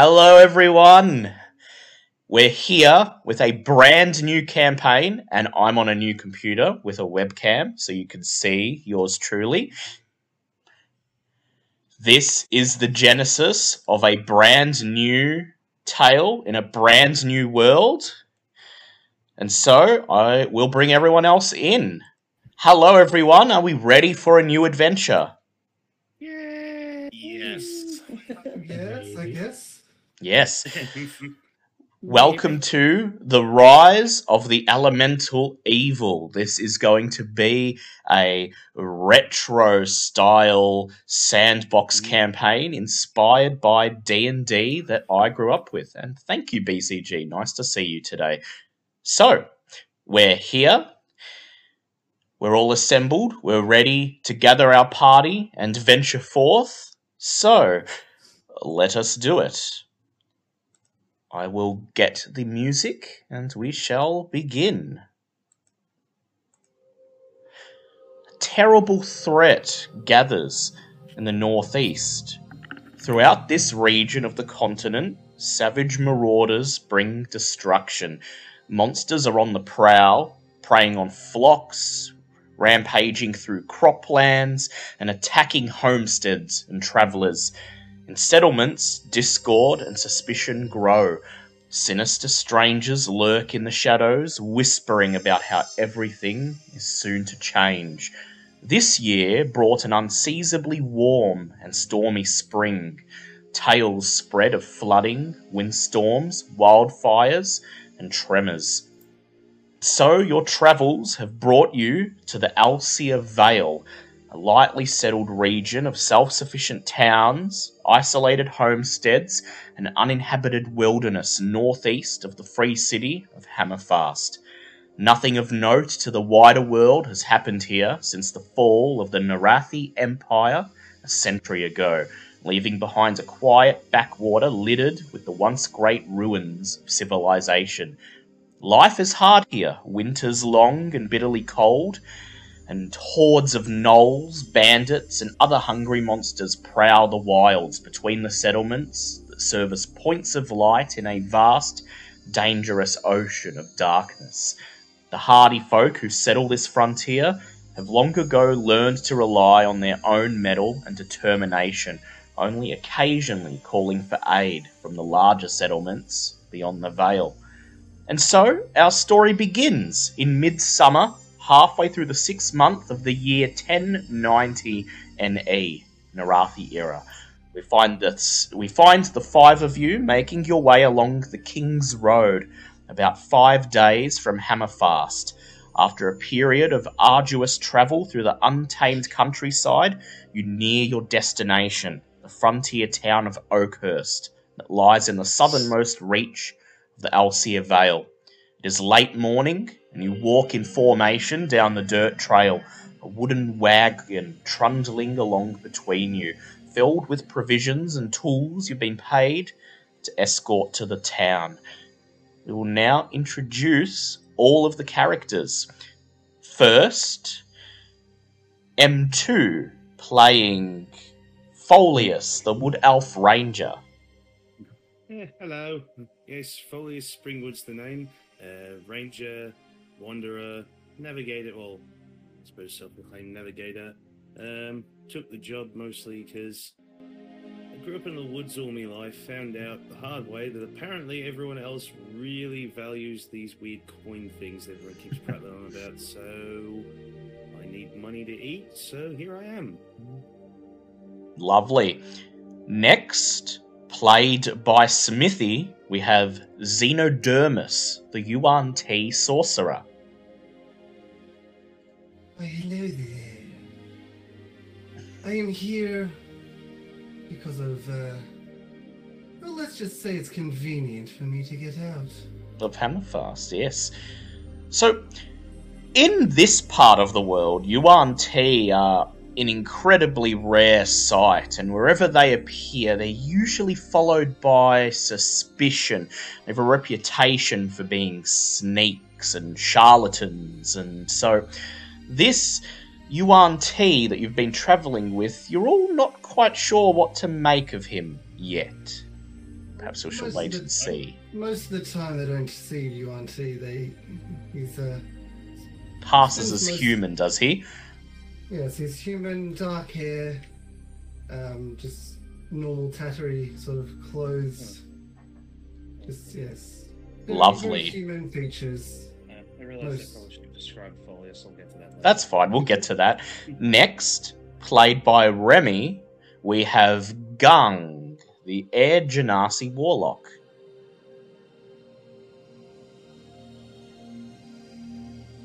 Hello, everyone. We're here with a brand new campaign, and I'm on a new computer with a webcam so you can see yours truly. This is the genesis of a brand new tale in a brand new world. And so I will bring everyone else in. Hello, everyone. Are we ready for a new adventure? Yes. Yes, I guess. Yes. Welcome to the rise of the elemental evil. This is going to be a retro style sandbox mm-hmm. campaign inspired by D&D that I grew up with. And thank you BCG. Nice to see you today. So, we're here. We're all assembled. We're ready to gather our party and venture forth. So, let us do it. I will get the music and we shall begin. A terrible threat gathers in the northeast. Throughout this region of the continent, savage marauders bring destruction. Monsters are on the prowl, preying on flocks, rampaging through croplands, and attacking homesteads and travellers. In settlements, discord and suspicion grow. Sinister strangers lurk in the shadows, whispering about how everything is soon to change. This year brought an unseasonably warm and stormy spring. Tales spread of flooding, windstorms, wildfires, and tremors. So your travels have brought you to the Elsir Vale, a lightly settled region of self sufficient towns, isolated homesteads, and uninhabited wilderness northeast of the free city of Hammerfast. Nothing of note to the wider world has happened here since the fall of the Narathi Empire a century ago, leaving behind a quiet backwater littered with the once great ruins of civilization. Life is hard here, winters long and bitterly cold, and hordes of gnolls, bandits, and other hungry monsters prowl the wilds between the settlements that serve as points of light in a vast, dangerous ocean of darkness. The hardy folk who settle this frontier have long ago learned to rely on their own mettle and determination, only occasionally calling for aid from the larger settlements beyond the Vale. And so our story begins in midsummer halfway through the sixth month of the year 1090 NE, Narathi era. We find that we find the five of you making your way along the King's Road, about five days from Hammerfast. After a period of arduous travel through the untamed countryside, you near your destination, the frontier town of Oakhurst, that lies in the southernmost reach of the Elsir Vale. It is late morning, and you walk in formation down the dirt trail, a wooden wagon trundling along between you, filled with provisions and tools you've been paid to escort to the town. We will now introduce all of the characters. First, M2 playing Folius, the Wood Elf Ranger. Yeah, hello. Yes, Folius Springwood's the name. Uh, Ranger, Wanderer, Navigator, well, I suppose self proclaimed Navigator. Um, took the job mostly because I grew up in the woods all my life, found out the hard way that apparently everyone else really values these weird coin things that everyone keeps prattling on about, so I need money to eat, so here I am. Lovely. Next, played by Smithy, we have Xenodermus, the Yuan Ti sorcerer. Why, hello there. I am here because of, uh, well, let's just say it's convenient for me to get out. Of Hammerfast, yes. So, in this part of the world, Yuan Ti are an incredibly rare sight, and wherever they appear, they're usually followed by suspicion. They have a reputation for being sneaks and charlatans, and so this Yuan Ti that you've been travelling with, you're all not quite sure what to make of him yet. Perhaps we shall Most wait of and the- see. Most of the time they don't see Yuan Ti, they, he's, uh, Passes as Senseless. human, does he? yes, he's human, dark hair, um, just normal tattery sort of clothes. Just, yes. Lovely. human features. Uh, I realised Most- I probably should have described Folius. I'll get to that later. That's fine, we'll get to that. Next, played by Remy, we have Gung, the Air Genasi Warlock.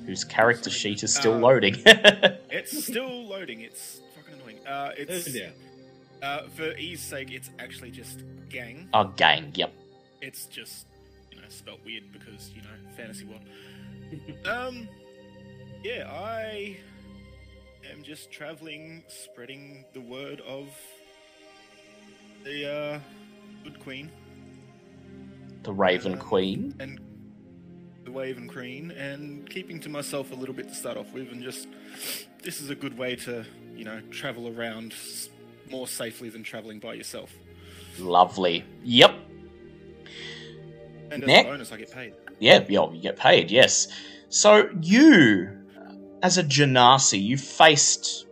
Whose character sheet is still Uh, loading. It's still loading. It's fucking annoying. Uh, it's Oh, dear. uh, for ease sake, it's actually just gang. oh, gang, yep. It's just you know spelt weird because you know fantasy world. um, yeah, I am just traveling, spreading the word of the uh, good queen The Raven Um, Queen. and the Waven Queen, and keeping to myself a little bit to start off with, and just this is a good way to you know travel around more safely than traveling by yourself. Lovely. Yep. And as Next. a bonus, I get paid. Yeah, yeah, you get paid, yes. So you, as a Genasi, you faced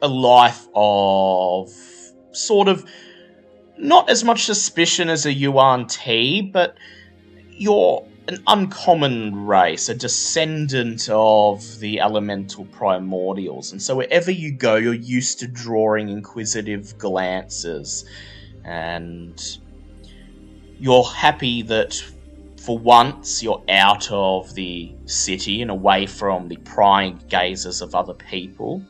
a life of sort of not as much suspicion as a Yuan Ti, but you're an uncommon race, a descendant of the elemental primordials, and so wherever you go, you're used to drawing inquisitive glances, and you're happy that for once you're out of the city and away from the prying gazes of other people.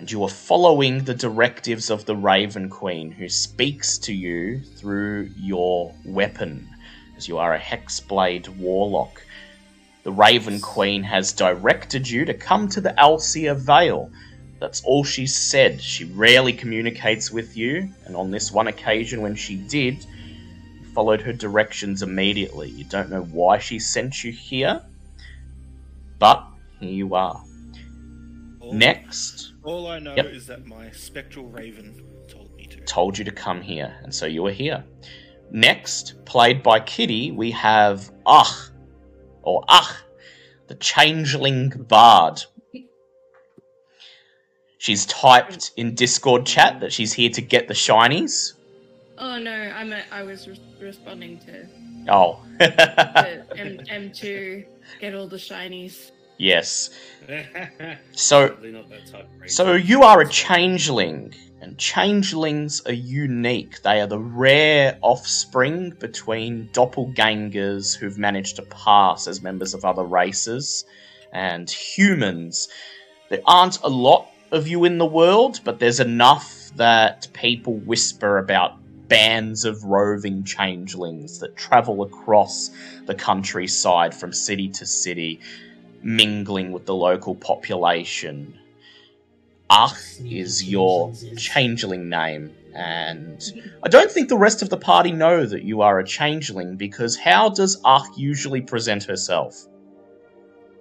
And you are following the directives of the Raven Queen, who speaks to you through your weapon, as you are a Hexblade Warlock. The Raven Queen has directed you to come to the Elsir Vale. That's all she said. She rarely communicates with you, and on this one occasion when she did, followed her directions immediately. You don't know why she sent you here, but here you are. All, Next, all I know Yep. is that my spectral raven told me to. told you to come here, and so you are here. Next, played by Kitty, we have Ach, or Ach, the Changeling Bard. She's typed in Discord chat that she's here to get the shinies. Oh no, I'm a, I was re- responding to, Oh. to M- M2 get all the shinies. yes. So Probably not that type of race. So you are a changeling, and changelings are unique. They are the rare offspring between doppelgangers who've managed to pass as members of other races and humans. There aren't a lot of you in the world, but there's enough that people whisper about bands of roving changelings that travel across the countryside from city to city, mingling with the local population. Ach is your changeling name, and I don't think the rest of the party know that you are a changeling because how does Ach usually present herself?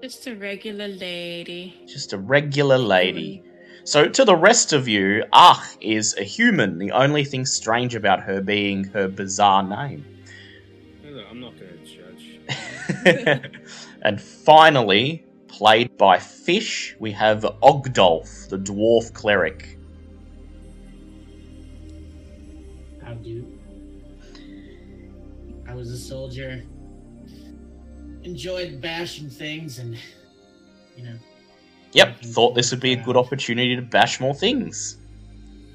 Just a regular lady. Just a regular lady. So, to the rest of you, Ach is a human, the only thing strange about her being her bizarre name. No, no, I'm not going to judge. and finally, played by Fish, we have Ogdolf, the dwarf cleric. How do? I was a soldier. Enjoyed bashing things and, you know, Yep, thought this would be a good opportunity to bash more things.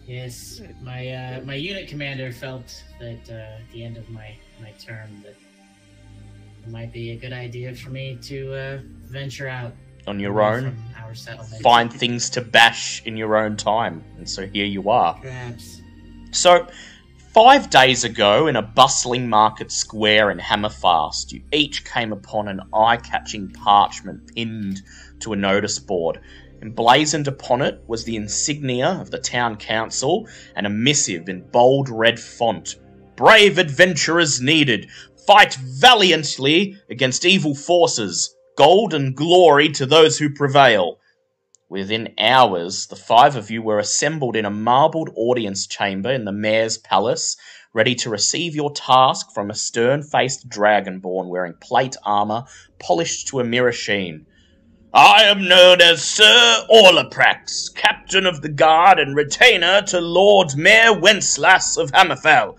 yes, my uh, my unit commander felt that uh, at the end of my my term that it might be a good idea for me to uh, venture out. on your own. our settlement. Find things to bash in your own time. And so here you are. Perhaps. So, five days ago, in a bustling market square in Hammerfast, you each came upon an eye catching parchment pinned to a notice board. Emblazoned upon it was the insignia of the town council and a missive in bold red font Brave adventurers needed. Fight valiantly against evil forces. Gold and glory to those who prevail. Within hours, the five of you were assembled in a marbled audience chamber in the mayor's palace, ready to receive your task from a stern faced dragonborn wearing plate armor polished to a mirror sheen. I am known as Sir Orlaprax, captain of the guard and retainer to Lord Mayor Wenceslas of Hammerfell.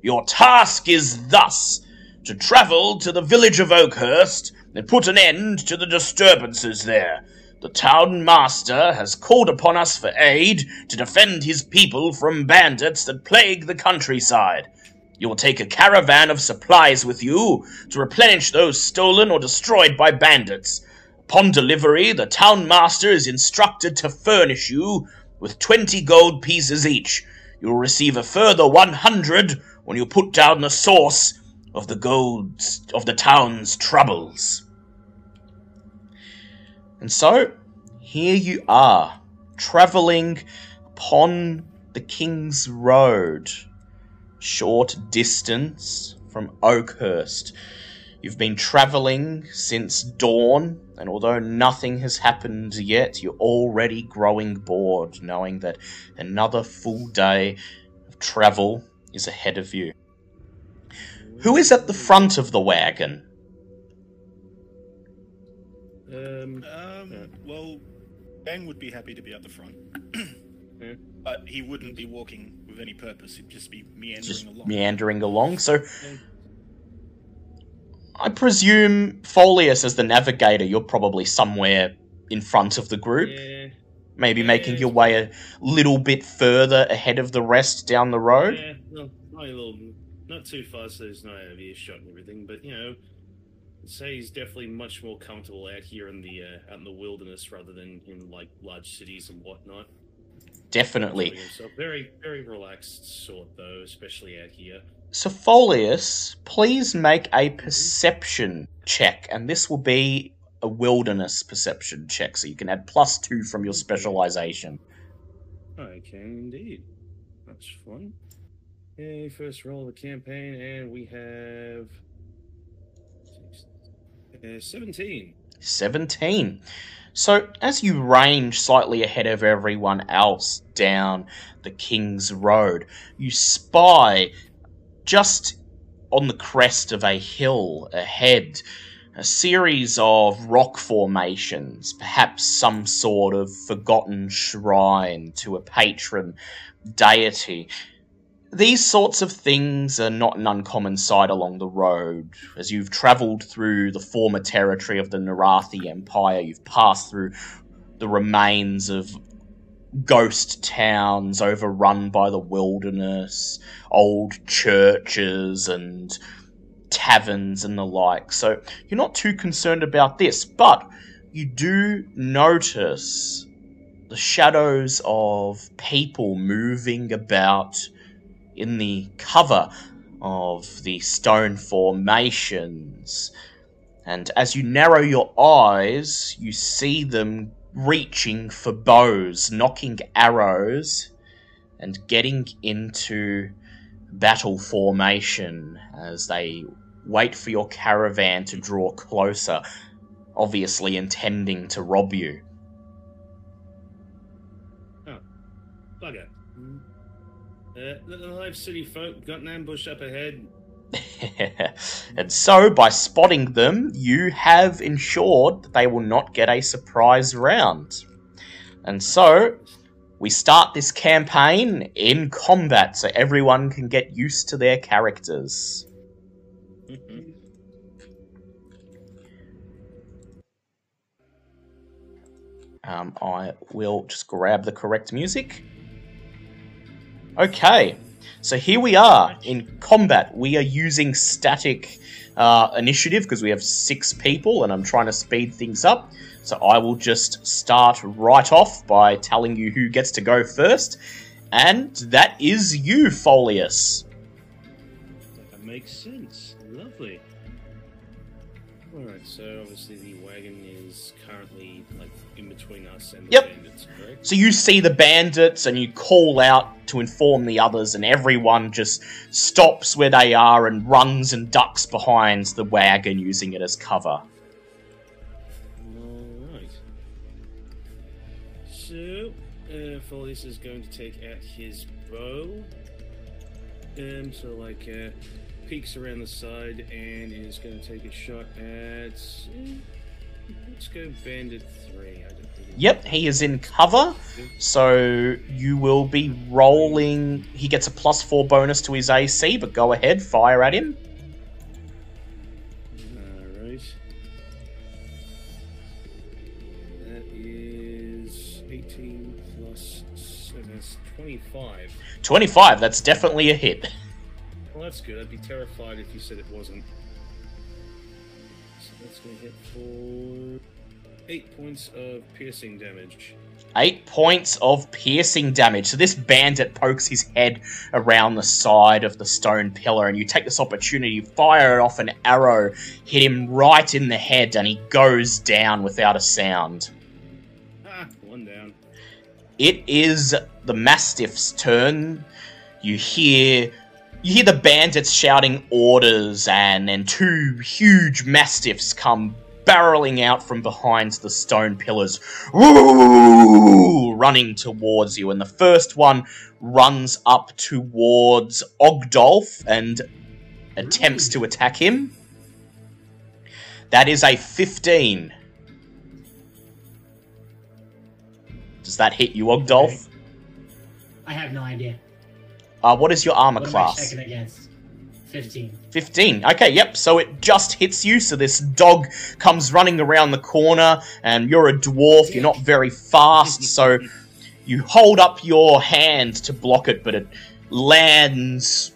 Your task is thus to travel to the village of Oakhurst and put an end to the disturbances there. The town master has called upon us for aid to defend his people from bandits that plague the countryside. You will take a caravan of supplies with you to replenish those stolen or destroyed by bandits. Upon delivery, the town master is instructed to furnish you with 20 gold pieces each. You will receive a further 100 when you put down the source of the of the town's troubles. And so, here you are, travelling upon the King's Road, short distance from Oakhurst. You've been travelling since dawn, and although nothing has happened yet, you're already growing bored, knowing that another full day of travel is ahead of you. Who is at the front of the wagon? Um, Um, well, Bang would be happy to be at the front. Yeah. But he wouldn't be walking with any purpose, he'd just be meandering Just along. meandering along. So, I presume Folius, as the navigator, you're probably somewhere in front of the group. yeah, Maybe Yeah. making your way a little bit further ahead of the rest down the road. yeah, no, not a little, not too far, so there's no of earshot and everything. But you know, I'd say he's definitely much more comfortable out here in the uh, out in the wilderness rather than in like large cities and whatnot. Definitely. Very, very relaxed sort though, especially out here. So, Folius, please make a perception check, and this will be a wilderness perception check, so you can add plus two from your specialization. I can indeed. That's fun. Okay, first roll of the campaign, and we have uh, seventeen. 17. So, as you range slightly ahead of everyone else down the King's Road, you spy just on the crest of a hill ahead a series of rock formations, perhaps some sort of forgotten shrine to a patron deity. These sorts of things are not an uncommon sight along the road. As you've travelled through the former territory of the Narathi Empire, you've passed through the remains of ghost towns overrun by the wilderness, old churches, and taverns and the like. So you're not too concerned about this, but you do notice the shadows of people moving about in the cover of the stone formations. And as you narrow your eyes, you see them reaching for bows, knocking arrows, and getting into battle formation as they wait for your caravan to draw closer, obviously intending to rob you. Oh, bugger. Uh, the live city folk got an ambush up ahead. and so, by spotting them, you have ensured that they will not get a surprise round. And so, we start this campaign in combat so everyone can get used to their characters. Um, I will just grab the correct music. Okay. So here we are in combat. We are using static uh, initiative because we have six people, and I'm trying to speed things up. So I will just start right off by telling you who gets to go first, and that is you, Folius. That makes sense. Lovely. Alright, so obviously the between us and the Yep. bandits, correct? So you see the bandits and you call out to inform the others, and everyone just stops where they are and runs and ducks behind the wagon using it as cover. Alright. So, uh, is going to take out his bow. Um, so, like, uh, peeks around the side and is going to take a shot at. Uh, let's go Bandit 3. I don't Yep, he is in cover, so you will be rolling. He gets a plus four bonus to his AC, but go ahead, fire at him. Alright. That is 18 plus 7, that's 25. 25, that's definitely a hit. Well, that's good. I'd be terrified if you said it wasn't. So that's going to hit for 8 points of piercing damage. Eight points of piercing damage. So this bandit pokes his head around the side of the stone pillar, and you take this opportunity, fire off an arrow, hit him right in the head, and he goes down without a sound. Ah, one down. It is the mastiff's turn. You hear you hear the bandits shouting orders and then two huge mastiffs come barreling out from behind the stone pillars running towards you and the first one runs up towards Ogdolf and attempts to attack him that is a 15 does that hit you Ogdolf I have no idea. Uh, what is your armor What am I class? checking against? 15. 15. Okay, yep, so it just hits you, so this dog comes running around the corner, and you're a dwarf, you're not very fast, so you hold up your hand to block it, but it lands.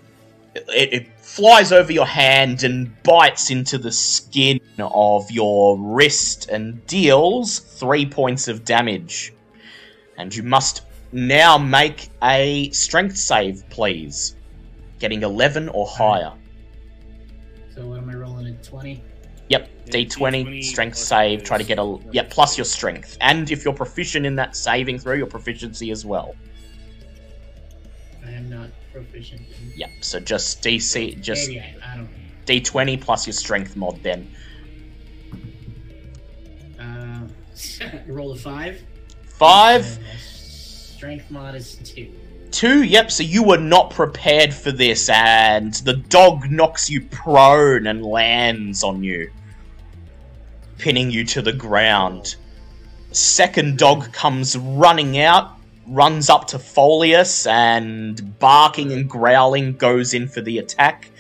It, it flies over your hand and bites into the skin of your wrist and deals three points of damage. And you must now make a strength save, please. Getting 11 or higher. So what am I rolling at 20? Yep, Yeah, D20, D20 strength save, try to get a. Yep, plus your strength. And if you're proficient in that saving throw, your proficiency as well. I am not proficient in. Yep, so just DC, just Maybe I, I don't know. D20 plus your strength mod then. Uh, roll a 5. Five, And strength mod is 2. Two, yep, so you were not prepared for this, and the dog knocks you prone and lands on you, pinning you to the ground. Second dog comes running out, runs up to Folius, and barking and growling goes in for the attack,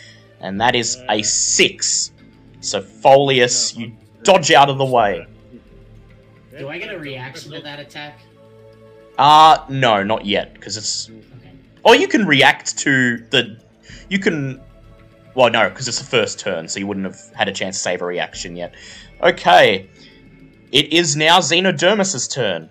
and that is a six. So Folius, you dodge out of the way. Do I get a reaction to that attack? Uh no, not yet, because it's Okay. Or you can react to the. You can. Well, no, because it's the first turn, so you wouldn't have had a chance to save a reaction yet. Okay. It is now Xenodermus's turn.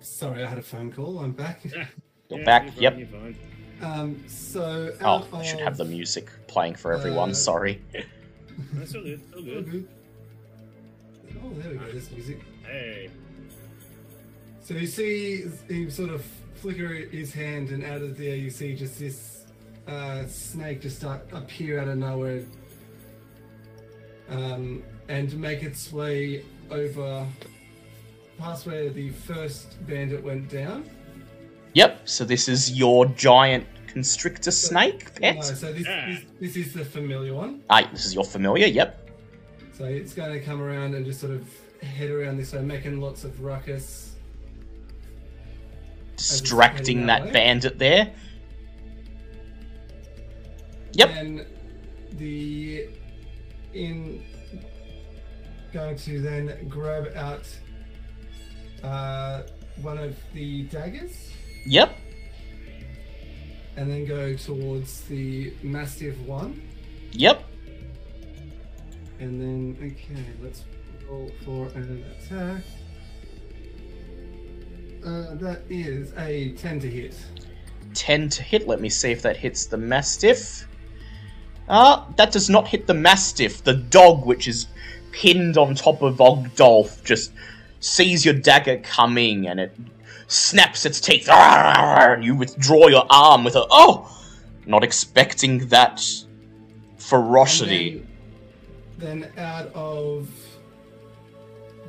Sorry, I had a phone call. I'm back. You're Yeah, back. you're Yep. fine, you're fine. Um, so Oh, out I should have the music playing for everyone. Uh, Sorry. That's all good. All Oh, good. good. Oh, there we go. This music. Hey. So you see him sort of flicker his hand, and out of there you see just this uh, snake just start appear out of nowhere, um, and make its way over past where the first bandit went down. Yep. So this is your giant constrictor snake pet. No, so this, this this is the familiar one. Ah, this is your familiar. Yep. So it's going to come around and just sort of head around this way, making lots of ruckus. Distracting that that bandit there. Yep. And the in going to then grab out uh, one of the daggers Yep. And then go towards the mastiff one. Yep. And then, okay, let's roll for an attack. Uh, that is a 10 to hit. 10 to hit. Let me see if that hits the Mastiff. Ah, that does not hit the Mastiff. The dog, which is pinned on top of Ogdolf, just sees your dagger coming and it snaps its teeth. And you withdraw your arm with a. Oh! Not expecting that ferocity. Then, then out of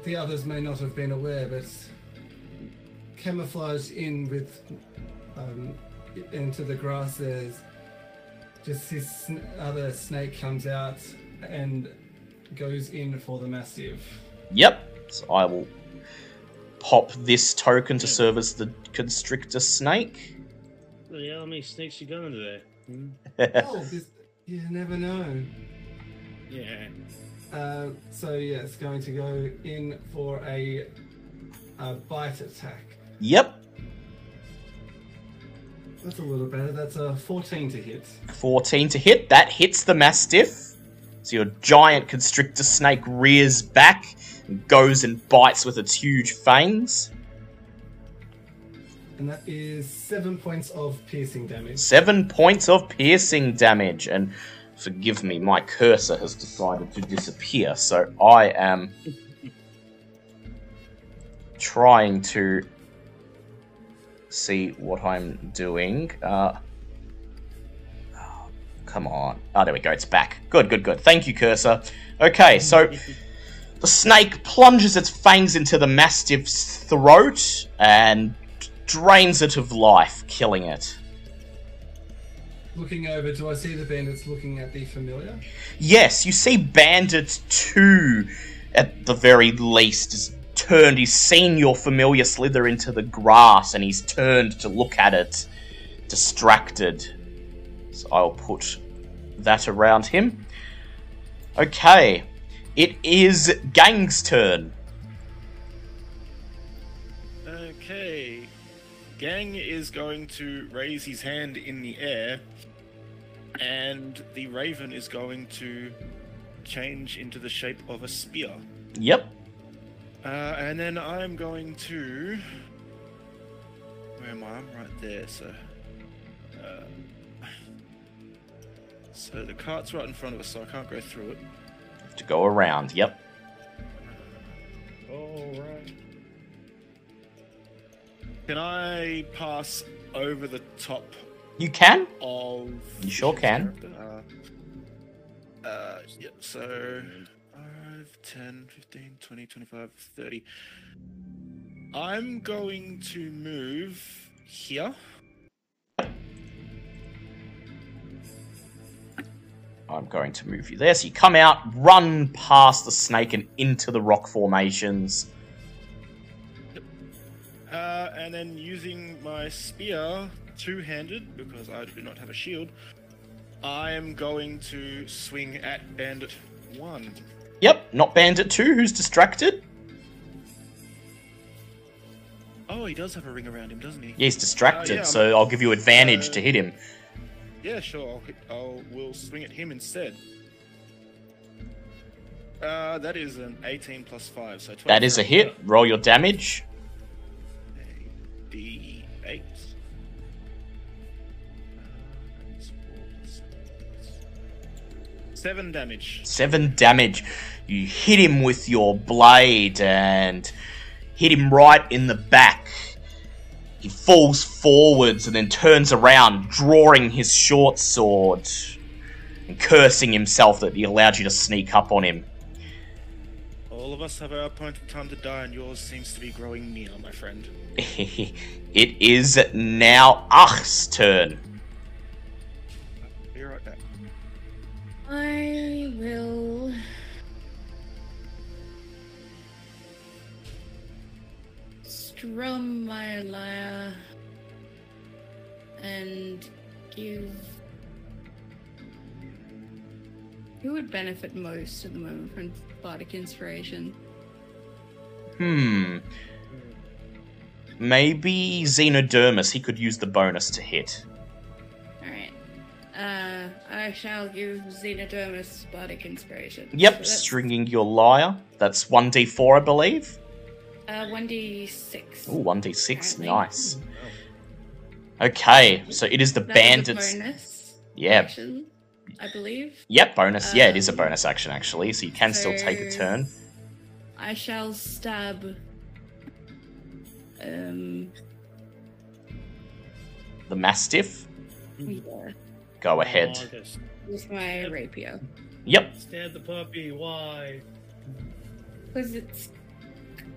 the others may not have been aware, but camouflaged in with um, into the grass, there's just this other snake comes out and goes in for the mastiff. Yep. So I will pop this token to serve as the constrictor snake. Bloody hell, how many snakes you got under there? Hmm? oh, this, you never know. Yeah. Uh, so yeah, it's going to go in for a, a bite attack. yep. That's a little better. That's a 14 to hit. 14 to hit. That hits the Mastiff. So your giant constrictor snake rears back and goes and bites with its huge fangs. And that is seven points of piercing damage. Seven points of piercing damage. And forgive me, my cursor has decided to disappear. So I am trying to see what I'm doing. Uh, oh, come on. Oh, there we go. It's back. Good, good, good. Thank you, cursor. Okay, so the snake plunges its fangs into the mastiff's throat and drains it of life, killing it. Looking over, do I see the bandits looking at the familiar? Yes, you see Bandit 2 at the very least is turned. He's seen your familiar slither into the grass and he's turned to look at it, distracted. So I'll put that around him. Okay, it is Gang's turn. Okay. Gang is going to raise his hand in the air, and the raven is going to change into the shape of a spear. Yep, Uh, and then I'm going to. Where am I? I'm right there, so. Uh, so the cart's right in front of us, so I can't go through it. To go around. Yep. Alright. Can I pass over the top You can? of. You sure can. Uh, uh, yeah, so 5, 10, 15, 20, 25, 30. I'm going to move here. I'm going to move you there. So you come out, run past the snake and into the rock formations. Uh, and then using my spear two handed, because I do not have a shield, I am going to swing at Bandit 1. Yep, not Bandit 2, who's distracted. Oh, he does have a ring around him, doesn't he? Yeah, he's distracted, Uh, yeah, so I'll give you advantage uh, to hit him. Yeah, sure. I'll, hit, I'll we'll swing at him instead. Uh, that is an 18 plus 5, so 24. That is a hit. Roll your damage. A D8. Seven damage. Seven damage. You hit him with your blade and hit him right in the back. He falls forwards and then turns around, drawing his short sword and cursing himself that he allowed you to sneak up on him. All of us have our appointed time to die, and yours seems to be growing near, my friend. it is now Ach's turn. Be right back. I will. Strum my lyre and give Who would benefit most at the moment from bardic inspiration? Hmm. Maybe Xenodermis. He could use the bonus to hit. All right. Uh, I shall give Xenodermis bardic inspiration. Yep, So stringing your lyre. That's 1d4, I believe. Uh, one d six. Ooh, 1d6. Apparently. Nice. Okay, so it is the That was a bandits. bonus Yeah. action, I believe. Yep, bonus. Yeah, it is a Um, bonus action, actually, so you can still take a turn. I shall stab. Um. The Mastiff. Yeah, Go ahead. Oh, with my rapier. Yep. stab the puppy. Why? Because it's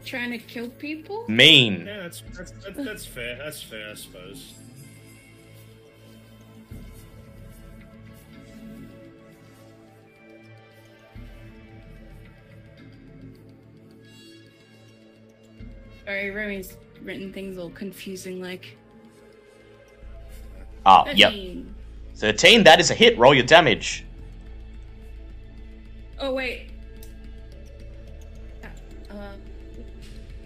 trying to kill people? Mean. Yeah, that's that's, that's, that's fair. That's fair, I suppose. Sorry, Remy's written things all confusing like. Ah, yep. 13. 13, that is a hit. Roll your damage. Oh, wait.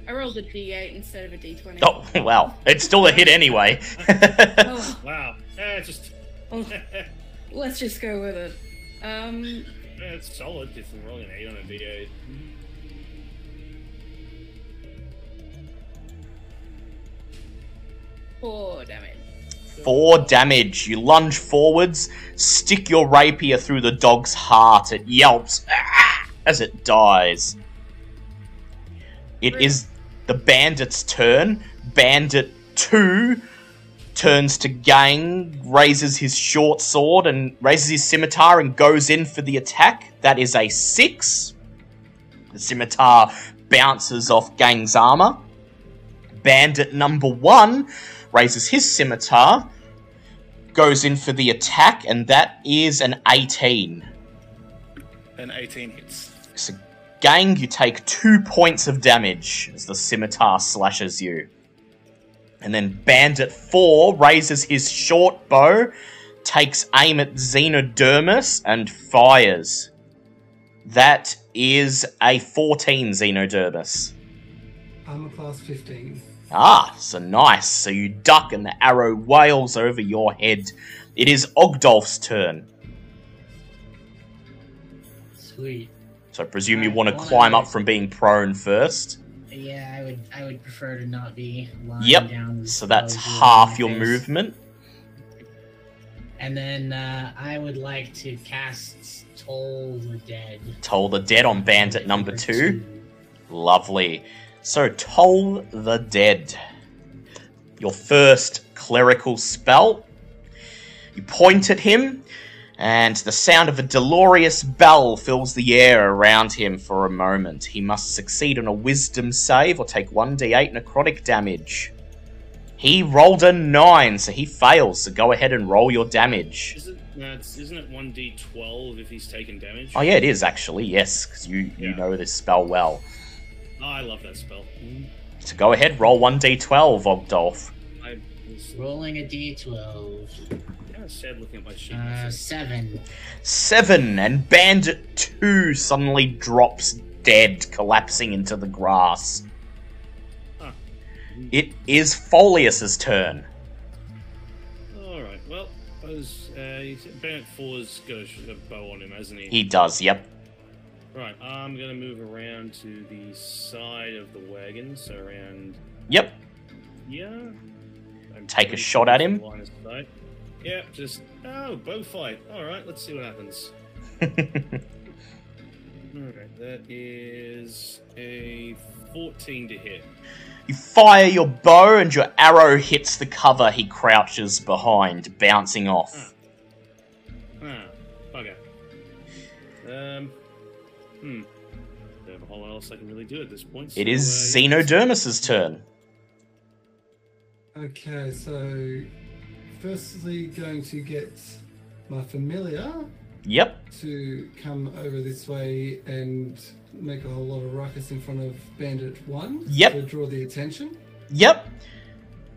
I rolled a d8 instead of a d20. Oh, wow. It's still a hit anyway. Oh, Wow. Yeah, just oh, let's just go with it. Um, yeah, it's solid if we're rolling an eight on a d8. four damage. Four damage. You lunge forwards, stick your rapier through the dog's heart. It yelps "Ah!" as it dies. It is the bandit's turn. Bandit 2 turns to Gang, raises his short sword and raises his scimitar and goes in for the attack. That is a 6. The scimitar bounces off Gang's armor. Bandit number 1 raises his scimitar, goes in for the attack, and that is an 18. And 18 hits. So, gang, you take two points of damage as the scimitar slashes you. And then Bandit 4 raises his short bow, takes aim at Xenodermis, and fires. That is a 14 Xenodermis. I'm a class 15. Ah, so nice. So you duck and the arrow wails over your head. It is Ogdolf's turn. Sweet. So I presume you want to climb up from being prone first. Yeah, I would. I would prefer to not be lying Yep. down. So that's half your face. movement. And then uh, I would like to cast Toll the Dead. Toll the Dead on Bandit number two. Lovely. So Toll the Dead. Your first clerical spell. You point at him, and the sound of a dolorous bell fills the air around him for a moment. He must succeed on a wisdom save or take 1d8 necrotic damage. He rolled a 9, so he fails, so go ahead and roll your damage. Isn't no, it's, isn't it one d twelve if he's taken damage? Oh, yeah, it is actually, yes, because you, you Yeah. know this spell well. Oh, I love that spell. Mm. So go ahead, roll 1d12, Ogdolf. I'm Rolling a d12. Kind of sad looking at my sheet. Uh, seven. Seven, and Bandit 2 suddenly drops dead, collapsing into the grass. Huh. It is Folius's turn. All right. Well, I was uh, you said Bandit Four's got a, bow on him, hasn't he? He does, yep. Right. I'm gonna move around to the side of the wagon, so around Yep. Yeah. I'm Take a pretty shot sure at it's him. Line of sight. Yeah, just oh, bow fight. All right, let's see what happens. All right, that is a 14 to hit. you fire your bow, and your arrow hits the cover he crouches behind, bouncing off. Ah, bugger. Um, hmm. Don't have a whole lot else I can really do at this point. It so, is uh, yeah. Xenodermis's turn. Okay, so firstly going to get my familiar Yep. to come over this way and make a whole lot of ruckus in front of Bandit 1 Yep. to draw the attention. Yep.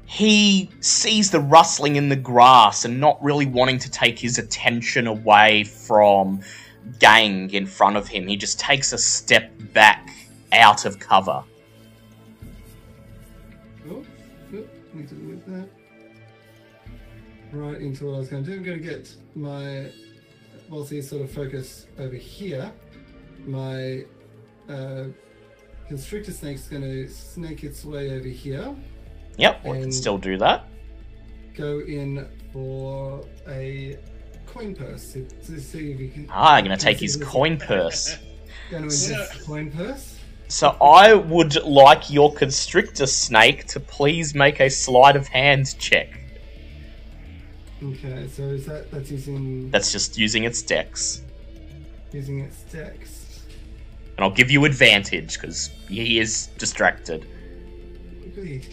He sees the rustling in the grass and not really wanting to take his attention away from gang in front of him, he just takes a step back out of cover. Right into what I was going to do. I'm going to get my, whilst he's sort of focus over here, my uh, constrictor snake's going to snake its way over here, Yep, we can still do that. go in for a coin purse to, to see if he can. Ah, I'm gonna take his coin purse. Going to ingest the coin purse. So I would like your constrictor snake to please make a sleight of hand check. Okay, so is that that's using That's just using its dex. using its dex. And I'll give you advantage because he is distracted. Agreed.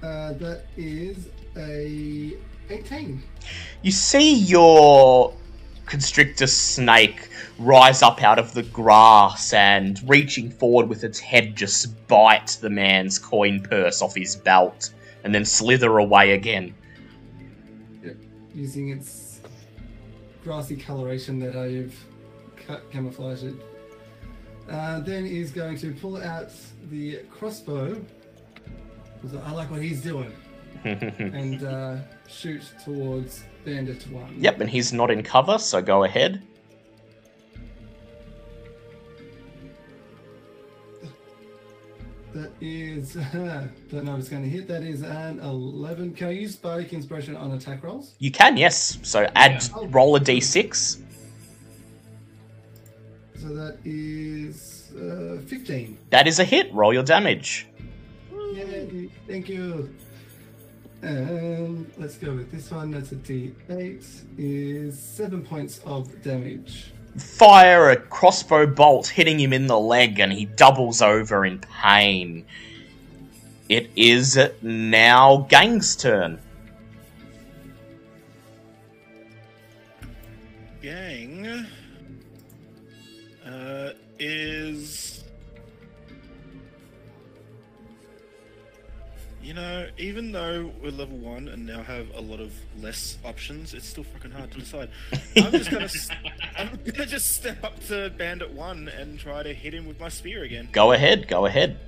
Uh, that is a 18. You see your constrictor snake rise up out of the grass and reaching forward with its head just bite the man's coin purse off his belt and then slither away again. using its grassy coloration that I've camouflaged it. Uh, then is going to pull out the crossbow. I like what he's doing, and uh, shoot towards Bandit One. yep, and he's not in cover, so go ahead. That is, don't know if it's going to hit. That is an 11. Can I use Bardic Inspiration on attack rolls? You can, yes. So add Yeah. roll a d6. So that is uh, 15. That is a hit. Roll your damage. Yay, thank you. And let's go with this one. That's a D8. Is seven points of damage. Fire a crossbow bolt, hitting him in the leg, and he doubles over in pain. It is now Gang's turn. Gang uh, is. You know, even though we're level one and now have a lot of less options, it's still fucking hard to decide. I'm just gonna, I'm gonna just step up to Bandit One and try to hit him with my spear again. Go ahead, go ahead.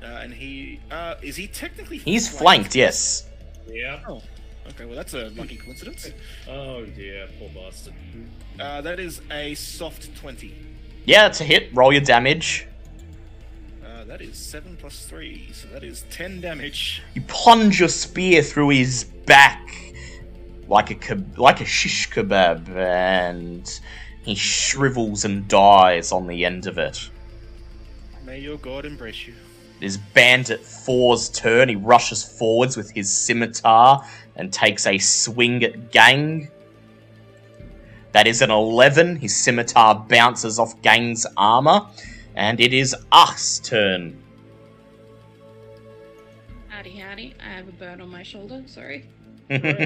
Uh, and he, uh, is he technically? He's flanked, yes. Yeah. Oh, okay. Well, that's a lucky coincidence. Oh dear, poor bastard. Uh, that is a soft twenty. Yeah, it's a hit. Roll your damage. That is seven plus three, so that is ten damage. You plunge your spear through his back like a keb- like a shish kebab, and he shrivels and dies on the end of it. May your god embrace you. It is Bandit 4's turn. He rushes forwards with his scimitar and takes a swing at Gang. That is an 11. His scimitar bounces off Gang's armor. And it is us turn. Howdy, howdy. I have a bird on my shoulder. Sorry.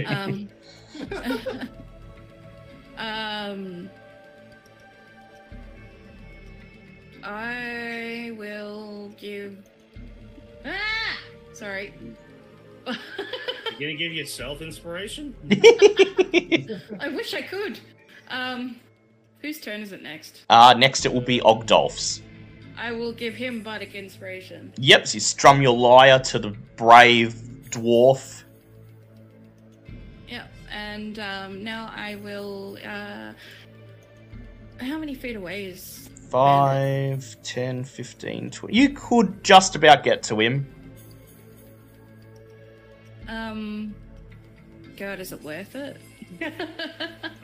Um. um. I will give. Ah! Sorry. You gonna give yourself inspiration? I wish I could. Um. Whose turn is it next? uh, next it will be Ogdolf's. I will give him bardic inspiration. Yep, so you strum your lyre to the brave dwarf. Yep. And um, now I will. Uh, how many feet away is? 5, 10, 15, 20. You could just about get to him. Um. God, is it worth it?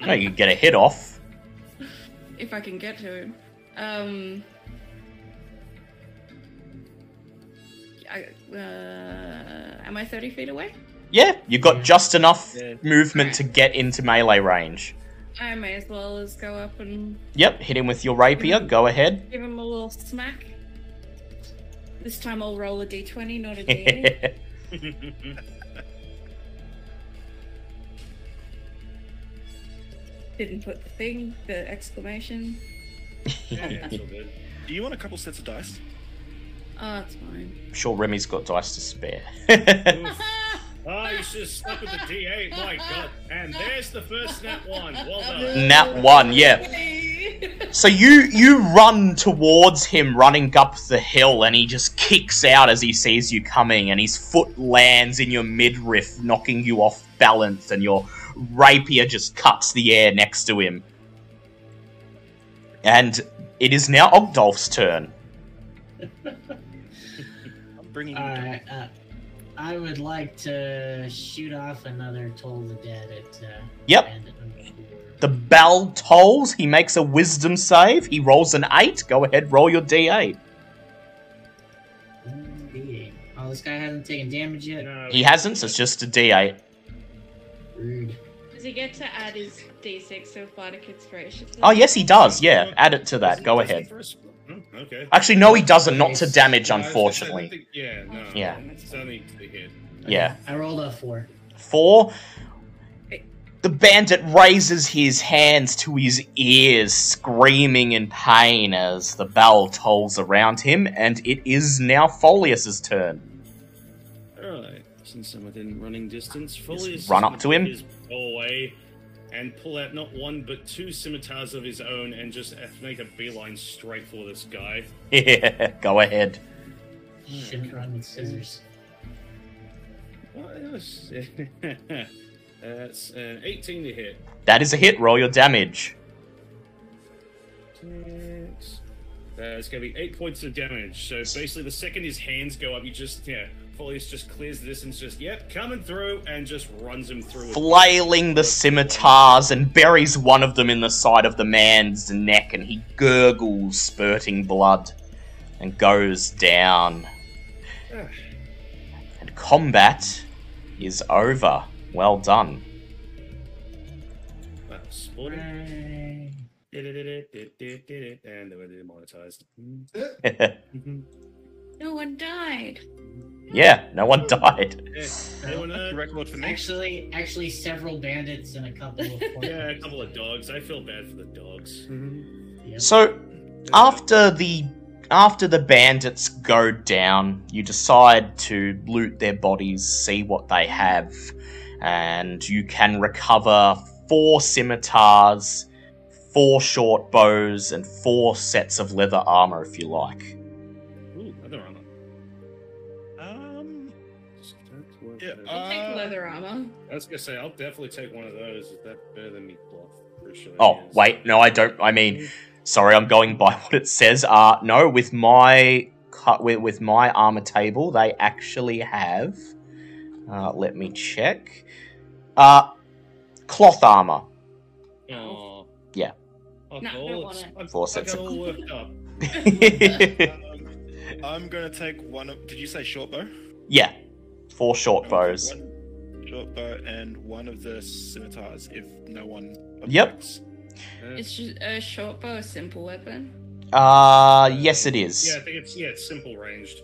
No, you get a hit off. if I can get to him. Um. I, uh, am I 30 feet away? Yeah, you've got just enough Yeah. movement to get into melee range. I may as well as go up and Yep, hit him with your rapier. Go ahead. give him a little smack. This time I'll roll a d20, not a d8. Didn't put the thing, the exclamation. Yeah, it's all good. Do you want a couple sets of dice? Oh, that's fine. I'm sure Remy's got dice to spare. Ah, he's just stuck with the D8. My god. And there's the first snap one. Well done. Nat one, yeah. So you you run towards him, running up the hill, and he just kicks out as he sees you coming, and his foot lands in your midriff, knocking you off balance, and your rapier just cuts the air next to him. And it is now Ogdolf's turn. I'm bringing you Alright, uh, I would like to shoot off another Toll the Dead at uh, Yep. Bandit number four. The bell tolls. He makes a wisdom save. He rolls an eight. Go ahead, roll your d8. Mm, D8. Oh, this guy hasn't taken damage yet. No, He hasn't, so it's just a d8. Rude. Does he get to add his d6 of bardic inspiration? to Oh yes, he does. Yeah, add it to that. Go ahead. Okay. Actually, no, he doesn't. Not to damage, No, I was gonna say, I unfortunately. think- yeah, no. Yeah. It's only the hit. Yeah. I rolled a four. Four. The bandit raises his hands to his ears, screaming in pain as the bell tolls around him, and it is now Folius's turn. Alright. Since I'm within running distance, fully Just run up to him. His away and pull out not one but two scimitars of his own and just make a beeline straight for this guy. Yeah, go ahead. Shouldn't run with scissors. That's an 18 to hit. That is a hit. Roll your damage. Six. Uh, it's going to be eight points of damage. So basically, the second his hands go up, you just yeah, Folius just clears the distance. Just yep, coming through, and just runs him through. with- Flailing the scimitars and buries one of them in the side of the man's neck, and he gurgles, spurting blood, and goes down. And combat is over. Well done. Wow, sporting. Hooray. And they were demonetized. No one died. Yeah, no one died. Yeah, anyone, uh, record for me. Actually, actually, several bandits and a couple of yeah, a couple of dogs. I feel bad for the dogs. Yep. So after the after the bandits go down, you decide to loot their bodies, see what they have, and you can recover four scimitars, four short bows, and four sets of leather armor if you like. I'll take Uh, leather armor. I was gonna say I'll definitely take one of those. Is that better than me cloth? Sure. Oh it is. wait, no, I don't. I mean, sorry, I'm going by what it says. Uh, no, with my cut with, with my armor table, they actually have. Uh, let me check. Uh, cloth armor. Oh. Yeah. Oh, No, cool. don't want It's- it. I- Four I sets got of- all worked up. um, I'm gonna take one of. Did you say short bow? yeah, four short I'm gonna take bows. Short bow and one of the scimitars if no one Yep. objects. Uh, Is a short bow a simple weapon? Uh, yes, it is. yeah, I think it's yeah, it's simple ranged.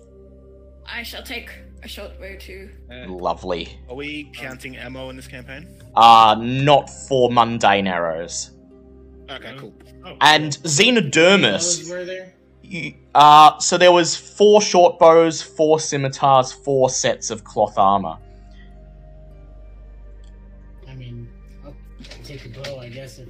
I shall take a short bow too. Uh, Lovely. Are we counting ammo in this campaign? Uh, not for mundane arrows. Okay, No. cool. oh, And Those Xenodermus. were there? You, uh, so there was four short bows, four scimitars, four sets of cloth armor. I mean, I'll take a bow, I guess, if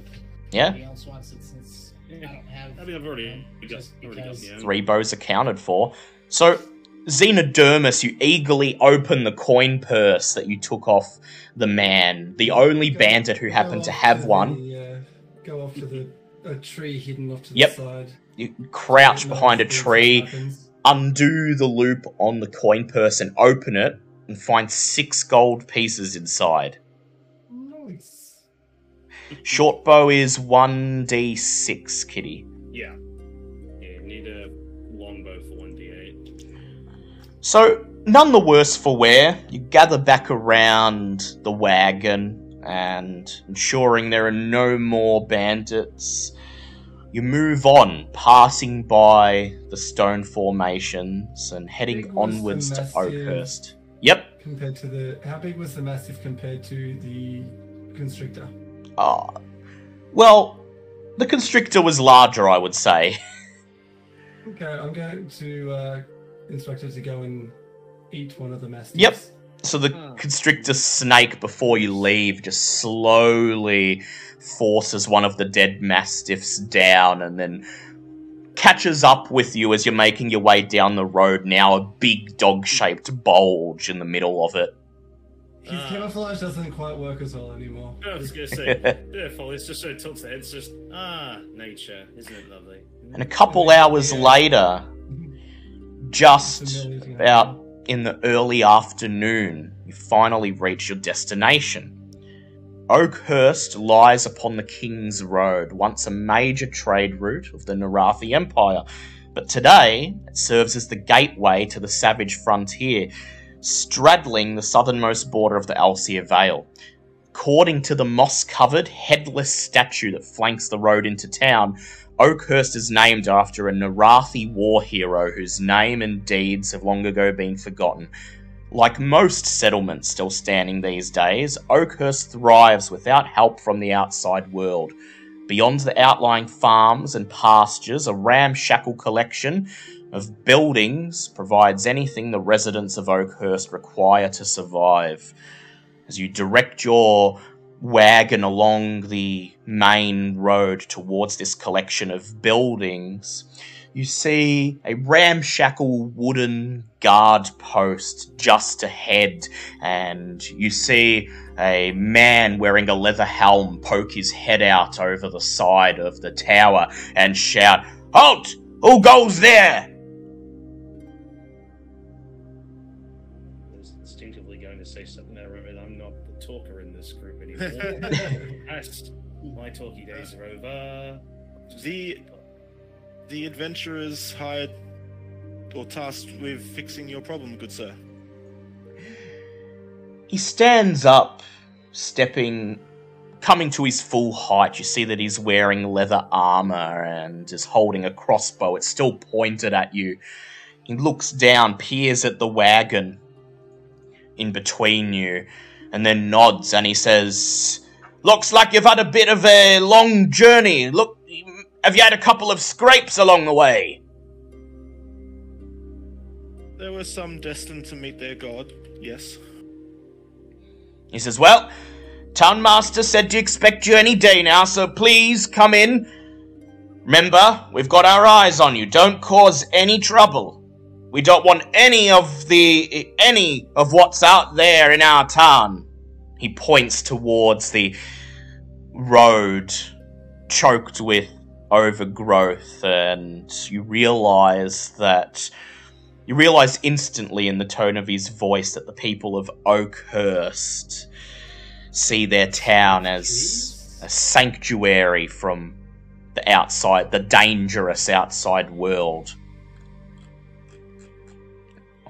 Yeah, else wants it, since I don't have. I mean, I've already got, Just already got because- the ammo. three bows accounted for. So, Xenodermus, you eagerly open the coin purse that you took off the man, the only Go- bandit who happened to have the, one. uh, go off to the a tree hidden off to Yep. the side. You crouch behind a tree, undo the loop on the coin purse and open it, and find six gold pieces inside. Nice. Short bow is 1d6, kitty. Yeah. Yeah, need a longbow for one d8. So, none the worse for wear. You gather back around the wagon and ensuring there are no more bandits. You move on, passing by the stone formations and heading Big was the onwards to Oakhurst. Yep. Compared to the, how big was the massive compared to the constrictor? Ah. well, the constrictor was larger, I would say. Okay, I'm going to uh, instruct her to go and eat one of the mastiffs. Yep. So the Huh. constrictor snake, before you leave, just slowly forces one of the dead mastiffs down and then catches up with you as you're making your way down the road. Now, a big dog shaped bulge in the middle of it. His Ah. camouflage doesn't quite work as well anymore. I was gonna say, yeah, Folius just so tilts the head. It's just ah, nature, isn't it lovely? And a couple hours later, just about in the early afternoon, you finally reach your destination. Oakhurst lies upon the King's Road, once a major trade route of the Narathi Empire, but today it serves as the gateway to the savage frontier, straddling the southernmost border of the Elsir Vale. According to the moss covered, headless statue that flanks the road into town, Oakhurst is named after a Narathi war hero whose name and deeds have long ago been forgotten. Like most settlements still standing these days, Oakhurst thrives without help from the outside world. Beyond the outlying farms and pastures, a ramshackle collection of buildings provides anything the residents of Oakhurst require to survive. As you direct your wagon along the main road towards this collection of buildings, you see a ramshackle wooden guard post just ahead, and you see a man wearing a leather helm poke his head out over the side of the tower and shout, Halt! Who goes there? I was instinctively going to say something there, but I'm not the talker in this group anymore. My talky days are over. The the adventurers hired or tasked with fixing your problem, good sir. He stands up, stepping, coming to his full height. You see that he's wearing leather armor and is holding a crossbow. It's still pointed at you. He looks down, peers at the wagon in between you, and then nods and he says, Looks like you've had a bit of a long journey. Look, have you had a couple of scrapes along the way? There were some destined to meet their god, yes. He says, Well, Townmaster said to expect you any day now, so please come in. Remember, we've got our eyes on you. Don't cause any trouble. We don't want any of the any of what's out there in our town. He points towards the road choked with overgrowth, and you realize that you realize instantly in the tone of his voice that the people of Oakhurst see their town as a sanctuary from the outside, the dangerous outside world.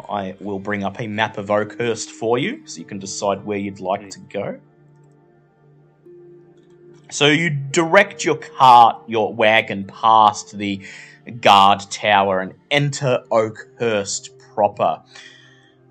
I will bring up a map of Oakhurst for you so you can decide where you'd like hmm. to go. So you direct your cart, your wagon past the guard tower and enter Oakhurst proper.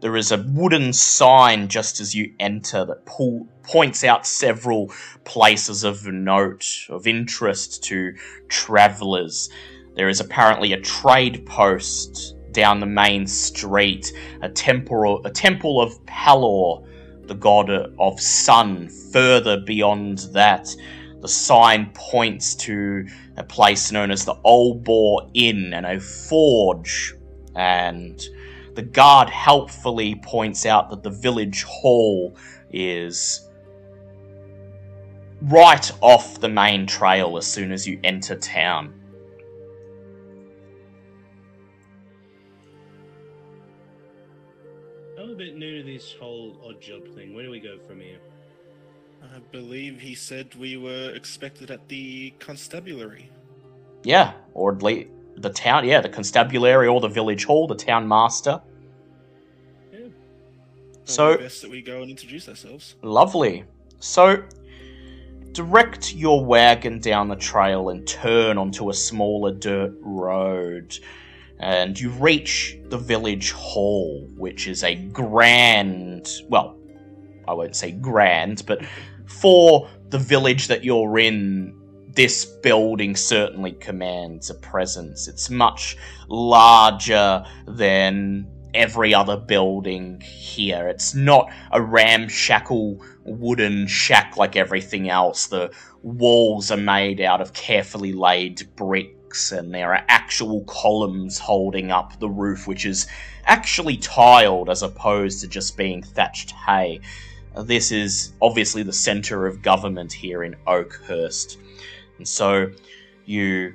There is a wooden sign just as you enter that pull, points out several places of note, of interest to travellers. There is apparently a trade post down the main street, a temple, a temple of Pelor, the god of sun. Further beyond that, the sign points to a place known as the Old Boar Inn and a forge. And the guard helpfully points out that the village hall is right off the main trail as soon as you enter town. I'm a bit new to this whole odd job thing. Where do we go from here? I believe he said we were expected at the constabulary. Yeah, or at least the town, yeah, the constabulary or the village hall, the town master. So- Probably best that we go and introduce ourselves. Lovely. So, direct your wagon down the trail and turn onto a smaller dirt road. And you reach the village hall, which is a grand, well, I won't say grand, but for the village that you're in, this building certainly commands a presence. It's much larger than every other building here. It's not a ramshackle wooden shack like everything else. The walls are made out of carefully laid bricks, and there are actual columns holding up the roof, which is actually tiled as opposed to just being thatched hay. This is obviously the center of government here in Oakhurst. And so you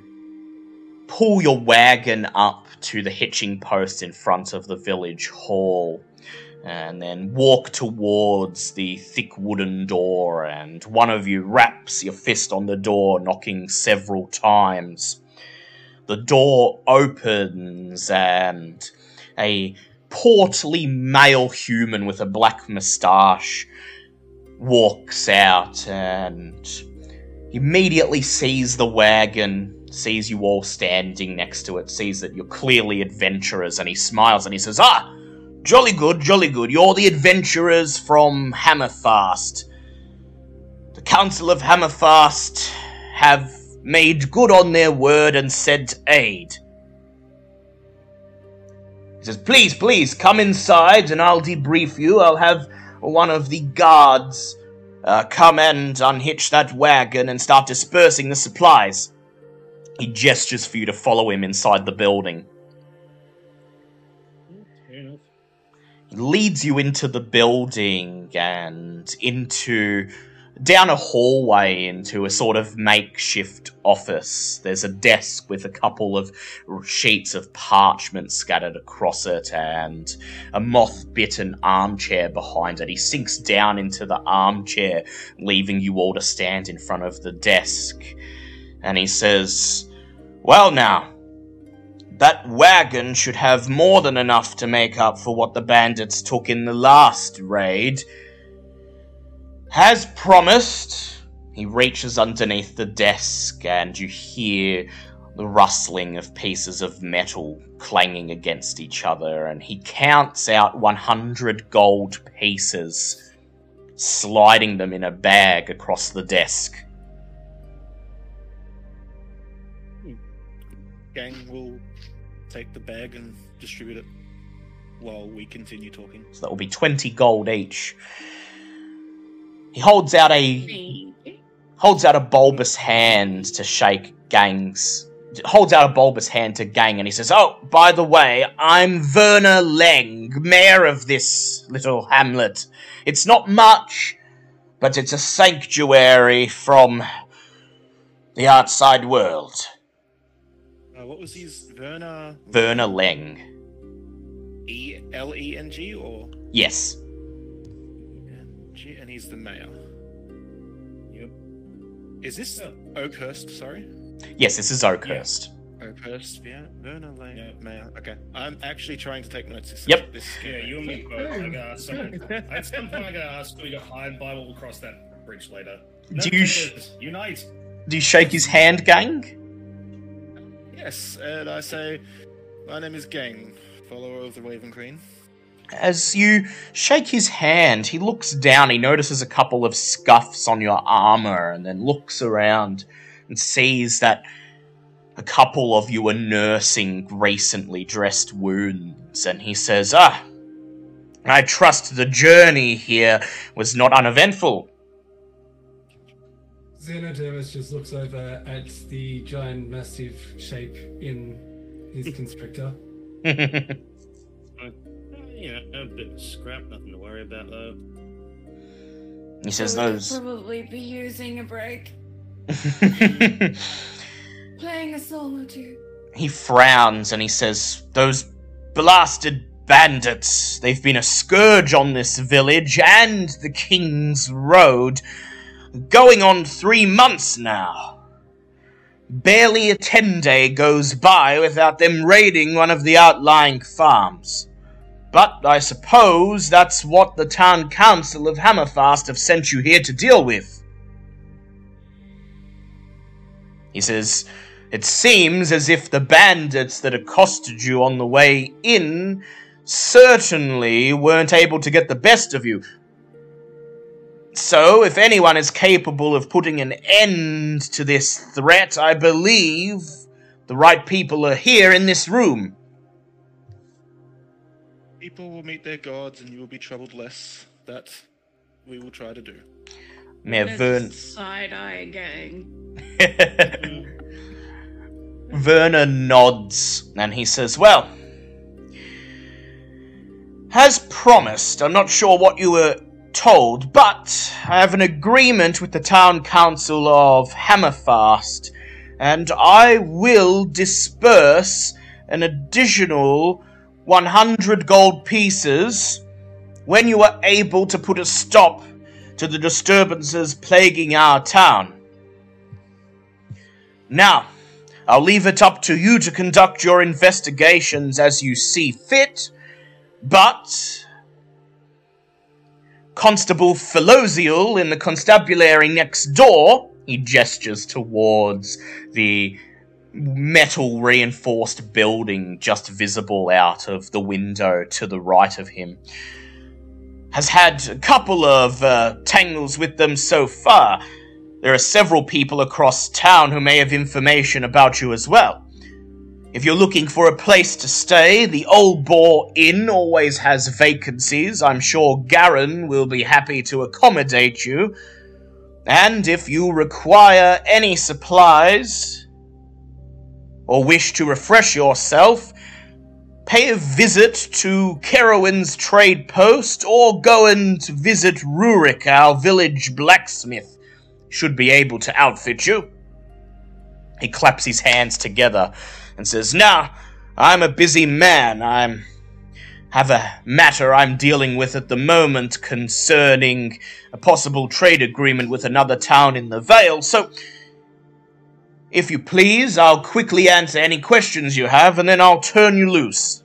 pull your wagon up to the hitching post in front of the village hall and then walk towards the thick wooden door and one of you raps your fist on the door knocking several times the door opens and a portly male human with a black moustache walks out and immediately sees the wagon sees you all standing next to it, sees that you're clearly adventurers, and he smiles and he says, Ah, jolly good, jolly good. You're the adventurers from Hammerfast. The Council of Hammerfast have made good on their word and sent aid. He says, Please, please, come inside and I'll debrief you. I'll have one of the guards uh, come and unhitch that wagon and start dispersing the supplies. He gestures for you to follow him inside the building. He leads you into the building and into down a hallway into a sort of makeshift office. There's a desk with a couple of sheets of parchment scattered across it and a moth bitten armchair behind it. He sinks down into the armchair, leaving you all to stand in front of the desk. And he says, Well, now, that wagon should have more than enough to make up for what the bandits took in the last raid. As promised, he reaches underneath the desk and you hear the rustling of pieces of metal clanging against each other, and he counts out 100 gold pieces, sliding them in a bag across the desk. Gang will take the bag and distribute it while we continue talking. So that will be 20 gold each. He holds out a holds out a bulbous hand to shake Gang's holds out a bulbous hand to Gang and he says, Oh, by the way, I'm Werner Leng, mayor of this little hamlet. It's not much, but it's a sanctuary from the outside world. Uh, what was his Werner Werner Leng. E L E N G or Yes. N G? He's the mayor. Yep. Is this Oh. Oakhurst? Sorry, Yes, this is Oakhurst. Oakhurst. Yeah, Verna Lane, Yeah. mayor. Okay, I'm actually trying to take notes. This Yep. This Yeah, you and me both. I gotta ask someone. At some point, I gotta ask who you got hired by. We'll cross that bridge later. No, Do you sh- unite? Do you shake his hand, Gang? Yes, and I say, my name is Gang, follower of the Raven Queen. As you shake his hand, he looks down. He notices a couple of scuffs on your armor and then looks around and sees that a couple of you are nursing recently dressed wounds. And he says, Ah, I trust the journey here was not uneventful. Xenodermis just looks over at the giant, massive shape in his constrictor. You know, a bit of scrap, nothing to worry about though. he says, I would Those. probably be using a break, playing a solo too. he frowns and he says, Those blasted bandits, they've been a scourge on this village and the King's Road, going on three months now. Barely a ten day goes by without them raiding one of the outlying farms. But I suppose that's what the town council of Hammerfast have sent you here to deal with. He says, It seems as if the bandits that accosted you on the way in certainly weren't able to get the best of you. So, if anyone is capable of putting an end to this threat, I believe the right people are here in this room. People will meet their gods and you will be troubled less. That we will try to do. Mayor Vern. Side eye gang. Werner nods and he says, Well, as promised, I'm not sure what you were told, but I have an agreement with the town council of Hammerfast, and I will disperse an additional 100 gold pieces when you are able to put a stop to the disturbances plaguing our town. Now, I'll leave it up to you to conduct your investigations as you see fit, but Constable Felosial in the constabulary next door, he gestures towards the metal reinforced building just visible out of the window to the right of him, has had a couple of uh, tangles with them so far. There are several people across town who may have information about you as well. If you're looking for a place to stay, the Old Boar Inn always has vacancies. I'm sure Garen will be happy to accommodate you. And if you require any supplies, or wish to refresh yourself, pay a visit to Kerowin's trade post, or go and visit Rurik, our village blacksmith. Should be able to outfit you. He claps his hands together and says, Now, I'm a busy man. I'm have a matter I'm dealing with at the moment concerning a possible trade agreement with another town in the Vale, so if you please, I'll quickly answer any questions you have, and then I'll turn you loose.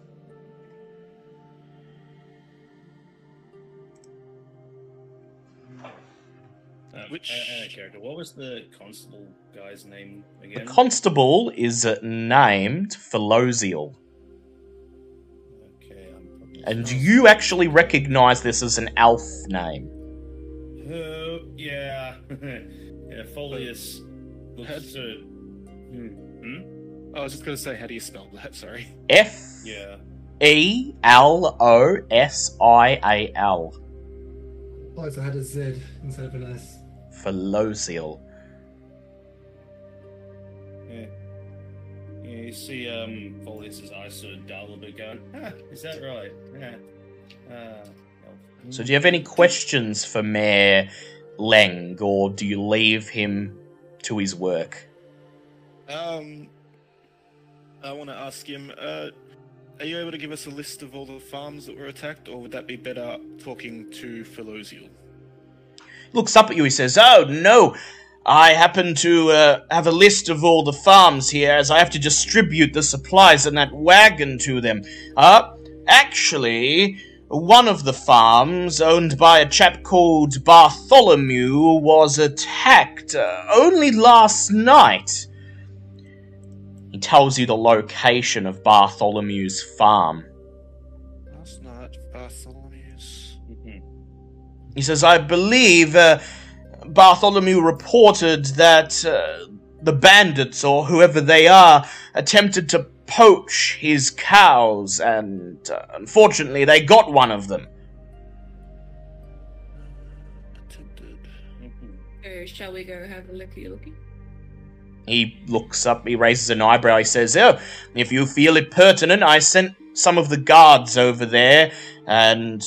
Uh, Which- uh, uh, character? What was the constable guy's name The again? constable is uh, named Felosial, okay, I'm and you actually recognize this as an elf name. Oh, yeah. yeah, Folius looks to. Hmm. Hmm? I was just gonna say, how do you spell that? Sorry. F Yeah. E L O S I A L. Oh, so I had a Z instead of an S. Felosial. Yeah. Yeah, you see um, Folius's eyes sort of dull a bit going, ah, is that right? Yeah. Uh, So, do you have any questions for Mayor Leng, or do you leave him to his work? Um, I want to ask him. Uh, are you able to give us a list of all the farms that were attacked, or would that be better talking to Felosial? looks up at you. He says, "Oh no, I happen to uh, have a list of all the farms here, as I have to distribute the supplies in that wagon to them. Uh, actually." One of the farms, owned by a chap called Bartholomew, was attacked uh, only last night. He tells you the location of Bartholomew's farm. Last night, Bartholomew's. mhm. He says, I believe uh, Bartholomew reported that uh, the bandits, or whoever they are, attempted to poach his cows, and uh, unfortunately they got one of them. Attempted. Mhm. Uh, shall we go have a looky looky? He looks up, he raises an eyebrow, he says, Oh, if you feel it pertinent, I sent some of the guards over there, and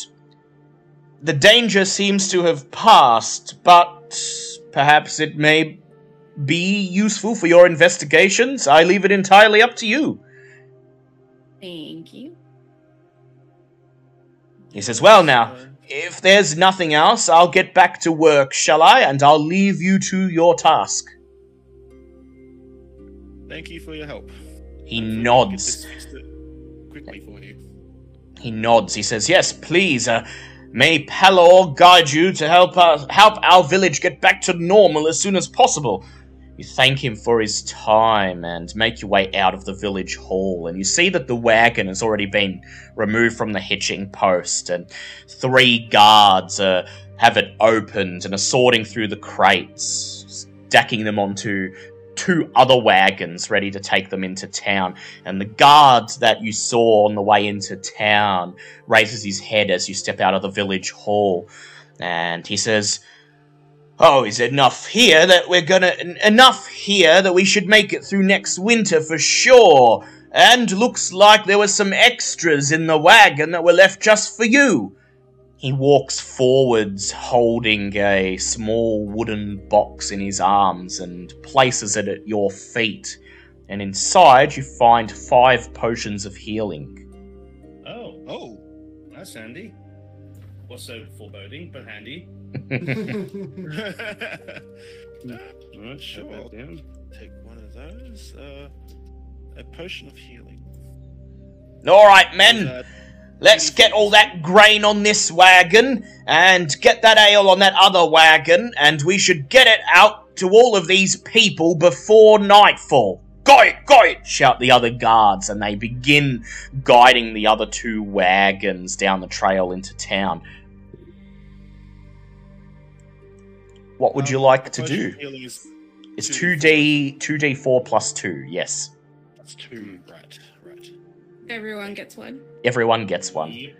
the danger seems to have passed, but perhaps it may be useful for your investigations. I leave it entirely up to you. Thank you. He says, Well, now, if there's nothing else, I'll get back to work, shall I? And I'll leave you to your task. Thank you for your help. He Hopefully we can get nods. this fixed it quickly for you. He nods. He says, "Yes, please. Uh, may Pelor guide you to help us help our village get back to normal as soon as possible." You thank him for his time and make your way out of the village hall, and you see that the wagon has already been removed from the hitching post, and three guards uh, have it opened and are sorting through the crates, stacking them onto two other wagons ready to take them into town. And the guard that you saw on the way into town raises his head as you step out of the village hall. And he says, Oh, is enough here that we're gonna. enough here that we should make it through next winter for sure? And looks like there were some extras in the wagon that were left just for you. He walks forwards holding a small wooden box in his arms and places it at your feet. And inside you find five potions of healing. Oh, Oh, that's handy. What's so foreboding, but handy. Alright, Sure. shut that take one of those. Uh, a potion of healing. Alright, men, Uh, let's get all that grain on this wagon and get that ale on that other wagon, and we should get it out to all of these people before nightfall. Got it, got it, shout the other guards, and they begin guiding the other two wagons down the trail into town. What would you um, like to do? It's 2D 2D4 plus 2, yes. that's two. Right, right. Everyone gets one. Everyone gets one. Yep.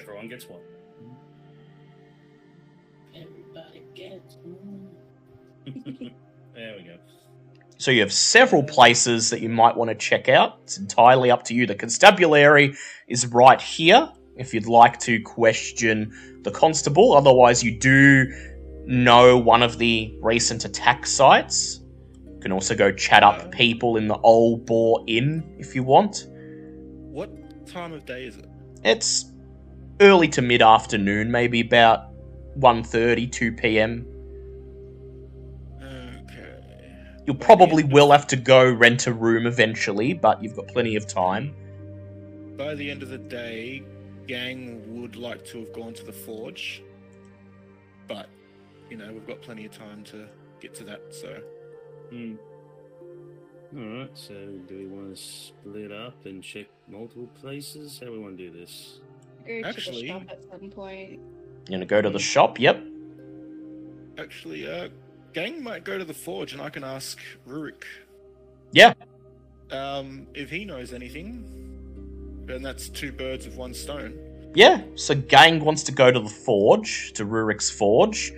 Everyone gets one. Everybody gets one. there we go. So you have several places that you might want to check out. It's entirely up to you. The constabulary is right here if you'd like to question the constable. Otherwise, you do know one of the recent attack sites. You can also go chat up uh-huh. people in the Old Boar Inn if you want. Time of day is it? It's early to mid afternoon, maybe about 1.30, 2 p.m. Okay. You'll probably will have to go rent a room eventually, but you've got plenty of time. By the end of the day, gang would like to have gone to the forge, but you know we've got plenty of time to get to that. So hmm. Hmm. Alright, so do we want to split up and check multiple places? How do we want to do this? Go Actually- to the shop at some point. You're gonna go to the shop. Yep. actually, uh, gang might go to the forge, and I can ask Rurik. Yeah. Um, if he knows anything, then that's two birds with one stone. Yeah. So Gang wants to go to the forge, to Rurik's forge.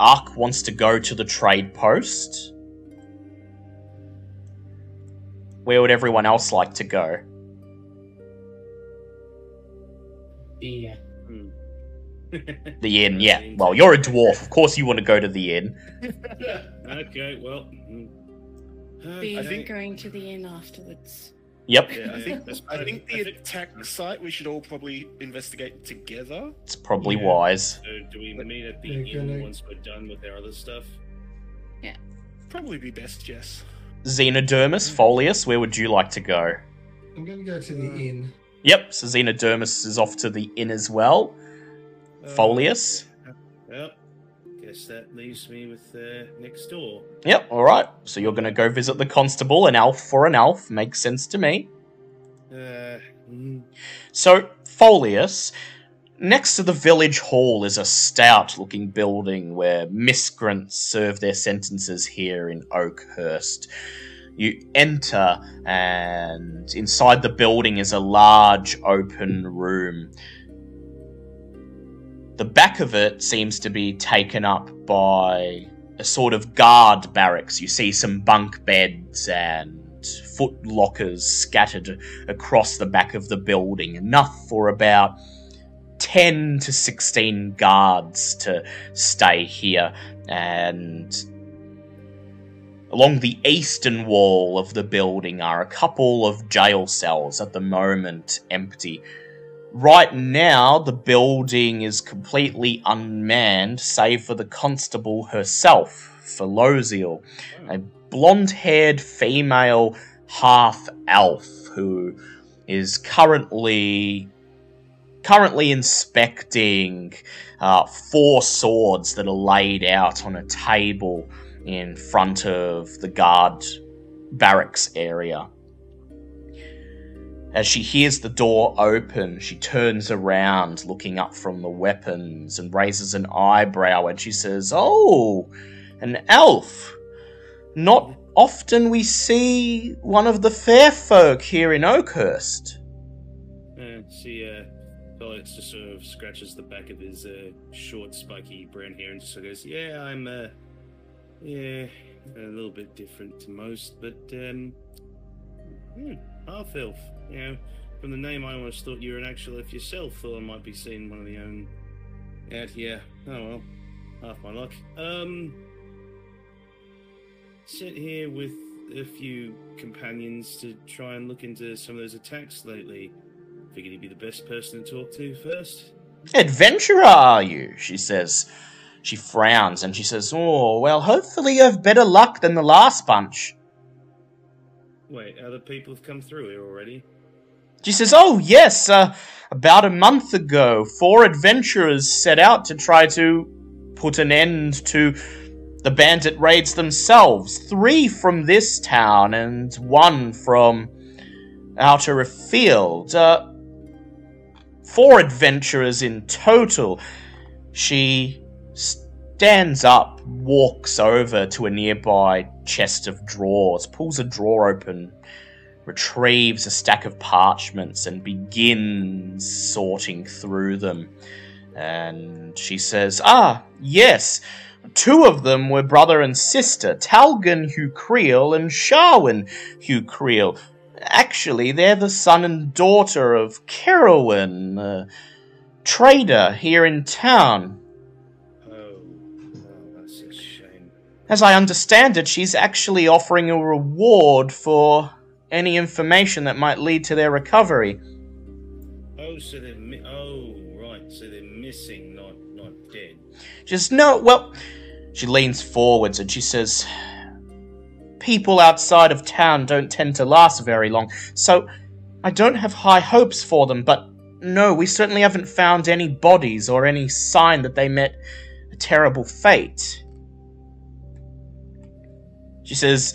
Ark wants to go to the trade post. Where would everyone else like to go? The uh, Hmm. The inn, yeah. Well, you're a dwarf. Of course you want to go to the inn. okay, well. hmm. Uh, I think, going to the inn afterwards. Yep. yeah, I think, I fine. think I the think- attack site we should all probably investigate together. It's probably Yeah. wise. So do we meet at the You're inn gonna- once we're done with our other stuff? Yeah. Probably be best, yes. Xenodermis, Folius, where would you like to go? I'm going to go to the inn. Yep, so Xenodermis is off to the inn as well. Folius? Well, guess that leaves me with uh, next door. Yep, alright. So you're going to go visit the constable, an elf for an elf. Makes sense to me. Uh, mm, So, Folius, next to the village hall is a stout looking building where miscreants serve their sentences here in Oakhurst. You enter, and inside the building is a large open room. The back of it seems to be taken up by a sort of guard barracks. You see some bunk beds and foot lockers scattered across the back of the building, enough for about 10 to 16 guards to stay here. And along the eastern wall of the building are a couple of jail cells at the moment empty. Right now, the building is completely unmanned, save for the constable herself, Felosial, a blonde haired female half elf who is currently currently inspecting uh, four swords that are laid out on a table in front of the guard barracks area. As she hears the door open, she turns around, looking up from the weapons, and raises an eyebrow and she says, Oh, an elf. not often we see one of the fair folk here in Oakhurst. Uh, see, uh, Felix just sort of scratches the back of his uh, short, spiky brown hair and just sort of goes, "Yeah, I'm, uh, yeah, a little bit different to most, but um, hmm, half elf. You know, from the name, I almost thought you were an actual elf yourself. Thought I might be seeing one of the own out here. Oh well, half my luck. Um, sit here with a few companions to try and look into some of those attacks lately. Figured he'd be the best person to talk to first. Adventurer, are you? She says. She frowns and she says, Oh, well, hopefully you have better luck than the last bunch. Wait, other people have come through here already. She says, Oh, yes, uh, about a month ago, four adventurers set out to try to put an end to the bandit raids themselves. Three from this town and one from outer afield. Uh, four adventurers in total. She stands up, walks over to a nearby chest of drawers, pulls a drawer open, retrieves a stack of parchments, and begins sorting through them. And she says, Ah, yes, two of them were brother and sister, Talgan Hucrele and Sharwin Hucrele. Actually, they're the son and daughter of Kerowyn, a trader here in town. Oh, oh, that's a shame. As I understand it, she's actually offering a reward for any information that might lead to their recovery. Oh, so they're mi- oh right, so they're missing, not not dead. Just No, well, she leans forwards and she says, People outside of town don't tend to last very long, so I don't have high hopes for them, but no, we certainly haven't found any bodies or any sign that they met a terrible fate. She says,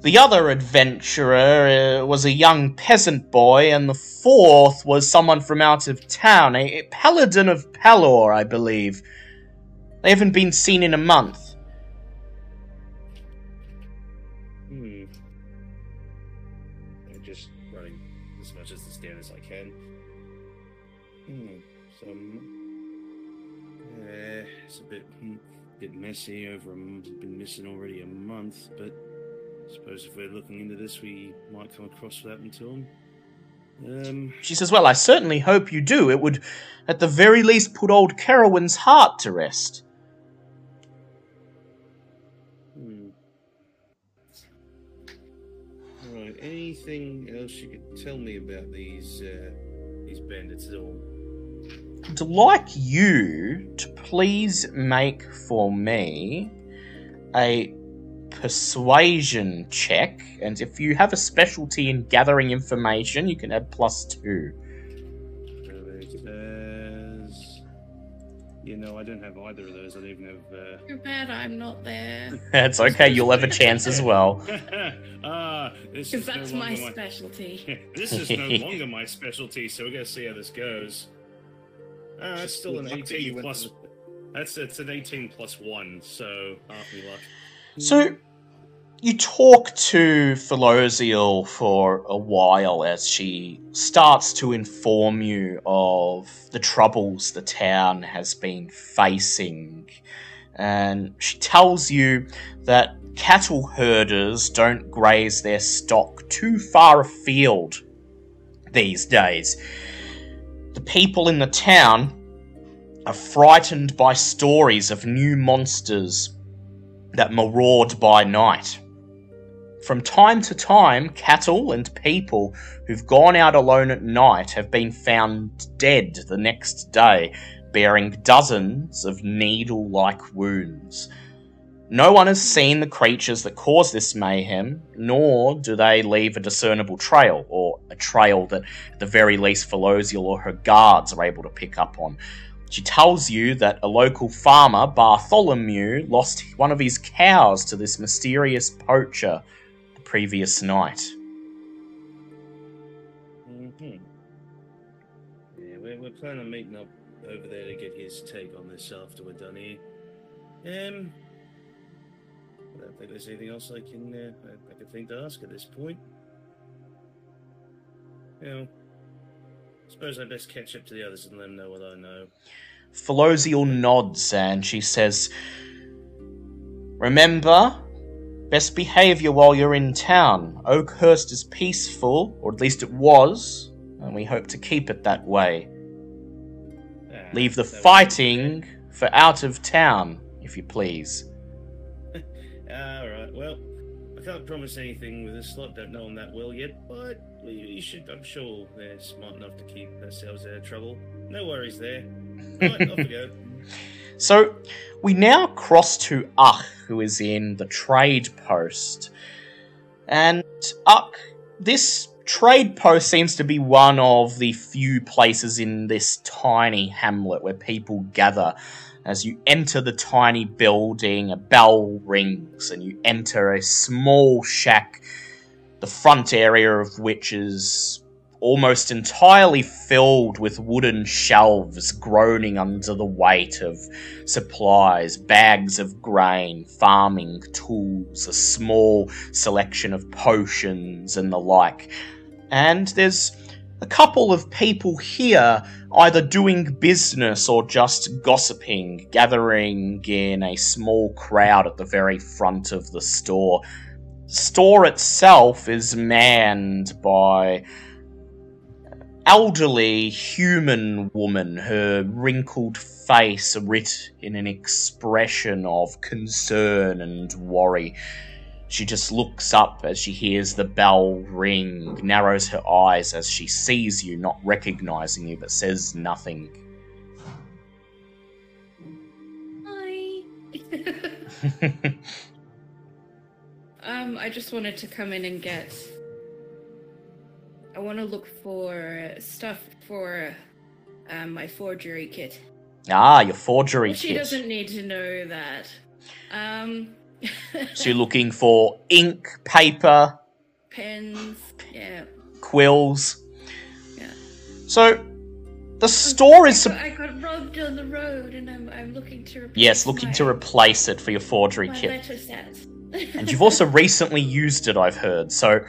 The other adventurer uh, was a young peasant boy, and the fourth was someone from out of town, a, a paladin of Pelor, I believe. They haven't been seen in a month. Messy. Over a been missing already a month, but I suppose if we're looking into this, we might come across to him. Um. She says, Well, I certainly hope you do. It would, at the very least, put old Kerowyn's heart to rest. Hmm. Right. Anything else you could tell me about these uh, these bandits at all? I'd like you to please make for me a persuasion check, and if you have a specialty in gathering information, you can add plus two. So it says, you know, I don't have either of those. I don't even have. Uh... Too bad I'm not there. It's okay, you'll have a chance as well. ah, this Because is no that's my my specialty. this is no longer my specialty, so we're gonna see how this goes. Uh, it's still an Luck that 18 plus. to That's it's an 18 plus one, so half me luck. So, you talk to Felosial for a while as she starts to inform you of the troubles the town has been facing. And she tells you that cattle herders don't graze their stock too far afield these days. People in the town are frightened by stories of new monsters that maraud by night. From time to time, cattle and people who've gone out alone at night have been found dead the next day, bearing dozens of needle like wounds. No one has seen the creatures that cause this mayhem, nor do they leave a discernible trail, or a trail that, at the very least, Felosial or her guards are able to pick up on. She tells you that a local farmer, Bartholomew, lost one of his cows to this mysterious poacher the previous night. Mm-hmm. Yeah, we're, we're planning on meeting up over there to get his take on this after we're done here. Um, don't think there's anything else I can uh, I, I can think to ask at this point. You know, suppose I best catch up to the others and let them know what I know. Felosial nods and she says, Remember, best behaviour while you're in town. Oakhurst is peaceful, or at least it was, and we hope to keep it that way. Ah, Leave the fighting for out of town, if you please. Ah, All right. Well, I can't promise anything with this slot. Don't know them that well yet, but we, we should. I'm sure they're smart enough to keep ourselves out of trouble. No worries there. Right, off we go. So we now cross to Ach, who is in the trade post. And Ach, this trade post seems to be one of the few places in this tiny hamlet where people gather. As you enter the tiny building, a bell rings and you enter a small shack, the front area of which is almost entirely filled with wooden shelves groaning under the weight of supplies, bags of grain, farming tools, a small selection of potions, and the like. And there's a couple of people here either doing business or just gossiping, gathering in a small crowd at the very front of the store. Store itself is manned by elderly human woman, her wrinkled face writ in an expression of concern and worry. She just looks up as she hears the bell ring, narrows her eyes as she sees you, not recognizing you, but says nothing. Hi. um, I just wanted to come in and get. I want to look for stuff for um, my forgery kit. ah, your forgery She kit. She doesn't need to know that. Um, So you're looking for ink, paper, pens. Yeah. quills. Yeah. So the store is. I got, I got robbed on the road, and I'm I'm looking to replace Yes, looking to replace it for your forgery my kit. letter. And you've also recently used it, I've heard. So,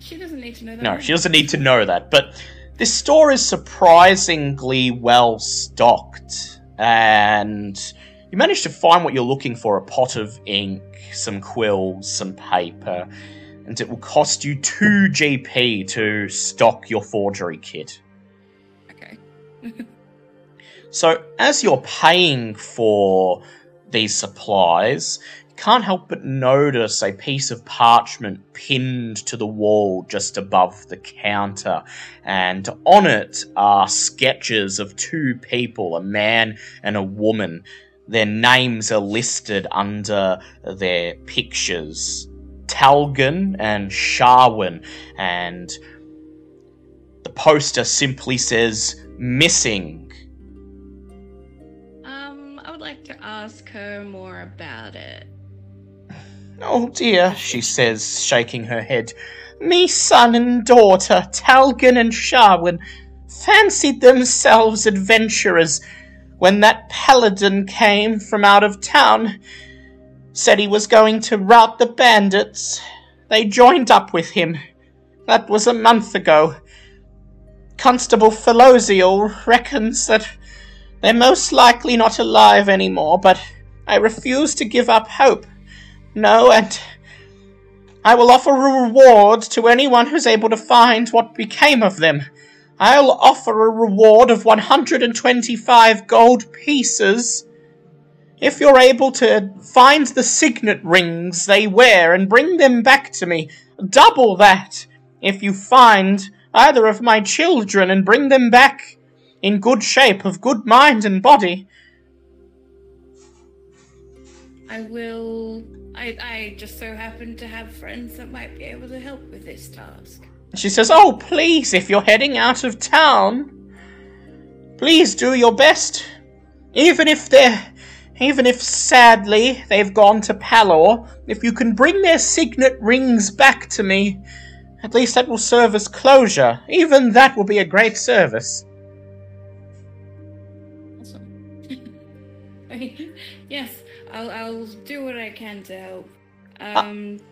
she doesn't need to know that. no, she doesn't need to know that. But this store is surprisingly well stocked. And you manage to find what you're looking for a pot of ink, some quills, some paper. And it will cost you 2 GP to stock your forgery kit. Okay. So, as you're paying for these supplies, you can't help but notice a piece of parchment pinned to the wall just above the counter. And on it are sketches of two people, a man and a woman. Their names are listed under their pictures Talgan and Sharwin. And the poster simply says, Missing. Um, I would like to ask her more about it. Oh dear, she says, shaking her head. Me son and daughter, Talgan and Sharwin, fancied themselves adventurers when that paladin came from out of town. Said he was going to rout the bandits. They joined up with him. That was a month ago. Constable Felosial reckons that they're most likely not alive anymore, but I refuse to give up hope. No, and I will offer a reward to anyone who's able to find what became of them. I'll offer a reward of 125 gold pieces. If you're able to find the signet rings they wear and bring them back to me, double that. If you find either of my children and bring them back in good shape, of good mind and body, I will. I I just so happen to have friends that might be able to help with this task. She says, Oh, please, if you're heading out of town, please do your best. Even if they're. Even if sadly they've gone to Pelor, if you can bring their signet rings back to me, at least that will serve as closure. Even that will be a great service. Awesome. Yes, I'll I'll do what I can to help. Ah. Um, the,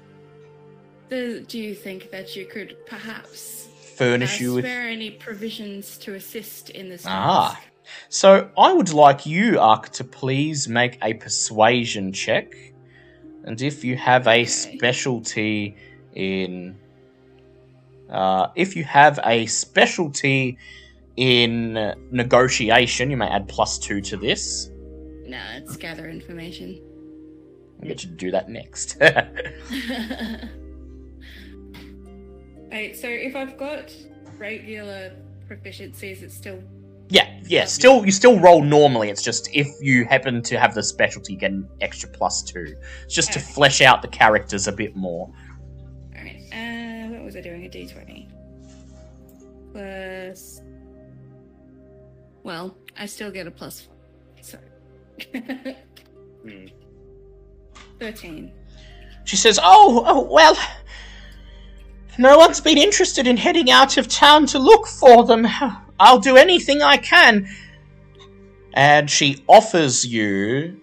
do you think that you could perhaps Furnish uh, you with. spare any provisions to assist in this Ah. task? So I would like you, Ark, to please make a persuasion check. And if you have a Okay. specialty in. Uh, if you have a specialty in negotiation, you may add plus two to this. No, it's gather information. I'll get you to do that next. Wait, so if I've got regular proficiencies, it's still yeah, yeah. Still, you still roll normally. It's just if you happen to have the specialty, you get an extra plus two. It's just to Okay. flesh out the characters a bit more. alright. Uh, what was I doing? A D twenty plus. Well, I still get a plus. So. Hmm. Thirteen. She says, "Oh, oh, well, no one's been interested in heading out of town to look for them. I'll do anything I can." And she offers you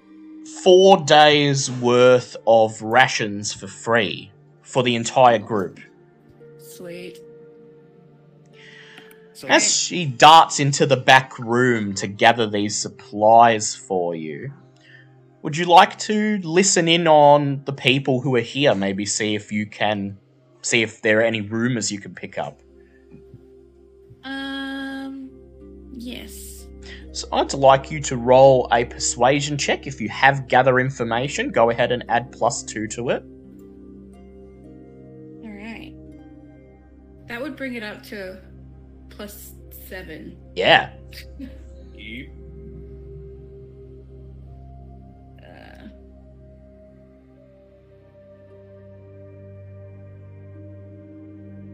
four days worth of rations for free for the entire group. Sweet. As she darts into the back room to gather these supplies for you, would you like to listen in on the people who are here? Maybe see if you can see if there are any rumors you can pick up. Um. Yes. So I'd like you to roll a persuasion check. If you have gather information, go ahead and add plus two to it. All right. That would bring it up to plus seven. Yeah. you,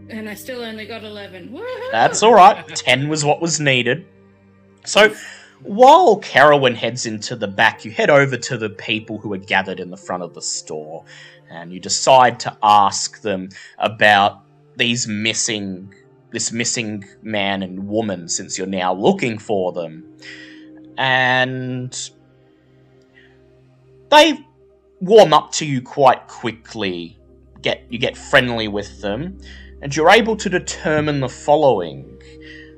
and I still only got 11. Woohoo! That's all right. Ten was what was needed. So, while Kerowyn heads into the back, you head over to the people who are gathered in the front of the store, and you decide to ask them about these missing, this missing man and woman, since you're now looking for them, and they warm up to you quite quickly. Get you get friendly with them and you're able to determine the following.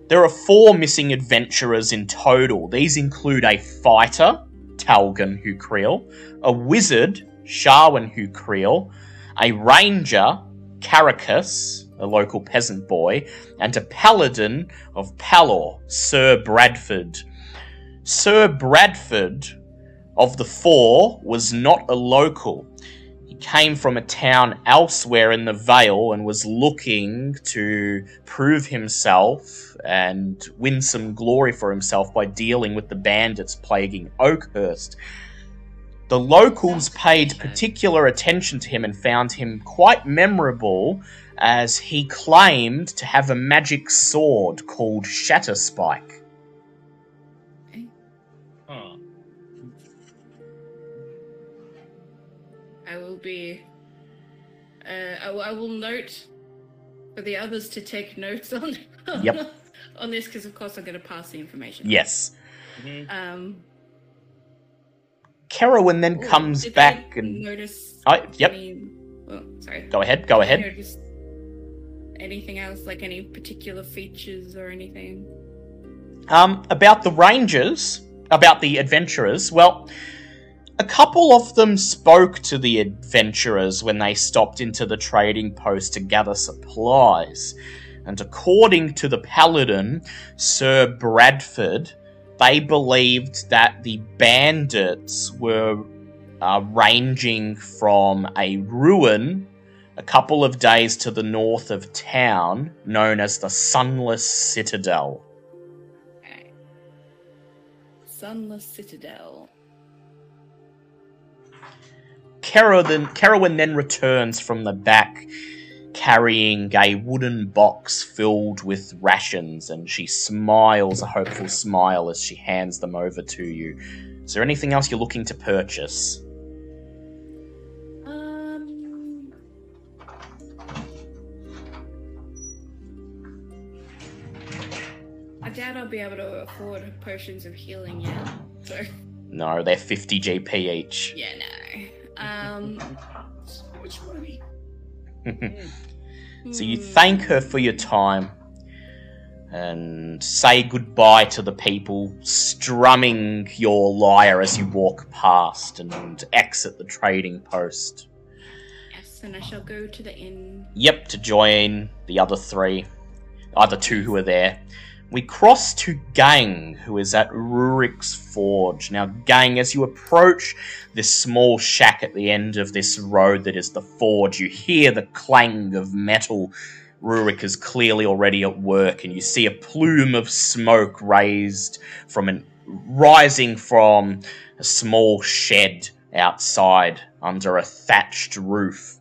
There are four missing adventurers in total. These include a fighter, Talgan Hucrele, a wizard, Sharwin Hucrele, a ranger, Karakas, a local peasant boy, and a paladin of Pelor, Sir Bradford. Sir Bradford, of the four, was not a local came from a town elsewhere in the Vale and was looking to prove himself and win some glory for himself by dealing with the bandits plaguing Oakhurst. The locals paid particular attention to him and found him quite memorable as he claimed to have a magic sword called Shatterspike. I will be. Uh, I, will- I will note for the others to take notes on. Yep. on this, because of course I'm going to pass the information. Yes. Mhm. Um. Kerowyn then ooh, comes did back they and. notice. Oh, yep. Any, well, sorry. Go ahead, go ahead. Notice anything else, like any particular features or anything? Um, about the Rangers, about the adventurers, well, a couple of them spoke to the adventurers when they stopped into the trading post to gather supplies. And according to the paladin, Sir Bradford, they believed that the bandits were uh, ranging from a ruin a couple of days to the north of town known as the Sunless Citadel. Okay. Sunless Citadel. Caro then, Kerowyn then returns from the back carrying a wooden box filled with rations, and she smiles a hopeful smile as she hands them over to you. Is there anything else you're looking to purchase? Um. I doubt I'll be able to afford potions of healing yet. So, No, they're 50 GP each. Yeah, no. Um, So much money. So you thank her for your time and say goodbye to the people, strumming your lyre as you walk past and exit the trading post. Yes, and I shall go to the inn. Yep, to join the other three, other two who are there. We cross to Gang, who is at Rurik's Forge. Now, Gang, as you approach this small shack at the end of this road that is the forge, you hear the clang of metal. Rurik is clearly already at work, and you see a plume of smoke raised from an rising from a small shed outside under a thatched roof.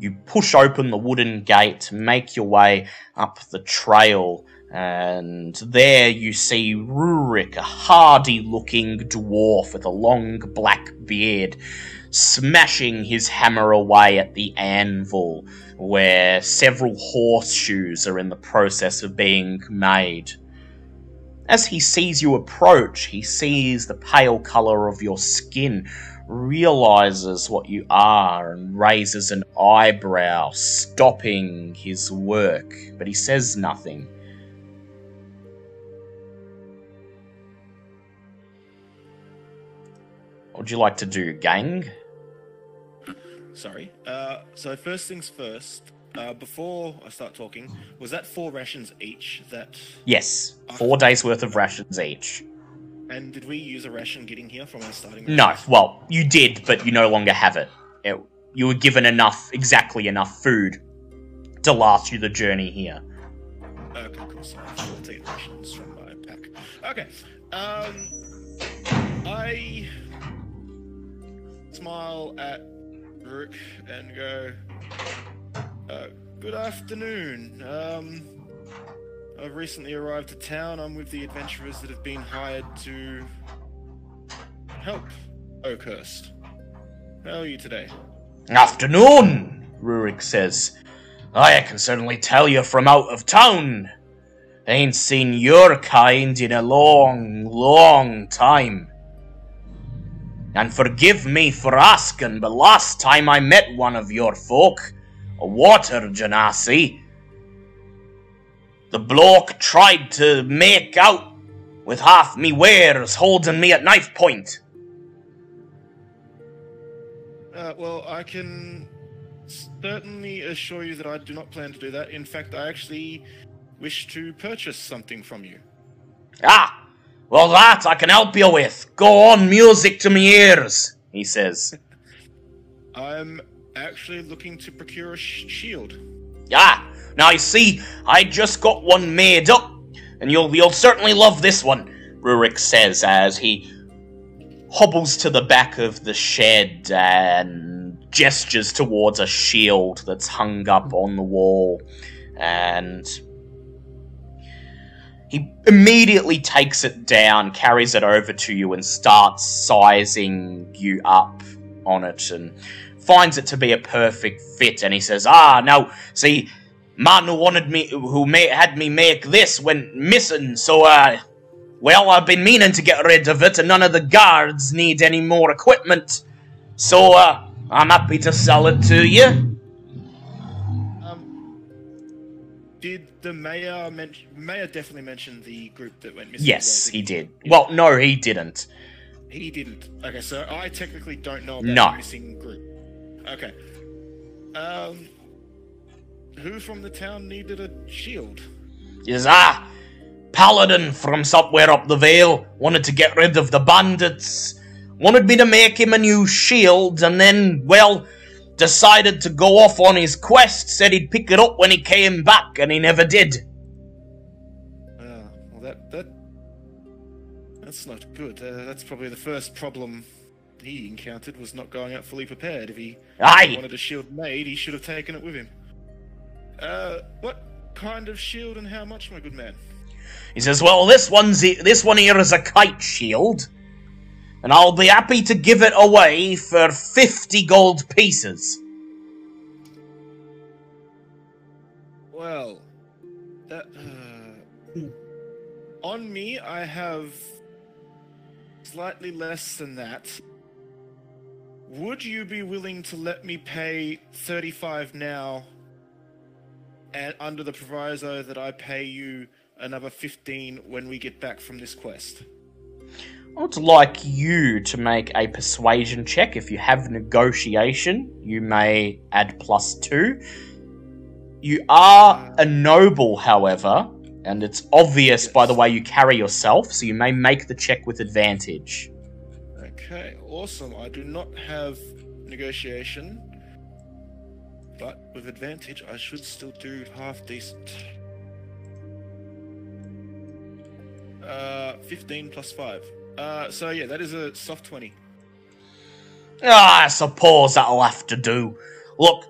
You push open the wooden gate, make your way up the trail, and there you see Rurik, a hardy looking dwarf with a long black beard, smashing his hammer away at the anvil, where several horseshoes are in the process of being made. As he sees you approach, he sees the pale colour of your skin, realizes what you are, and raises an eyebrow, stopping his work, but he says nothing. What would you like to do, gang? Sorry. Uh, so first things first. Uh, before I start talking, was that four rations each? That Yes, four days worth of rations each. And did we use a ration getting here from our starting? No, well, you did, but you no longer have it. It- you were given enough, exactly enough food to last you the journey here. Okay, cool. So I'll take rations from my pack. Okay. Um, I smile at Rook and go, uh, "Good afternoon. Um, I've recently arrived to town. I'm with the adventurers that have been hired to help Oakhurst. How are you today?" Afternoon, Rurik says. I can certainly tell you from out of town. Ain't seen your kind in a long, long time. And forgive me for asking, but last time I met one of your folk, a water genasi, the bloke tried to make out with half me wares holding me at knife point. Uh, well, I can certainly assure you that I do not plan to do that. In fact, I actually wish to purchase something from you. Ah, well, that I can help you with. Go on, music to me ears, he says. I'm actually looking to procure a sh- shield. Ah, now you see, I just got one made up, and you'll you'll certainly love this one, Rurik says as he hobbles to the back of the shed and gestures towards a shield that's hung up on the wall, and he immediately takes it down, carries it over to you, and starts sizing you up on it, and finds it to be a perfect fit. And he says, "Ah, now see, man who wanted me, who had me make this, went missing. So, uh, well, I've been meaning to get rid of it, and none of the guards need any more equipment. So, uh, I'm happy to sell it to you." Um, did the mayor mention? Mayor definitely mentioned the group that went missing. Yes, he did. Well, no, he didn't. He didn't. Okay, so I technically don't know about No. the missing group. Okay. Um, who from the town needed a shield? Says, ah, Paladin from somewhere up the vale wanted to get rid of the bandits. Wanted me to make him a new shield, and then, well, decided to go off on his quest. Said he'd pick it up when he came back, and he never did. Uh, well, that that that's not good. Uh, that's probably the first problem he encountered was not going out fully prepared. If he Aye, wanted a shield made, he should have taken it with him. Uh, what kind of shield and how much, my good man? he says, well, this one's this one here is a kite shield, and I'll be happy to give it away for fifty gold pieces. Well, that uh, on me, I have slightly less than that. Would you be willing to let me pay 35 now and under the proviso that I pay you another 15 when we get back from this quest? I would like you to make a persuasion check. If you have negotiation, you may add plus two. You are a noble, however, and it's obvious by the way you carry yourself, so you may make the check with advantage. Okay, awesome. I do not have negotiation, but with advantage, I should still do half decent. Uh, 15 plus 5. Uh, so yeah, that is a soft 20. Ah, I suppose that'll have to do. Look,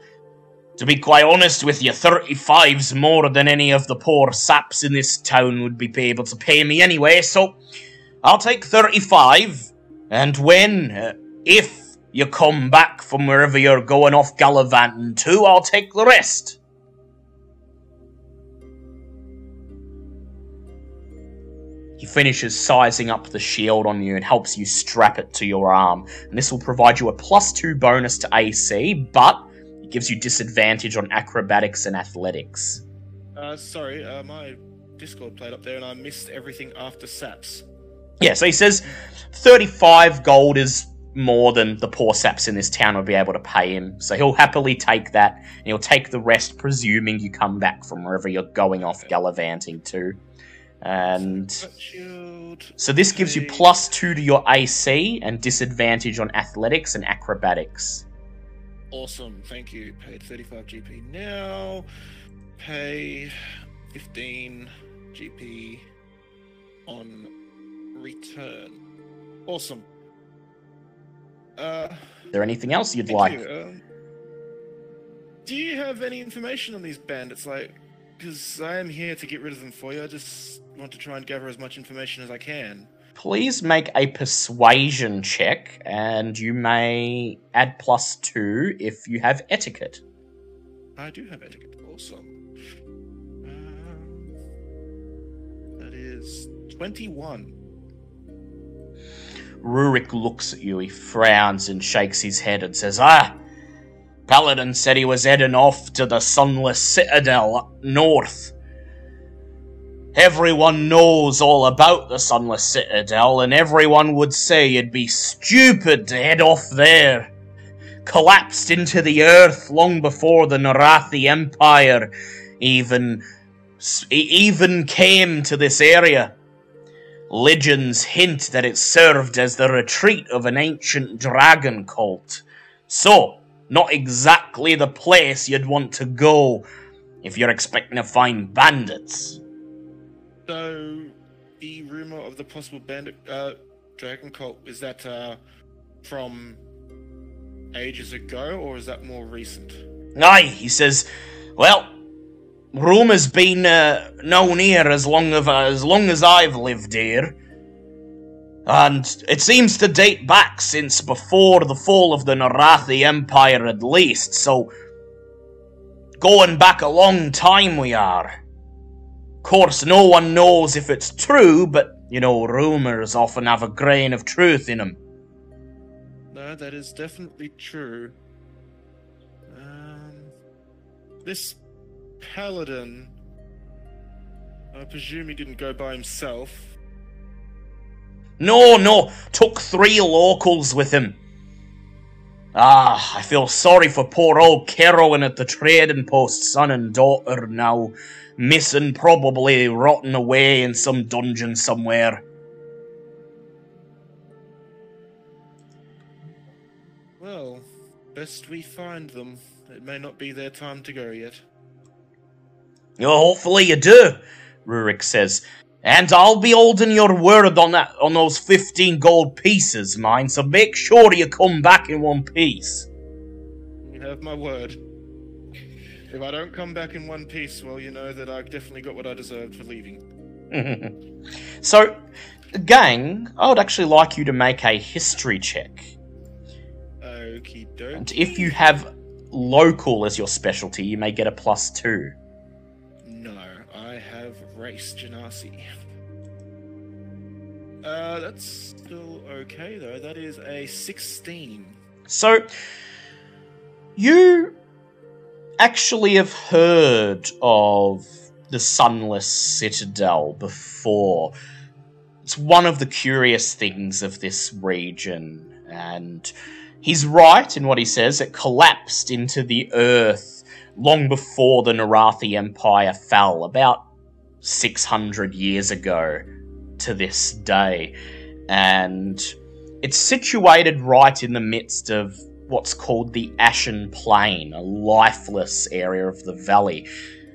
to be quite honest with you, 35's more than any of the poor saps in this town would be able to pay me anyway, so I'll take 35. And when, uh, if you come back from wherever you're going off gallivanting to, I'll take the rest. He finishes sizing up the shield on you and helps you strap it to your arm. And this will provide you a plus two bonus to AC, but it gives you disadvantage on acrobatics and athletics. Uh, sorry, uh, my Discord played up there and I missed everything after SAPS. Yeah, so he says 35 gold is more than the poor saps in this town would be able to pay him. So he'll happily take that, and he'll take the rest, presuming you come back from wherever you're going off gallivanting to. And so this gives you plus two to your AC and disadvantage on athletics and acrobatics. Awesome, thank you. Paid 35 GP now. Pay 15 GP on return. Awesome. Uh, Is there anything else you'd like? you. Um, do you have any information on these bandits? Like, because I am here to get rid of them for you. I just want to try and gather as much information as I can. Please make a persuasion check, and you may add plus two if you have etiquette. I do have etiquette. Awesome. Um, that is 21. Rurik looks at you, he frowns and shakes his head and says, Ah, Paladin said he was heading off to the Sunless Citadel up north. Everyone knows all about the Sunless Citadel, and everyone would say it'd be stupid to head off there. Collapsed into the earth long before the Narathi Empire even even came to this area. Legends hint that it served as the retreat of an ancient dragon cult. So, not exactly the place you'd want to go if you're expecting to find bandits. So, the rumor of the possible bandit uh, dragon cult is that uh, from ages ago, or is that more recent? Aye, he says, well, rumour's been uh, known here as long of as long as I've lived here, and it seems to date back since before the fall of the Narathi Empire, at least. So, going back a long time, we are. Of course, no one knows if it's true, but you know, rumours often have a grain of truth in them. No, that is definitely true. Um, this paladin, I presume he didn't go by himself. No, no, took three locals with him. Ah, I feel sorry for poor old Kerowyn at the trading post, son and daughter now, missing, probably rotting away in some dungeon somewhere. Well, best we find them. It may not be their time to go yet. Oh, hopefully you do, Rurik says. And I'll be holding your word on that on those fifteen gold pieces, mind, so make sure you come back in one piece. You have my word. If I don't come back in one piece, well, you know that I've definitely got what I deserved for leaving. so, gang, I would actually like you to make a history check. Okie doke. And if you have local as your specialty, you may get a plus two. Genasi. Uh, that's still okay though. That is a 16. So, you actually have heard of the Sunless Citadel before. It's one of the curious things of this region, and he's right in what he says. It collapsed into the earth long before the Narathi Empire fell, about 600 years ago to this day. And it's situated right in the midst of what's called the Ashen Plain, a lifeless area of the valley.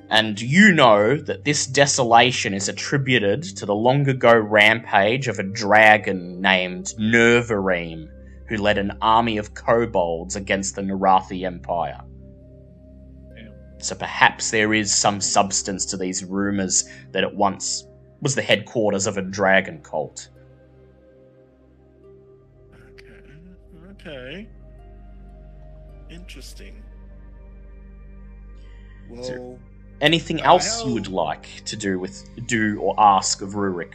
And you know that this desolation is attributed to the long ago rampage of a dragon named Nervareem, who led an army of kobolds against the Narathi Empire. So perhaps there is some substance to these rumors that it once was the headquarters of a dragon cult. Okay. Okay. Interesting. Well, Anything else how- you would like to do with do or ask of Rurik?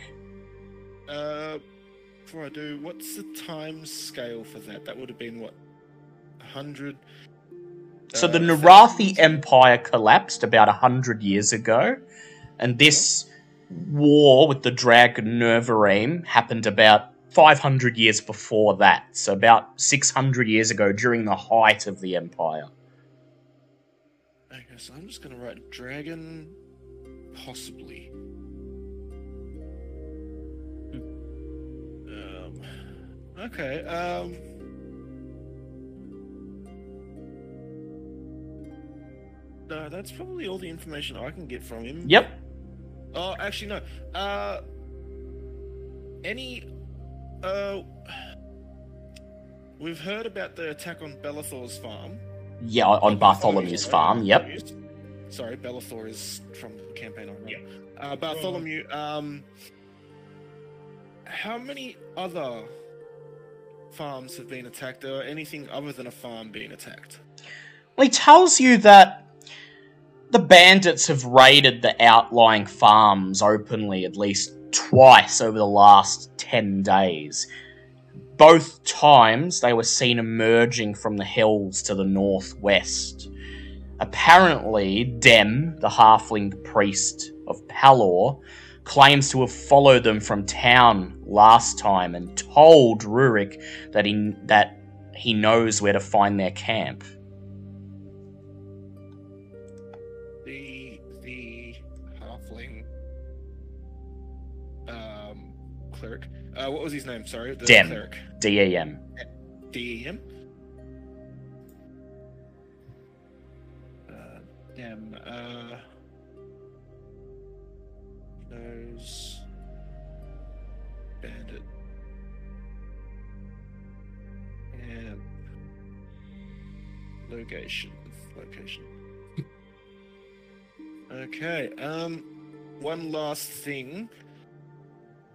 uh, before I do, what's the time scale for that? That would have been what, a hundred. So the uh, Narathi? Empire collapsed about a hundred years ago, and this war with the dragon Nervareem happened about 500 years before that. So about 600 years ago, during the height of the Empire. Okay, so I'm just gonna write dragon, possibly. Um. Okay. Um. No, that's probably all the information I can get from him. Yep. Oh, actually, no. Uh, any. Uh, we've heard about the attack on Bellathor's farm. Yeah, on Bartholomew's farm. Yep. Sorry, Bellathor is from the campaign. I Yeah. Uh, Bartholomew. Um, how many other farms have been attacked, or anything other than a farm being attacked? Well, he tells you that the bandits have raided the outlying farms openly at least twice over the last 10 days. Both times they were seen emerging from the hills to the northwest. Apparently, Dem, the halfling priest of Pelor, claims to have followed them from town last time and told Rurik that he that he knows where to find their camp. Uh, what was his name? Sorry, the Dem. cleric. DAM. Dem. Uh, Dem. Uh, knows bandit and location. Location. okay. Um, one last thing.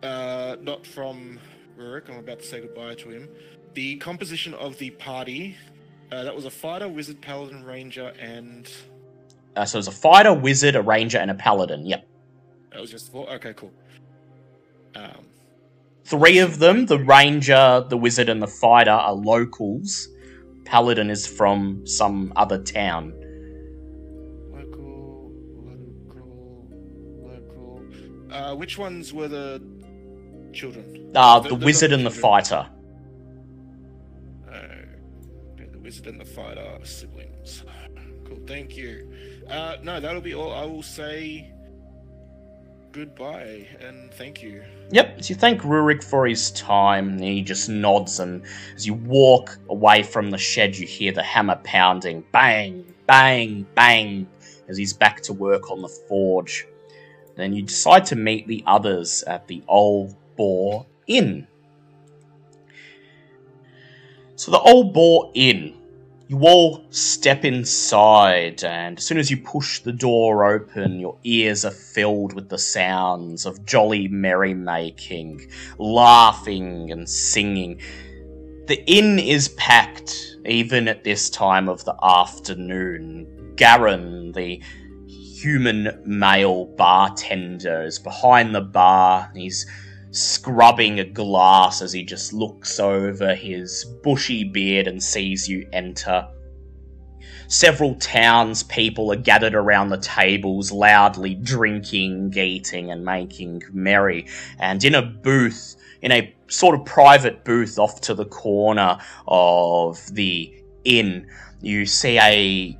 Uh, not from Rurik. I'm about to say goodbye to him. The composition of the party. Uh, that was a fighter, wizard, paladin, ranger, and Uh, so was a fighter, wizard, a ranger, and a paladin. Yep. that was just four. Okay, cool. Um, Three of them, the ranger, the wizard, and the fighter, are locals. Paladin is from some other town. local, local, local. Uh, which ones were the children? Uh, The- the, wizard and the fighter. Uh, the wizard and the fighter are siblings. Cool, thank you. Uh, no, that'll be all. I will say goodbye and thank you. Yep, so you thank Rurik for his time, and he just nods, and as you walk away from the shed, you hear the hammer pounding bang, bang, bang, as he's back to work on the forge. Then you decide to meet the others at the Old Boar Inn. So, the Old Boar Inn, you all step inside, and as soon as you push the door open, your ears are filled with the sounds of jolly merrymaking, laughing, and singing. The inn is packed, even at this time of the afternoon. Garen, the human male bartender, is behind the bar. He's scrubbing a glass as he just looks over his bushy beard and sees you enter. Several townspeople are gathered around the tables, loudly drinking, eating, and making merry. And in a booth, in a sort of private booth off to the corner of the inn, you see a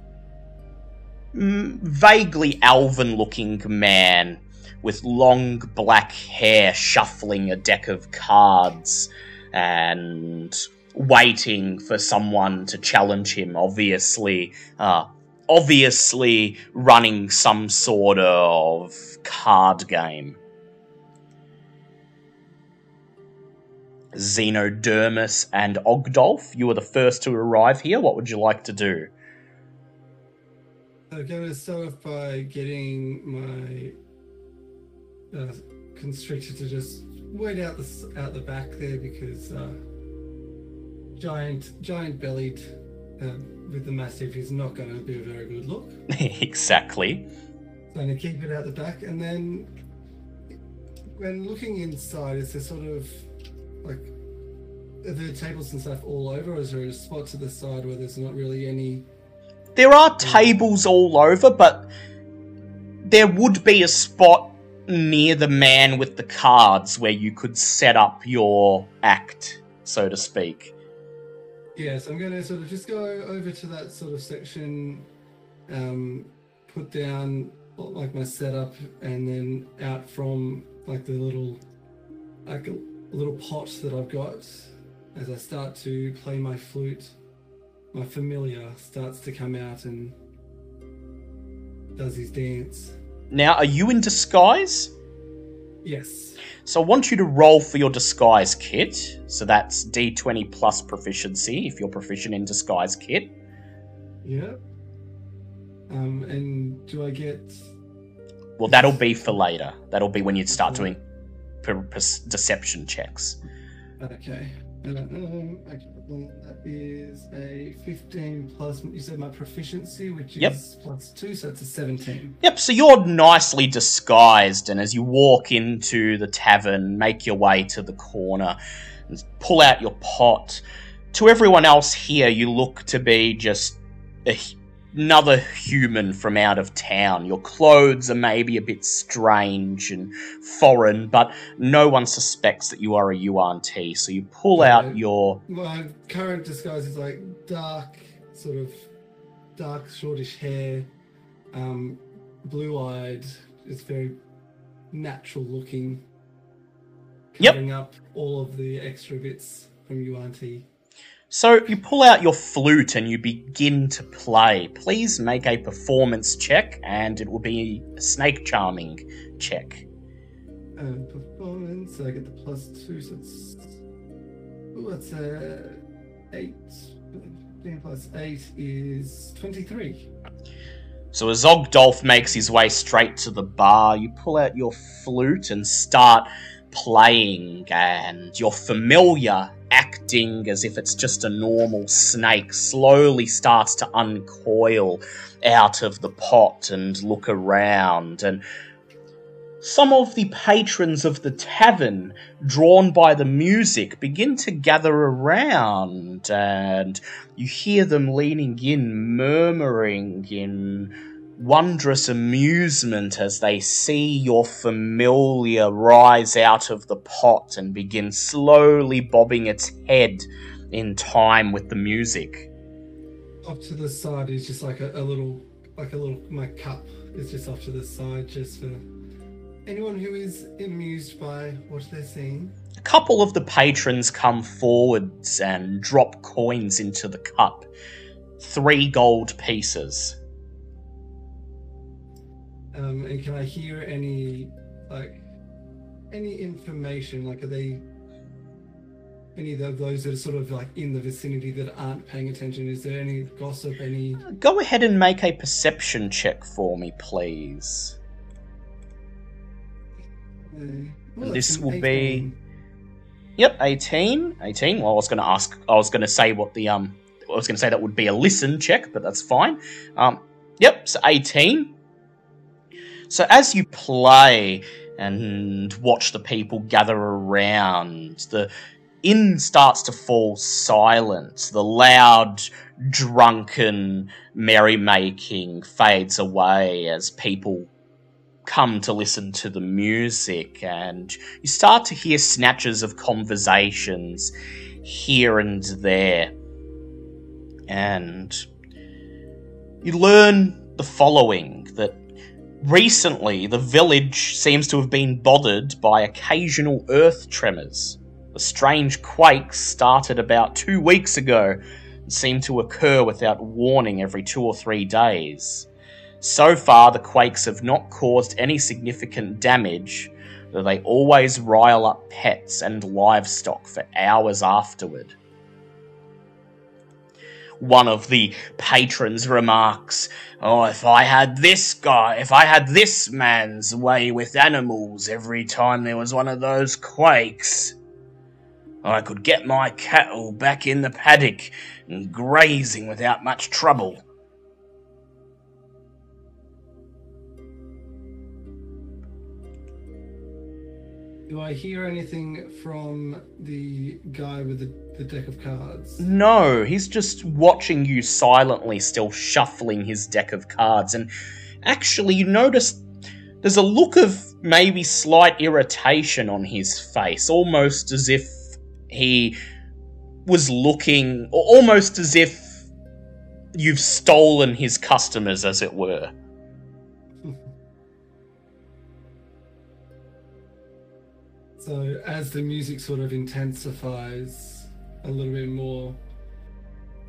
vaguely elven looking man with long black hair shuffling a deck of cards and waiting for someone to challenge him obviously uh, obviously running some sort of card game Xenodermis and Ogdolf, you were the first to arrive here. What would you like to do? I'm to start off by getting my uh, constrictor to just wait out the out the back there because uh, giant giant bellied uh, with the massive is not going to be a very good look. exactly. So I'm going to keep it out the back, and then when looking inside, is there sort of like are there tables and stuff all over, or is there a spot to the side where there's not really any? There are tables all over, but there would be a spot near the man with the cards where you could set up your act, so to speak. Yes, I'm going to sort of just go over to that sort of section, um, put down like my setup, and then out from like the little like a little pot that I've got as I start to play my flute, my familiar starts to come out and does his dance. Now, are you in disguise? Yes. So I want you to roll for your disguise kit. So that's D20 plus proficiency if you're proficient in disguise kit. Yeah. Um, and do I get? Well, that'll be for later. That'll be when you start doing per- per- deception checks. Okay. Um, okay, that is a 15 plus, you said my proficiency, which Yep. is plus 2, so it's a 17. Yep, so you're nicely disguised, and as you walk into the tavern, make your way to the corner, and pull out your pot. To everyone else here, you look to be just a, another human from out of town. Your clothes are maybe a bit strange and foreign, but no one suspects that you are a yuan-ti. So you pull out your My current disguise is like dark, sort of dark, shortish hair, um, blue eyed. It's very natural looking. Yep. Covering up all of the extra bits from yuan-ti. So you pull out your flute and you begin to play. Please make a performance check, and it will be a snake charming check. Uh, performance, I get the plus two, so it's. Ooh, that's uh, eight. 15 plus eight is 23. So as Ogdolf makes his way straight to the bar, you pull out your flute and start playing, and your familiar acting as if it's just a normal snake slowly starts to uncoil out of the pot and look around. And some of the patrons of the tavern, drawn by the music, begin to gather around, and you hear them leaning in, murmuring in wondrous amusement as they see your familiar rise out of the pot and begin slowly bobbing its head in time with the music. Off to the side is just like a, a little, like a little, my cup is just off to the side just for anyone who is amused by what they're seeing. A couple of the patrons come forwards and drop coins into the cup. Three gold pieces. Um, and can I hear any, like, any information? Like, are they any of those that are sort of like in the vicinity that aren't paying attention? Is there any gossip? Any? Go ahead and make a perception check for me, please. Uh, well, This will be- Yep, 18. 18. Well, I was going to ask, I was going to say what the, um, I was going to say that would be a listen check, but that's fine. Um, yep, so 18. So as you play, and watch the people gather around. The inn starts to fall silent. The loud, drunken merrymaking fades away as people come to listen to the music, and you start to hear snatches of conversations here and there. And you learn the following recently the village seems to have been bothered by occasional earth tremors. The strange quakes started about two weeks ago and seem to occur without warning every two or three days. So far, the quakes have not caused any significant damage, though they always rile up pets and livestock for hours afterward. One of the patrons remarks, Oh, if I had this guy, if I had this man's way with animals every time there was one of those quakes, I could get my cattle back in the paddock and grazing without much trouble. Do I hear anything from the guy with the, the deck of cards? No, he's just watching you silently, still shuffling his deck of cards. And actually, you notice there's a look of maybe slight irritation on his face, almost as if he was looking, almost as if you've stolen his customers, as it were. So as the music sort of intensifies a little bit more,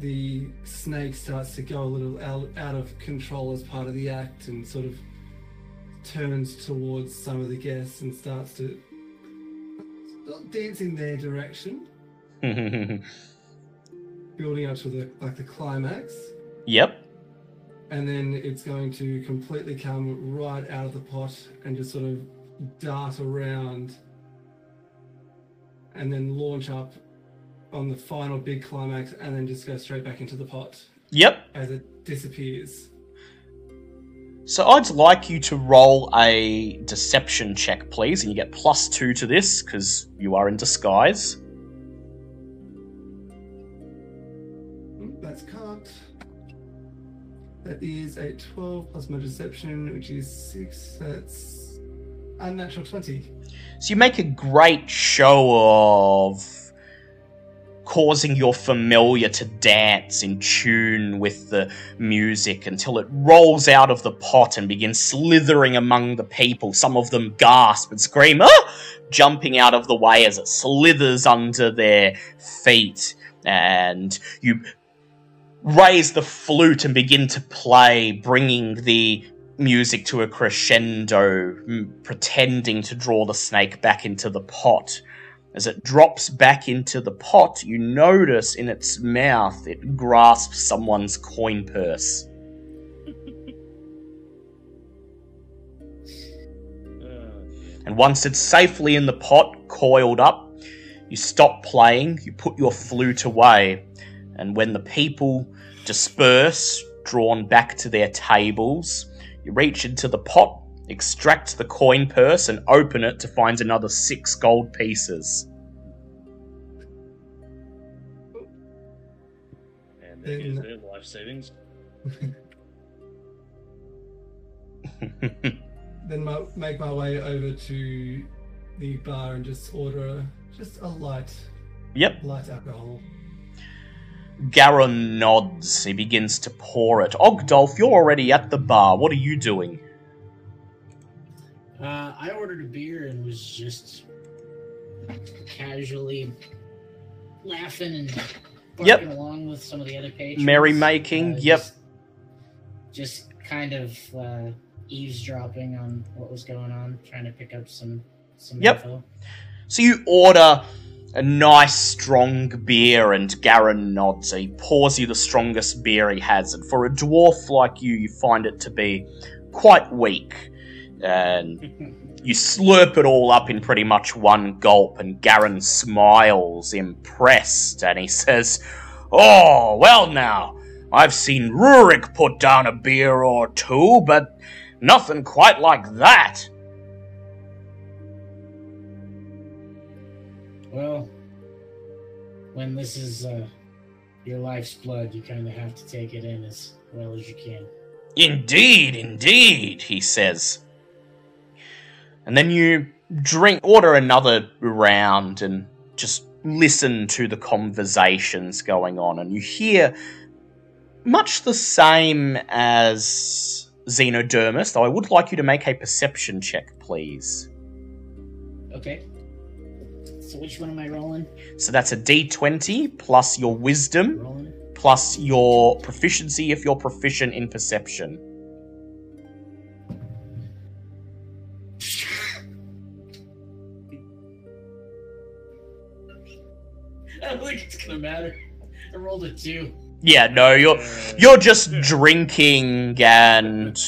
the snake starts to go a little out, out of control as part of the act and sort of turns towards some of the guests and starts to dance in their direction, building up to the like the climax. yep. and then it's going to completely come right out of the pot and just sort of dart around and then launch up on the final big climax and then just go straight back into the pot Yep. as it disappears. So I'd like you to roll a deception check, please, and you get plus two to this because you are in disguise. That's cut. That is a 12 plus my deception, which is 6. That's unnatural 20. So you make a great show of causing your familiar to dance in tune with the music until it rolls out of the pot and begins slithering among the people. Some of them gasp and scream, ah! jumping out of the way as it slithers under their feet. And you raise the flute and begin to play, bringing the music to a crescendo, pretending to draw the snake back into the pot. As it drops back into the pot, you notice in its mouth it grasps someone's coin purse. And once it's safely in the pot, coiled up, you stop playing, you put your flute away, and when the people disperse, drawn back to their tables, you reach into the pot, extract the coin purse, and open it to find another six gold pieces. And there Then- their life savings. Then my, make my way over to the bar and just order just a light, yep. light alcohol. Garon nods. He begins to pour it. Ogdolf, you're already at the bar. What are you doing? Uh, I ordered a beer and was just casually laughing and barking Yep. along with some of the other patrons. Merrymaking, Uh, yep. Just, just kind of uh, eavesdropping on what was going on, trying to pick up some some Yep. info. So you order a nice strong beer, and Garon nods. He pours you the strongest beer he has, and for a dwarf like you, you find it to be quite weak. And you slurp it all up in pretty much one gulp, and Garon smiles, impressed, and he says, Oh, well now, I've seen Rurik put down a beer or two, but nothing quite like that. Well, when this is uh, your life's blood, you kind of have to take it in as well as you can. Indeed, indeed, he says. And then you drink, order another round, and just listen to the conversations going on, and you hear much the same as Xenodermis, though I would like you to make a perception check, please. Okay. So which one am I rolling? So that's a d20 plus your wisdom Rolling. plus your proficiency if you're proficient in perception. I don't think it's gonna matter. I rolled a two. Yeah, no, you're you're just drinking and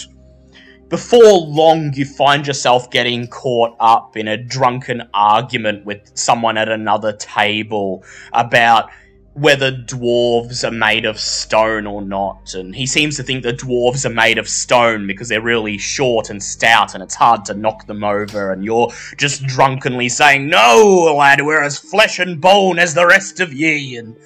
before long you find yourself getting caught up in a drunken argument with someone at another table about whether dwarves are made of stone or not. And he seems to think the dwarves are made of stone because they're really short and stout and it's hard to knock them over. And you're just drunkenly saying no lad we're as flesh and bone as the rest of ye. And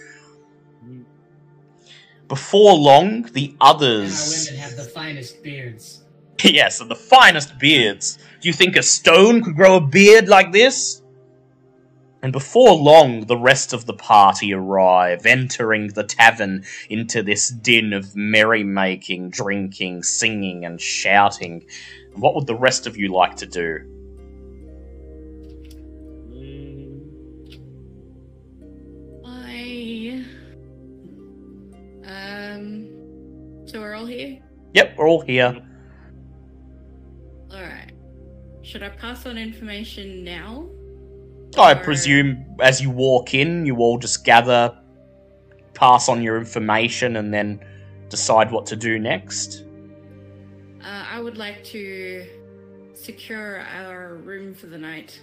before long the our others women have the finest beards. yes, and the finest beards. Do you think a stone could grow a beard like this? And before long, the rest of the party arrive, entering the tavern into this din of merrymaking, drinking, singing, and shouting. What would the rest of you like to do? I. Um. So we're all here? Yep, we're all here. Should I pass on information now? I Or- presume as you walk in, you all just gather, pass on your information, and then decide what to do next. Uh, I would like to secure our room for the night.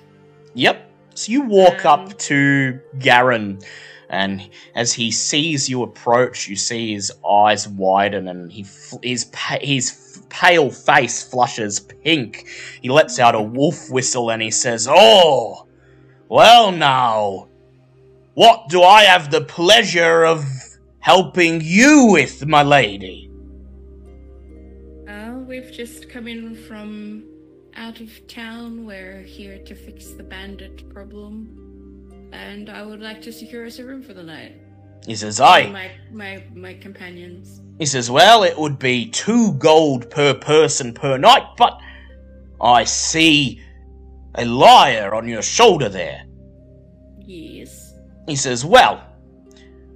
Yep. So you walk Um, up to Garon, and as he sees you approach, you see his eyes widen, and he fl- his pa- his pale face flushes pink. He lets out a wolf whistle, and he says, "Oh, well now, what do I have the pleasure of helping you with, my lady?" Uh, we've just come in from out of town. We're here to fix the bandit problem. And I would like to secure us a room for the night. He says, "I." My, my, my companions. He says, Well, it would be two gold per person per night, but I see a lyre on your shoulder there. Yes. He says, Well,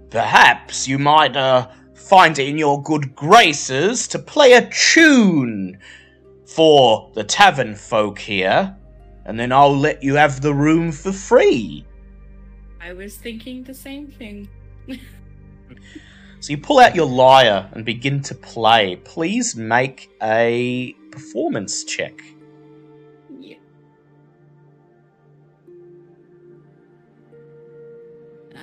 perhaps you might uh, find it in your good graces to play a tune for the tavern folk here, and then I'll let you have the room for free. I was thinking the same thing. So you pull out your lyre and begin to play. Please make a performance check. Yeah. Uh,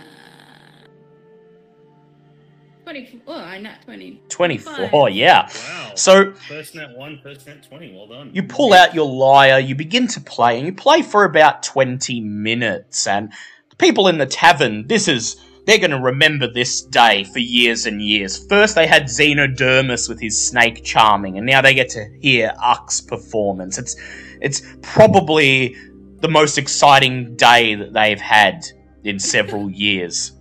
20. Oh, I not 20. 24, Five. yeah. Wow. So First net one, first net 20. Well done. you pull out your lyre, you begin to play, and you play for about 20 minutes. And the people in the tavern, this is. They're going to remember this day for years and years. First, they had Xenodermis with his snake charming, and now they get to hear Uck's performance. It's, it's probably the most exciting day that they've had in several years.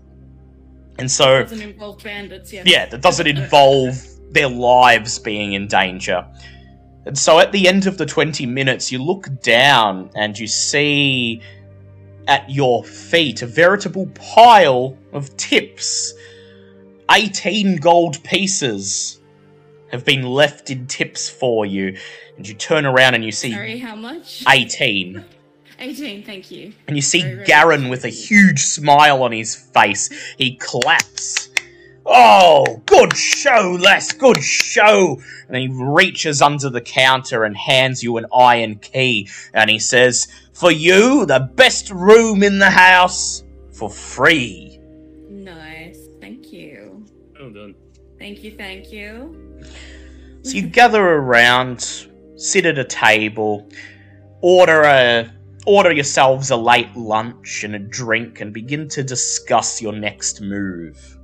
And so. Doesn't involve bandits, yeah. Yeah, that doesn't involve their lives being in danger. And so at the end of the 20 minutes, you look down and you see at your feet a veritable pile of tips. 18 gold pieces have been left in tips for you. And you turn around and you see Sorry, how much? 18. 18, thank you. And you see very Garon with a huge smile on his face. He claps. Oh, good show, Les, good show. And he reaches under the counter and hands you an iron key. And he says, For you, the best room in the house for free. Nice, thank you. Well done. Thank you, thank you. So you gather around, sit at a table, order a order yourselves a late lunch and a drink and begin to discuss your next move.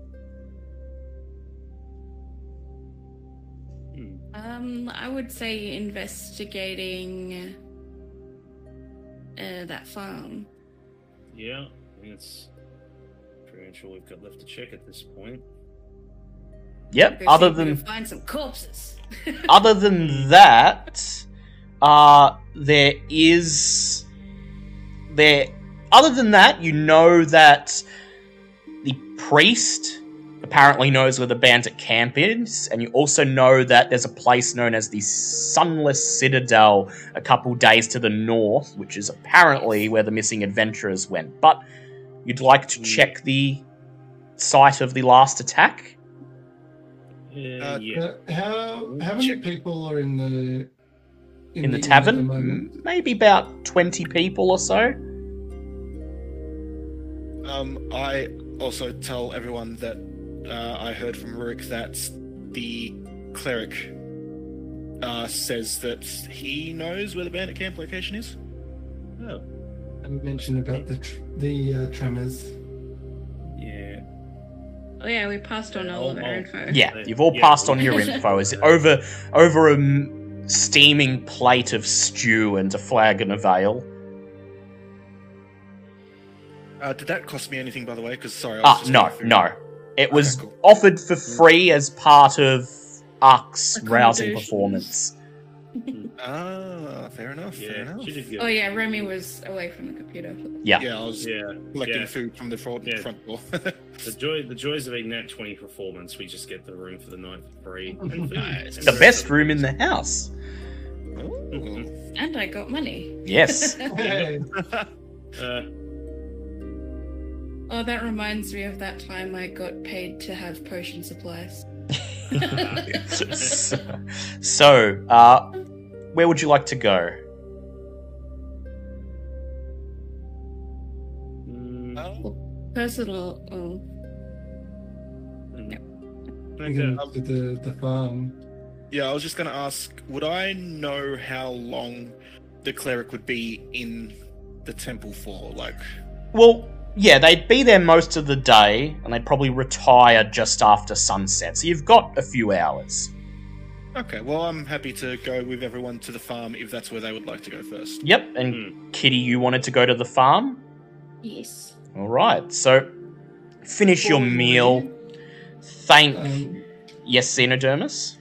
Hmm. Um, I would say investigating uh, that farm. Yeah, I think that's pretty much all we've got left to check at this point. Yep. Other see if we than find some corpses. other than that, uh, there is there. Other than that, you know that the priest apparently knows where the bandit camp is, and you also know that there's a place known as the Sunless Citadel a couple days to the north, which is apparently where the missing adventurers went. But you'd like to check the site of the last attack. Uh, Uh, yeah. How how many Check. people are in the in the inn at tavern. moment? M- Maybe about 20 people or so. Um, I also tell everyone that uh, I heard from Rurik that the cleric uh, says that he knows where the bandit camp location is. Oh, I mentioned about the tr- the uh, tremors. yeah. oh yeah, we passed on all of our info. Yeah, you've all Yeah. passed on your info. Is it over over a m- steaming plate of stew and a flagon of ale? Uh, did that cost me anything, by the way? Because sorry, I was Ah, just no, no. It was cool. offered for free as part of Ark's rousing performance. Ah, fair enough. fair enough. she did good. Oh yeah, Remy was away from the computer. Yeah. Yeah, I was Yeah, collecting yeah. food from the front, Yeah. front door. The joy, the joys of a nat twenty performance. We just get the room for the night for free. Nice. The best room in the house. Ooh. And I got money. Yes. Uh, Oh, that reminds me of that time I got paid to have potion supplies. so, so, uh, where would you like to go? mm, Oh, Personal. Oh, we're okay. gonna to the the farm. yeah, I was just going to ask would I know how long the cleric would be in the temple for? Like, Well, yeah, they'd be there most of the day, and they'd probably retire just after sunset. So you've got a few hours. okay, well, I'm happy to go with everyone to the farm if that's where they would like to go first. Yep, and Kitty, you wanted to go to the farm? yes. All right, so finish your Before we meal. leave, Thank. Um, yes, Xenodermis?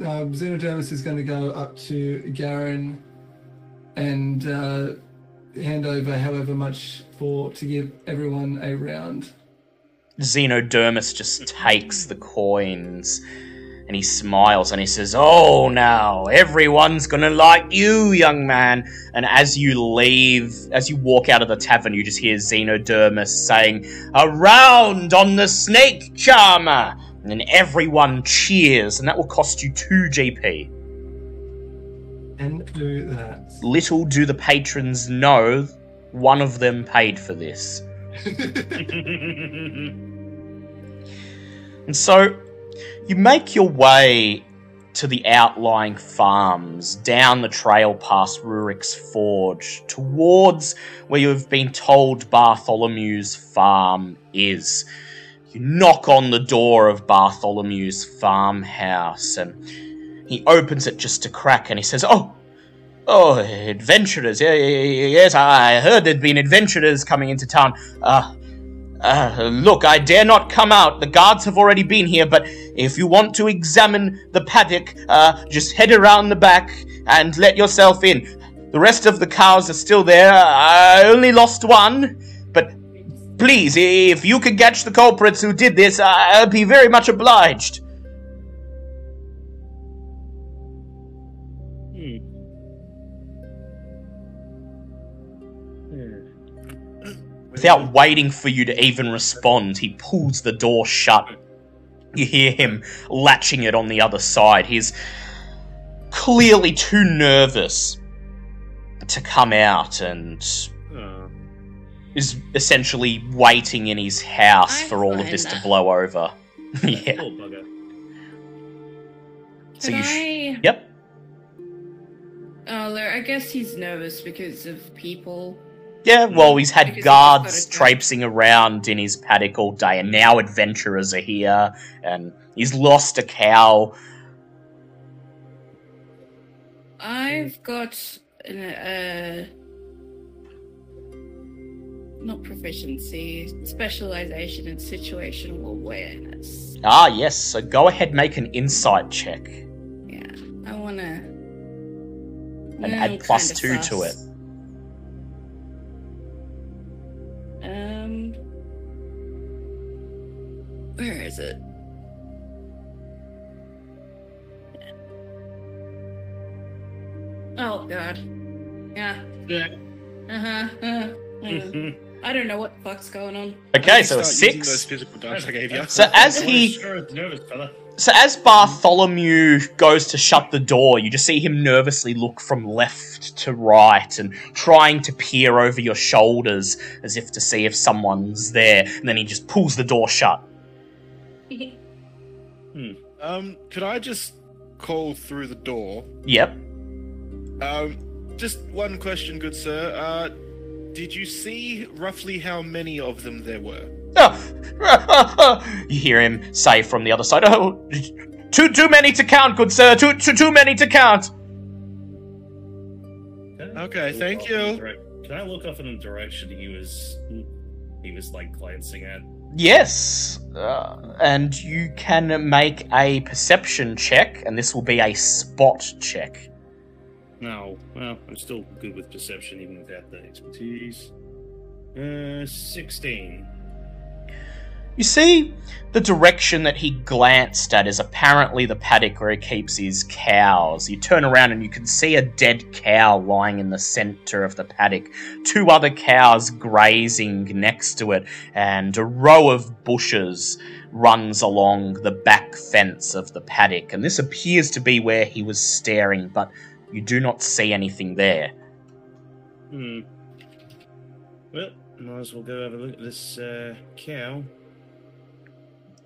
um, Xenodermis is going to go up to Garon and uh, hand over however much for to give everyone a round. Xenodermis just takes the coins and he smiles and he says, Oh, now everyone's gonna like you, young man. And as you leave, as you walk out of the tavern, you just hear Xenodermis saying, Around on the snake charmer! And then everyone cheers, and that will cost you 2 GP. And do that. Little do the patrons know, one of them paid for this. And so you make your way to the outlying farms, down the trail past Rurik's Forge, towards where you have been told Bartholomew's farm is. You knock on the door of Bartholomew's farmhouse, and he opens it just a crack, and he says, "Oh, oh, adventurers! Yes, I heard there'd been adventurers coming into town. Uh, uh, look, I dare not come out. The guards have already been here, but if you want to examine the paddock, uh, just head around the back and let yourself in. The rest of the cows are still there. I only lost one, but please, if you could catch the culprits who did this, I'd be very much obliged. Without waiting for you to even respond, he pulls the door shut. You hear him latching it on the other side. He's clearly too nervous to come out and Oh. is essentially waiting in his house I for all of find this to blow over. yeah. Poor. So you sh- I? Yep. Oh, Marler, I guess he's nervous because of people. Yeah, well, he's had Because guards just got a- traipsing around in his paddock all day, and now adventurers are here, and he's lost a cow. I've got an, uh, not proficiency, specialization in situational awareness. Ah, yes, so go ahead, make an insight check, Yeah, I wanna. and add plus two to it. Yeah. Yeah. Uh huh. Uh, uh, I don't know what the fuck's going on. Okay, so a Start those six. physical dice I gave you. So as he nervous fella. So as Bartholomew goes to shut the door, you just see him nervously look from left to right and trying to peer over your shoulders as if to see if someone's there, and then he just pulls the door shut. Um, could I just call through the door? Yep. Um, just one question, good sir. Uh, did you see roughly how many of them there were? You hear him say from the other side, "Oh, too too many to count, good sir. Too too too many to count." Okay, thank off in the you. direc- Can I look off in the direction he was he was like glancing at? Yes, uh, and you can make a perception check, and this will be a spot check. No, well, I'm still good with perception even without the expertise. Uh, sixteen. You see, the direction that he glanced at is apparently the paddock where he keeps his cows. You turn around and you can see a dead cow lying in the center of the paddock, two other cows grazing next to it, and a row of bushes runs along the back fence of the paddock. And this appears to be where he was staring, but you do not see anything there. Hmm. Well, might as well go have a look at this uh, cow.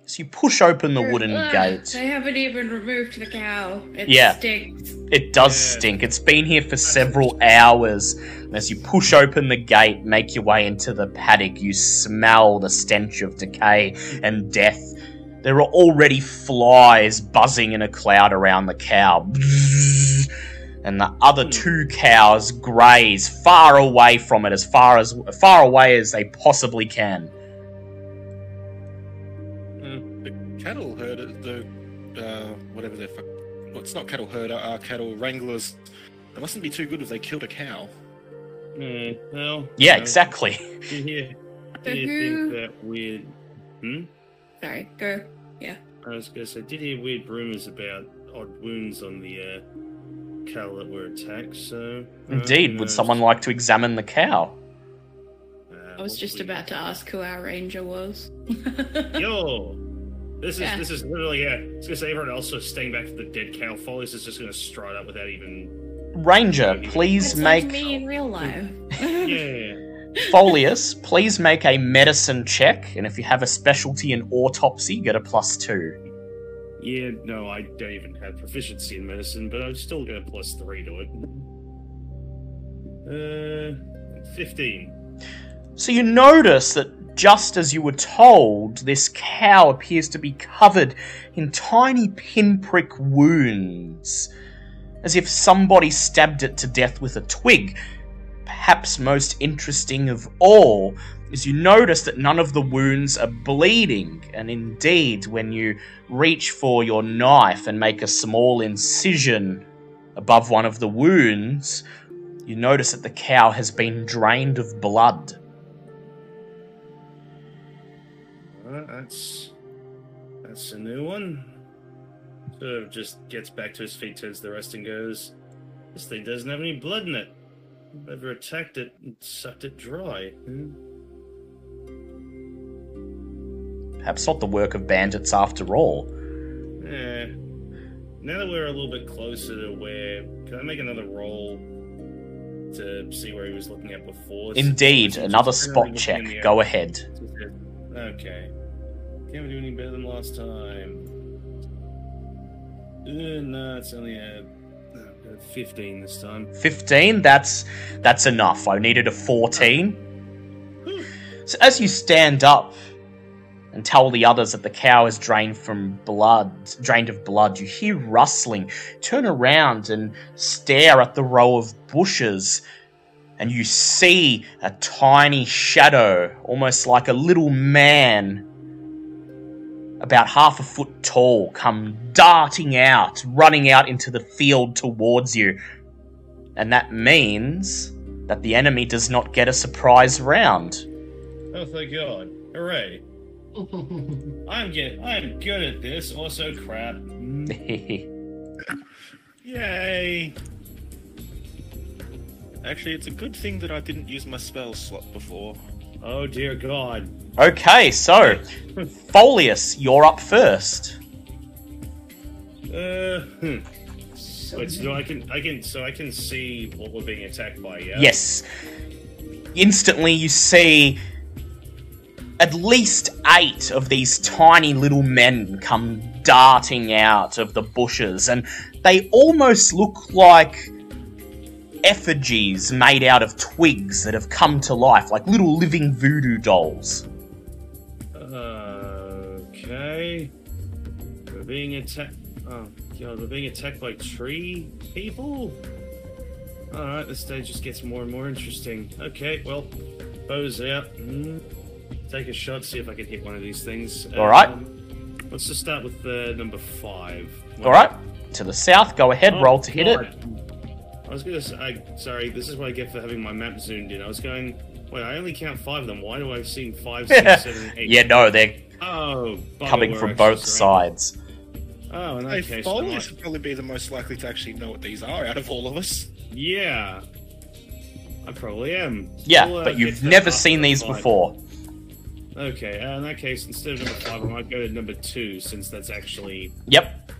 So you push open the wooden Ugh, gate. They haven't even removed the cow. It Yeah. stinks. It does Yeah. stink. It's been here for several hours. And as you push open the gate, make your way into the paddock, you smell the stench of decay and death. There are already flies buzzing in a cloud around the cow. And the other two cows graze far away from it, as far as far away as they possibly can. The cattle herder, the uh, whatever they're, well, it's not cattle herder, uh, cattle wranglers. They mustn't be too good if they killed a cow. Hmm. Well. Yeah, you know, exactly. Do you, do you who- think that weird? Hmm. Sorry, go. Yeah. I was gonna say, did hear weird rumors about odd wounds on the uh, cattle that were attacked. So. uh, Indeed, would someone like to examine the cow? Uh, I was just we- about to ask who our ranger was. Yo. This is Yeah. this is literally yeah. It's gonna say everyone else was staying back to the dead cow. Folius is just gonna stride up without even. Ranger, please It's like make me in real life. Yeah. Folius, please make a medicine check, and if you have a specialty in autopsy, get a plus two. Yeah, no, I don't even have proficiency in medicine, but I'm still going to plus three to it. Uh, fifteen. So you notice that just as you were told, this cow appears to be covered in tiny pinprick wounds, as if somebody stabbed it to death with a twig. Perhaps most interesting of all is you notice that none of the wounds are bleeding, and indeed, when you reach for your knife and make a small incision above one of the wounds, you notice that the cow has been drained of blood. Well, that's that's a new one. Sort of just gets back to his feet, turns the rest, and goes, "This thing doesn't have any blood in it. Whoever attacked it sucked it dry." Hmm? Perhaps not the work of bandits after all. Eh. Now that we're a little bit closer to where, can I make another roll to see where he was looking at before? Indeed, Since another spot check. Go ahead. Okay. Can't we do any better than last time? Uh, no, it's only a. Uh, 15 this time. 15 that's that's enough i needed a 14 so as you stand up and tell the others that the cow is drained from blood drained of blood you hear rustling turn around and stare at the row of bushes and you see a tiny shadow almost like a little man about half a foot tall come darting out running out into the field towards you and that means that the enemy does not get a surprise round. Oh, thank God. Hooray. I'm get, I'm good at this. Also, crap. Yay! Actually, it's a good thing that I didn't use my spell slot before. Oh, dear God. okay, so Folius, you're up first. Uh, hmm. So Wait, so I can, I can, so I can see what we're being attacked by, yeah? Yes. Instantly, you see at least eight of these tiny little men come darting out of the bushes, and they almost look like effigies made out of twigs that have come to life, like little living voodoo dolls. Okay. We're being attacked. Oh, God, we're being attacked by tree people? Alright, this stage just gets more and more interesting. Okay, well, bows out. Hmm. Take a shot, see if I can hit one of these things. Alright. Um, let's just start with the number five. All right, to the south. Go ahead, Oh, roll to hit it. I was gonna say, I, sorry, this is what I get for having my map zoomed in. I was going, wait, I only count five of them. Why do I see five, six, seven, eight? Yeah, no, they're Oh, coming from both surrounded. sides. Oh, in that Hey, case, Folius I might- would probably be the most likely to actually know what these are out of all of us. yeah, I probably am. Yeah, We'll, uh, but you've never seen these before. Okay, uh, in that case, instead of number five, I might go to number two, since that's actually. Yep.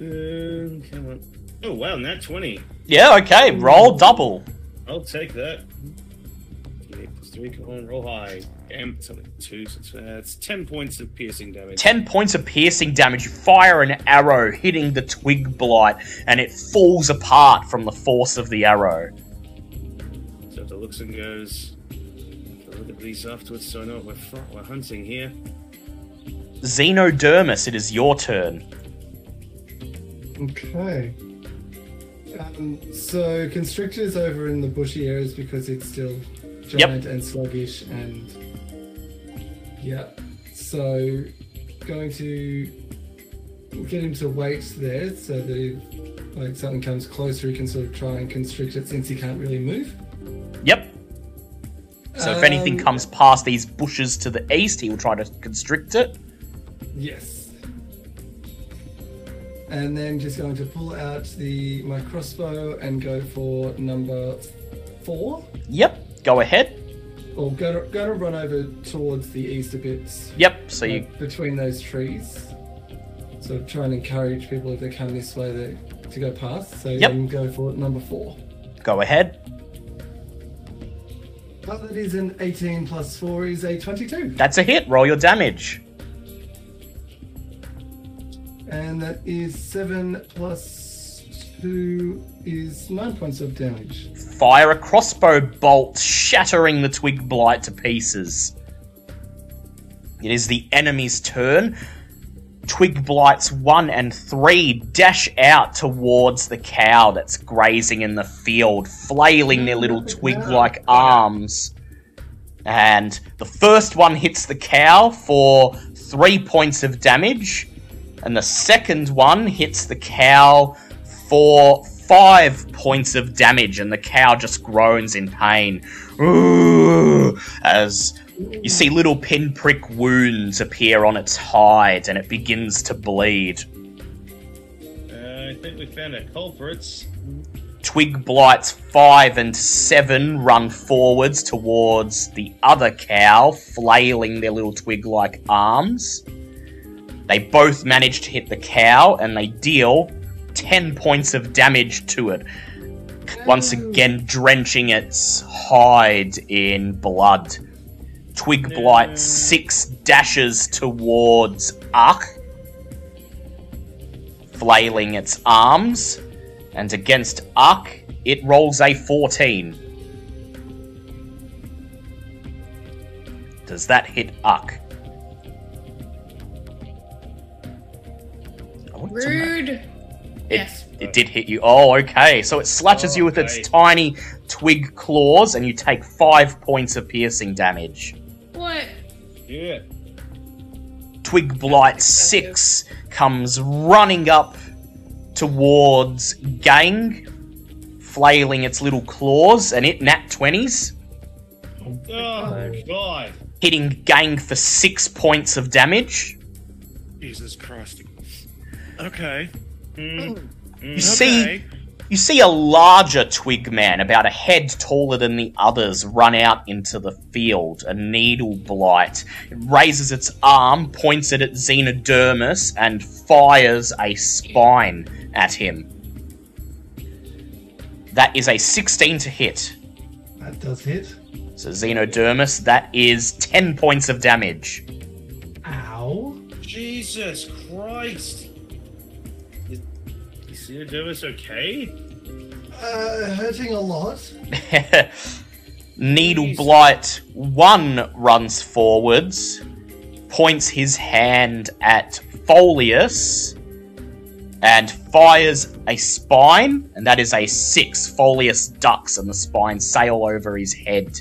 Um, come on. Oh wow, nat twenty. Yeah, okay, roll double. I'll take that. Plus three, come on, roll high. Damn, it's only two, so it's, uh, it's ten points of piercing damage. 10 points of piercing damage. You fire an arrow hitting the twig blight, and it falls apart from the force of the arrow. So if the looks and goes. I'll look at these afterwards, so I know what we're, fu- we're hunting here. Xenodermis, it is your turn. Okay. Um, so constrictors over in the bushy areas because it's still giant and sluggish and yeah. So going to get him to wait there so that if like something comes closer he can sort of try and constrict it since he can't really move. Yep. So if anything Um, comes past these bushes to the east, he will try to constrict it. Yes. And then just going to pull out the my crossbow and go for number four. Yep. Go ahead. Or go to, go to run over towards the east a bit. Yep. So you between those trees. So try and encourage people if they come this way to, to go past. So Yep. then go for number four. go ahead. But that is an 18 plus 4 is a 22. That's a hit. Roll your damage. And that is 7 plus 2 is 9 points of damage. Fire a crossbow bolt, shattering the twig blight to pieces. It is the enemy's turn. Twig blights 1 and 3 dash out towards the cow that's grazing in the field, flailing their little twig like arms. And the first one hits the cow for 3 points of damage, and the second one hits the cow for five points of damage, and the cow just groans in pain. Ooh, as you see little pinprick wounds appear on its hide, and it begins to bleed. Uh, I think we found our culprits. Twig blights five and seven run forwards towards the other cow, flailing their little twig like arms. They both manage to hit the cow and they deal 10 points of damage to it, once again drenching its hide in blood. Twig blight six dashes towards Ark, flailing its arms And against Uck, it rolls a 14. Does that hit Uck? I want to know. Rude. It, yes. it did hit you. Oh, okay. So it slashes you with its tiny twig claws, and you take five points of piercing damage. What? Yeah. Twig Blight 6 comes running up towards Gang, flailing its little claws, and it nat 20s, Oh god. hitting Gang for 6 points of damage. Jesus Christ. Okay. Mm. You see, Okay. You see a larger twig man, about a head taller than the others, run out into the field. A needle blight. It raises its arm, points it at Xenodermis, and fires a spine at him. That is a 16 to hit. That does hit. So Xenodermis, that is 10 points of damage. Ow. Jesus Christ. Is, is Xenodermis okay? Uh, hurting a lot. Needle Jeez. Blight 1 runs forwards, points his hand at Folius, and fires a spine, and that is a 6. Folius ducks, and the spine sail over his head.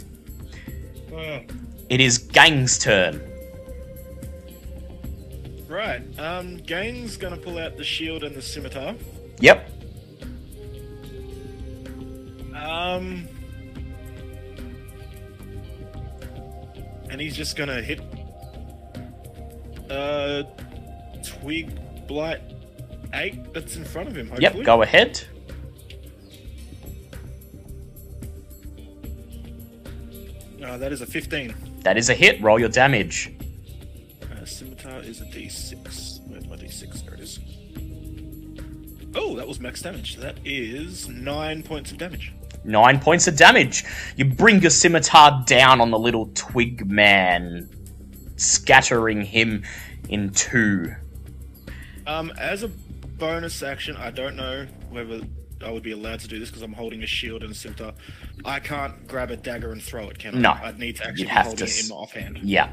Oh, It is Gang's turn. Right. Um, Gang's gonna pull out the shield and the scimitar. Yep. Um, and he's just gonna hit. Uh, twig blight eight. That's in front of him. Hopefully. Yep, go ahead. Uh, that is a fifteen. That is a hit. Roll your damage. Uh, scimitar is a d6. Where's my d6? There it is. Oh, that was max damage. That is nine points of damage. Nine points of damage. You bring your scimitar down on the little twig man, scattering him in two. Um, as a bonus action, I don't know whether I would be allowed to do this because I'm holding a shield and a scimitar. I can't grab a dagger and throw it, can I? No. I'd need to actually have to it in my offhand. Yeah.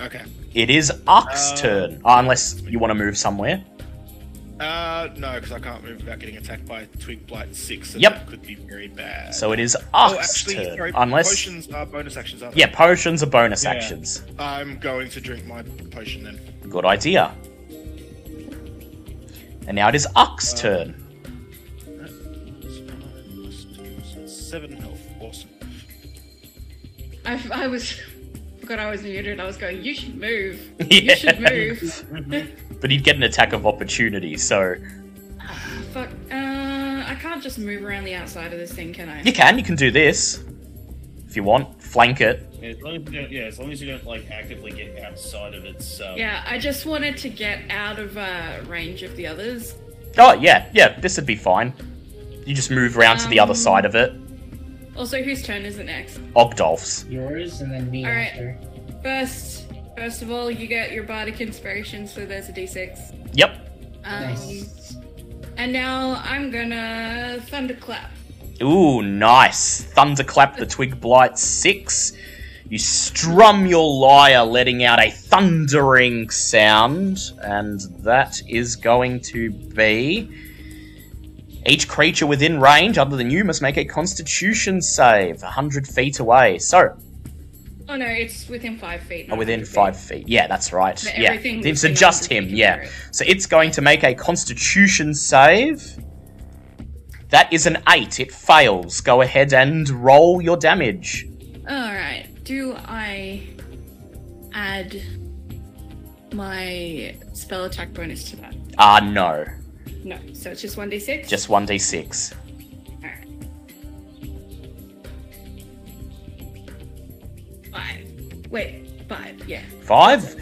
Okay. It is Uck's Uh, turn. Oh, unless you want to move somewhere. Uh, no, because I can't move without getting attacked by Twig Blight 6, and Yep. that could be very bad. So it is oh, actually, turn. sorry, unless. potions are bonus actions, aren't Yeah, potions are bonus Yeah. actions. I'm going to drink my potion then. Good idea. And now it is Uck's Uh, turn. Seven health. Awesome. I, I was. Forgot I was muted. I was going, you should move. Yeah. You should move. But he'd get an attack of opportunity, so. Fuck. Uh, I can't just move around the outside of this thing, can I? You can, you can do this. If you want. Flank it. Yeah, as long as you don't, yeah, as long as you don't like actively get outside of its. Um, Yeah, I just wanted to get out of uh, range of the others. Oh, yeah, yeah, this would be fine. You just move around to the other Um, side of it. Also, whose turn is it next? Ogdolf's. Yours and then me All right. after. First, first of all, you get your bardic inspiration, so there's a d6. Yep. Um, Nice. And now I'm gonna thunderclap. Ooh, nice. Thunderclap the Twig Blight 6. You strum your lyre, letting out a thundering sound, and that is going to be. Each creature within range, other than you, must make a constitution save 100 feet away. So, Oh no, it's within five feet. oh, within 100 feet. 5 feet. Yeah, that's right. But Yeah, it's just him, yeah. So it's going to make a constitution save. That is an 8. It fails. Go ahead and roll your damage. Alright, do I add my spell attack bonus to that? Ah, no. No, so it's just 1d6? Just 1d6. Alright. Five. Wait, five, yeah. 5.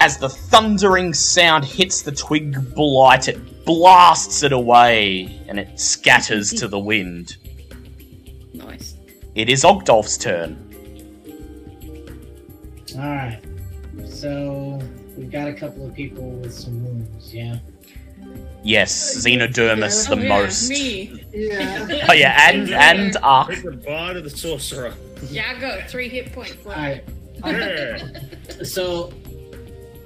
As the thundering sound hits the twig blight, it blasts it away and it scatters to the wind. Nice. It is Ogdolf's turn. Alright. So we've got a couple of people with some wounds, yeah. Yes, uh, Xenodermis Yeah. the yeah, most. Me. Yeah. Oh yeah, and and uh, Ark. The bard of the sorcerer. Yeah, I got three hit points left. Alright, Yeah. so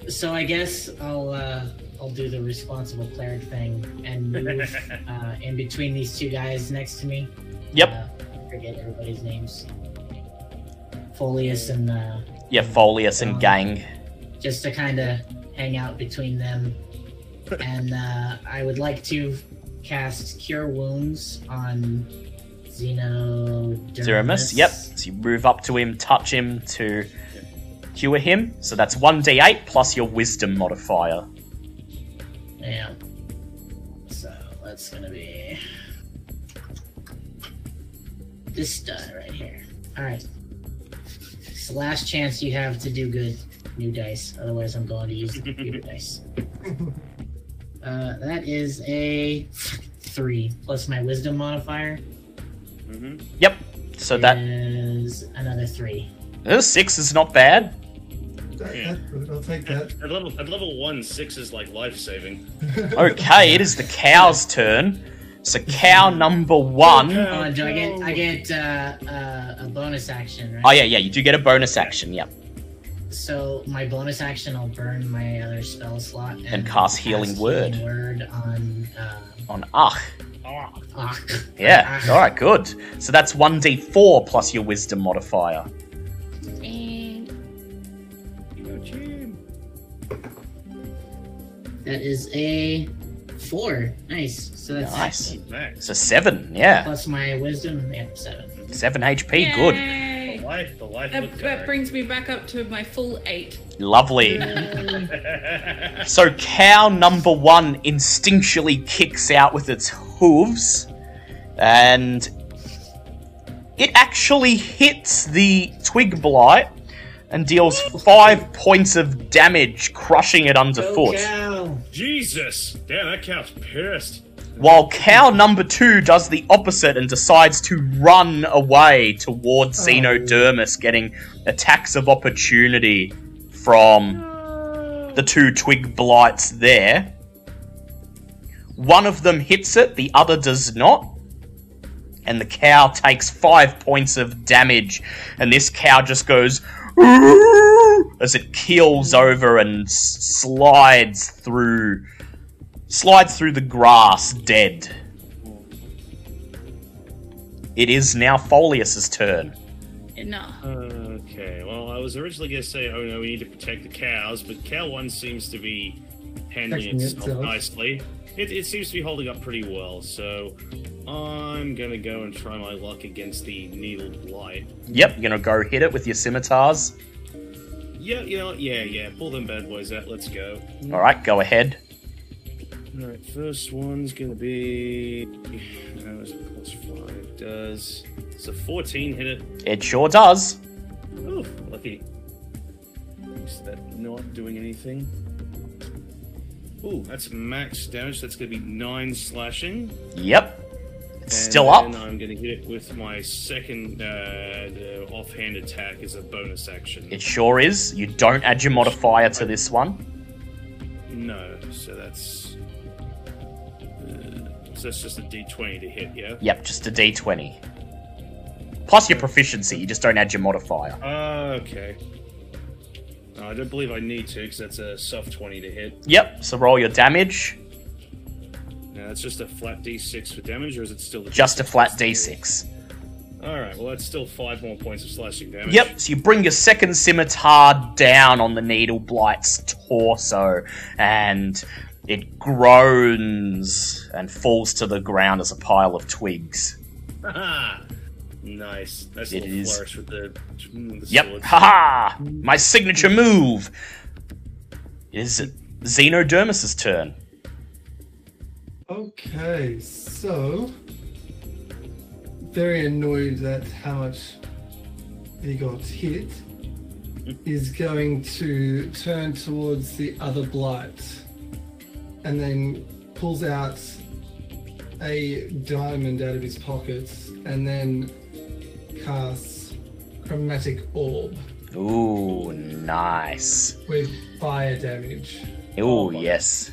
so I guess I'll uh I'll do the responsible cleric thing and move uh, in between these two guys next to me. Yep. Uh, I forget everybody's names. Folius and uh, Yeah, Folius and gang. just to kind of hang out between them. and uh, I would like to cast Cure Wounds on Xenodermis. Zeramus. Yep. So you move up to him, touch him to cure him. So that's 1d8 plus your wisdom modifier. Yeah. So that's gonna be this die right here. All right. It's the last chance you have to do good. New dice. Otherwise, I'm going to use the computer dice. Uh, that is a three plus my wisdom modifier hmm Yep. So that is another three. uh, six is not bad. That- Yeah. that- I'll take that. At level at level one, six is like life saving. Okay, it is the cow's turn. So cow number one. Oh, do I get I get uh, uh, a bonus action, right? Oh yeah, yeah, you do get a bonus action. Yep. So my bonus action, I'll burn my other spell slot and, cast Healing Word. Healing word on. On Ach. Ach. Yeah. All right. Good. So that's one d4 plus your wisdom modifier. And That is a four. Nice. So that's Nice. Max. So seven. Yeah. plus my wisdom. Yeah, seven. Seven HP. Good. Yay. Life, the life That, that brings me back up to my full eight. Lovely. So cow number one instinctually kicks out with its hooves, and it actually hits the twig blight and deals five points of damage, crushing it underfoot. cow. Jesus! Damn, that cow's pissed. While cow number two does the opposite and decides to run away towards Oh. Xenodermis, getting attacks of opportunity from the two twig blights there. One of them hits it, the other does not. And the cow takes five points of damage, and this cow just goes as it keels over and slides through slides through the grass dead. It is now Folius's turn. No. Okay, well, I was originally going to say, oh no, we need to protect the cows, but cow one seems to be handling Protecting itself itself. nicely. It, it seems to be holding up pretty well, so I'm going to go and try my luck against the needle blight. Yep, you're gonna go hit it with your scimitars. Yeah, you know, what? yeah, yeah, pull them bad boys out, let's go. Alright, go ahead. Alright, first one's to be. That was plus five, does. It's a 14 hit it. It sure does. Oh, lucky. Is that not doing anything? Ooh, that's max damage. That's to be nine slashing. Yep. It's And still up. then I'm to hit it with my second uh, offhand attack as a bonus action. It sure is. You don't add your modifier to this one. No, so that's. So that's just a d20 to hit, yeah? Yep, just a d20. Plus your proficiency, you just don't add your modifier. Uh, okay. Uh, I don't believe I need to because that's a soft 20 to hit. Yep, so roll your damage. Now, that's just a flat d6 for damage, or is it still the Just a D6 flat plus d6. Alright, well, that's still five more points of slashing damage. Yep, so you bring your second scimitar down on the needle blight's torso, and it groans and falls to the ground as a pile of twigs. Haha! Nice. Nice It little is- flourish with the, mm, the Yep, swords. haha! My signature move! Is It is Xenodermis's turn. Okay, so very annoyed at how much he got hit, is going to turn towards the other blight and then pulls out a diamond out of his pocket and then casts chromatic orb Ooh, nice. with fire damage. Ooh, yes.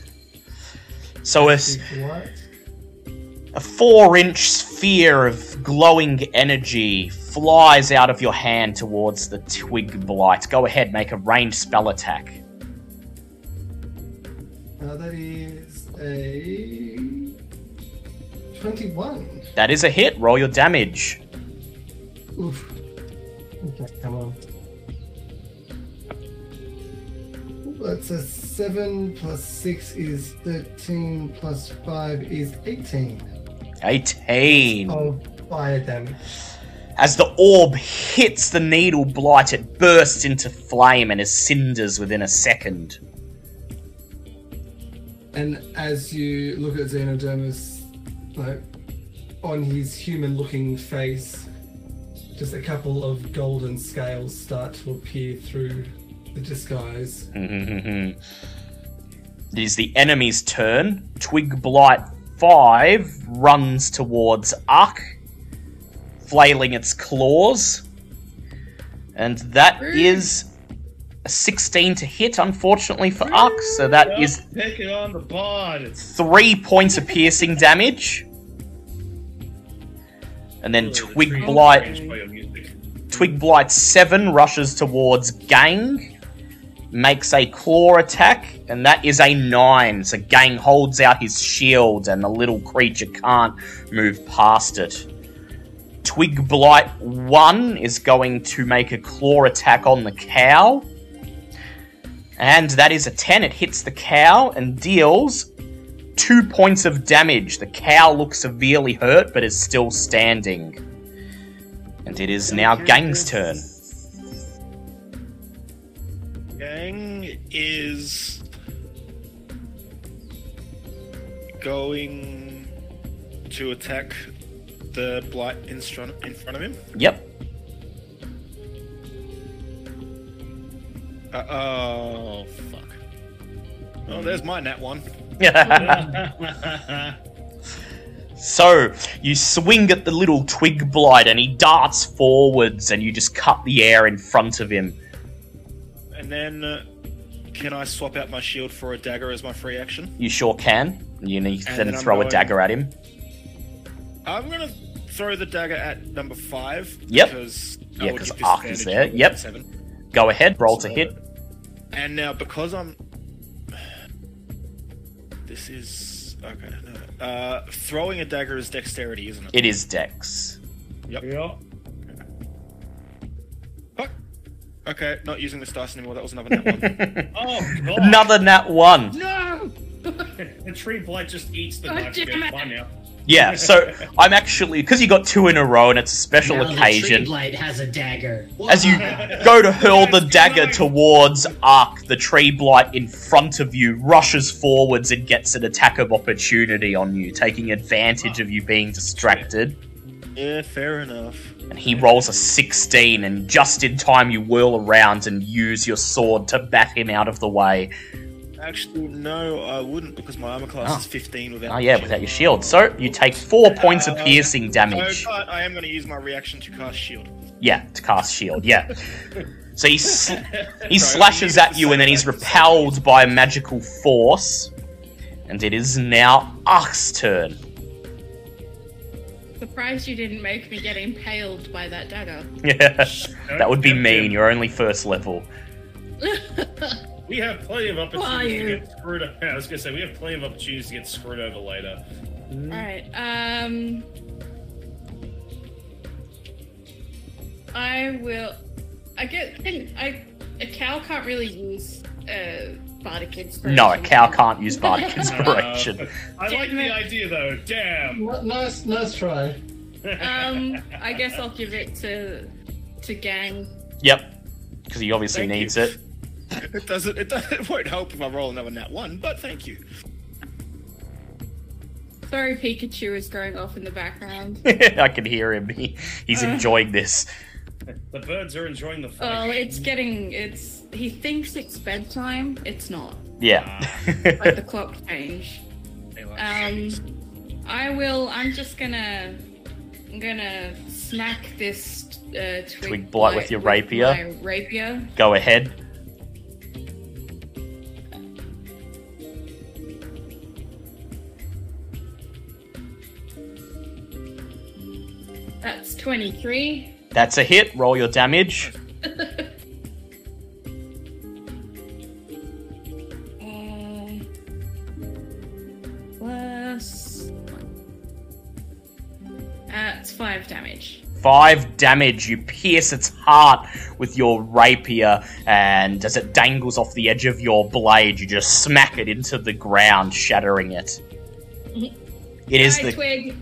So it's What? a four-inch sphere of glowing energy flies out of your hand towards the twig blight. Go ahead, make a ranged spell attack. That is a 21. That is a hit. Roll your damage. Oof. Okay, come on. That's a 7 plus 6 is 13 plus 5 is 18 18. of fire damage. As the orb hits the needle blight, it bursts into flame and is cinders within a second. And as you look at Xenodermis, like on his human looking face, just a couple of golden scales start to appear through the disguise. it is the enemy's turn. Twig Blight 5 runs towards Uck, flailing its claws. And that is a 16 to hit, unfortunately, for Uck. So that is Pick it on the bod. three points of piercing damage. And then Twig Blight Twig Blight 7 rushes towards Gang, makes a claw attack, and that is a 9. So Gang holds out his shield, and the little creature can't move past it. Twig Blight 1 is going to make a claw attack on the cow. And that is a 10. It hits the cow and deals two points of damage. The cow looks severely hurt, but is still standing. And it is now Gang's turn. Gang is going to attack the blight in front, in front of him. Yep. Uh, oh, fuck. Oh, there's my nat one. so you swing at the little twig blight, and he darts forwards, and you just cut the air in front of him. And then, uh, can I swap out my shield for a dagger as my free action? You sure can. You need to then throw a dagger at him. I'm gonna throw the dagger at number five. Yep. Because Yeah, would 'cause get Ark is there. Yep. Seven. Go ahead, roll to hit. And now because I'm, this is okay. No. Uh, throwing a dagger is dexterity, isn't it? It is Dex. Yeah. Fuck. Okay, not using this dice anymore. That was another nat one. Oh god. Another nat one. No! The tree blight just eats the God knife. damn it. Now. Yeah, so I'm actually because you got two in a row and it's a special Now the occasion. tree blight has a dagger. As you go to hurl the dagger towards Ark, the tree blight in front of you rushes forwards and gets an attack of opportunity on you, taking advantage of you being distracted. yeah, fair enough. And he rolls a 16, and just in time you whirl around and use your sword to bat him out of the way. Actually, no, I wouldn't because my armor class Oh. is ah. 15 without. Oh, yeah, shield. without your shield. So you take four uh, points of Uh, piercing damage. So, but I am going to use my reaction to cast shield. Yeah, to cast shield, yeah. So he, sl- he Sorry, slashes at you and then he's repelled by a magical force. And it is now Ark's turn. Surprised you didn't make me get impaled by that dagger. Yeah, that would be mean. You're only first level. We have plenty of opportunities Why to get screwed over. I was gonna say we have plenty of opportunities to get screwed over later. Alright, um. I will. I get. Can, I. A cow can't really use uh, bardic inspiration. No, a cow can't use bardic inspiration. Uh, I like the idea though. Damn. N- Nice, nice try. Um, I guess I'll give it to to Gang. Yep, because he obviously Thank you. needs it. It doesn't. It, doesn't, it won't help if I roll another nat one, but thank you. Sorry, Pikachu is going off in the background. I can hear him. He, he's Uh. enjoying this. the birds are enjoying the Oh, it's getting. It's. He thinks it's bedtime. It's not. Yeah. Like the clock change. They Um. I will. I'm just gonna. I'm gonna smack this uh, twig, Twig blight with your rapier? My rapier. Go ahead. That's 23. That's a hit. Roll your damage. Uh, plus. That's 5 damage. Five damage. You pierce its heart with your rapier, and as it dangles off the edge of your blade, you just smack it into the ground, shattering it. It is the Twig.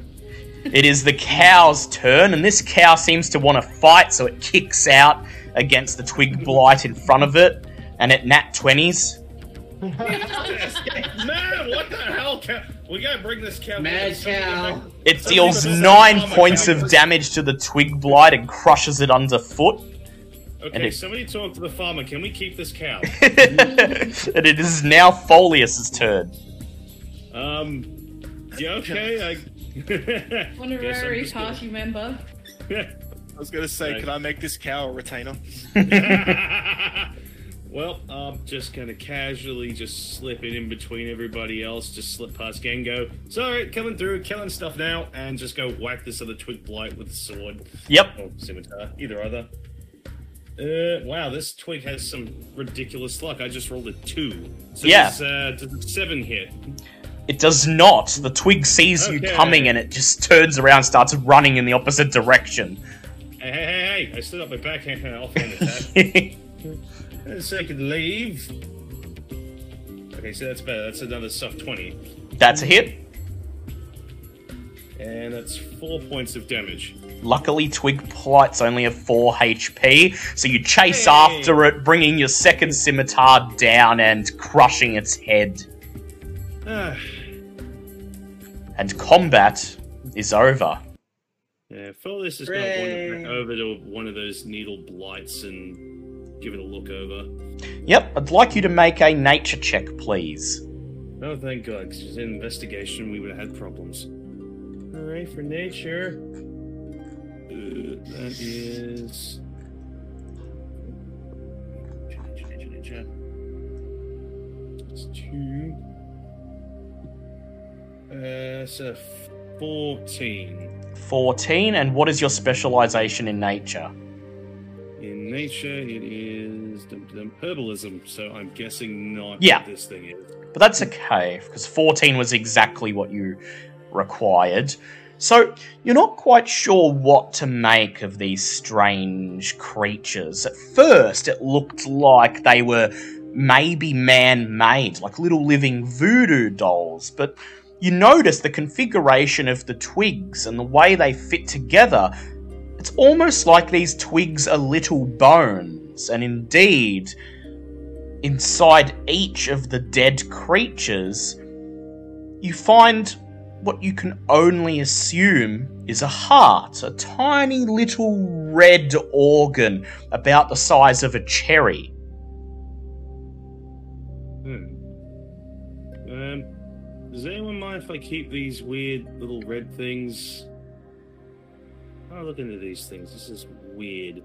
It is the cow's turn, and this cow seems to want to fight, so it kicks out against the twig blight in front of it, and it nat twenties. Man, what the hell? Cow? We gotta bring this cow. Mad cow. It deals nine points of damage to the twig blight and crushes it underfoot. And Okay, it- somebody talk to the farmer. Can we keep this cow? and it is now Folius's turn. Um. Yeah. Okay. I. Guess Honorary just gonna- party member. I was gonna say, Right. can I make this cow a retainer? well, I'm just gonna casually just slip it in between everybody else, just slip past Gengo. Sorry, coming through, killing stuff now, and just go whack this other twig blight with the sword. Yep. Or scimitar, either other. Uh, wow, this twig has some ridiculous luck. I just rolled a two. So Yeah. Does, uh, does a seven hit? It does not. The twig sees you coming and it just turns around, starts running in the opposite direction. Hey, hey, hey, hey! I stood up my backhand offhand attack. Second leave. Okay, so that's better. That's another soft 20. That's a hit. And that's four points of damage. Luckily, Twig Blight's only a 4 HP, so you chase Hey. after it, bringing your second scimitar down and crushing its head. Ah. And combat is over. yeah, Folius is going to wander over to one of those needle blights and give it a look over. Yep, I'd like you to make a nature check, please. Oh, thank God, because in investigation we would have had problems. Alright, for nature. Uh, that is. It's two. Uh, so 14. 14, and what is your specialization in nature? In nature, it is herbalism, so I'm guessing not Yeah. what this thing is. But that's okay, because 14 was exactly what you required. So, you're not quite sure what to make of these strange creatures. At first, it looked like they were maybe man made, like little living voodoo dolls, but you notice the configuration of the twigs and the way they fit together. It's almost like these twigs are little bones, and indeed, inside each of the dead creatures, you find what you can only assume is a heart, a tiny little red organ about the size of a cherry. Does anyone mind if I keep these weird little red things? Oh, look into these things. This is weird.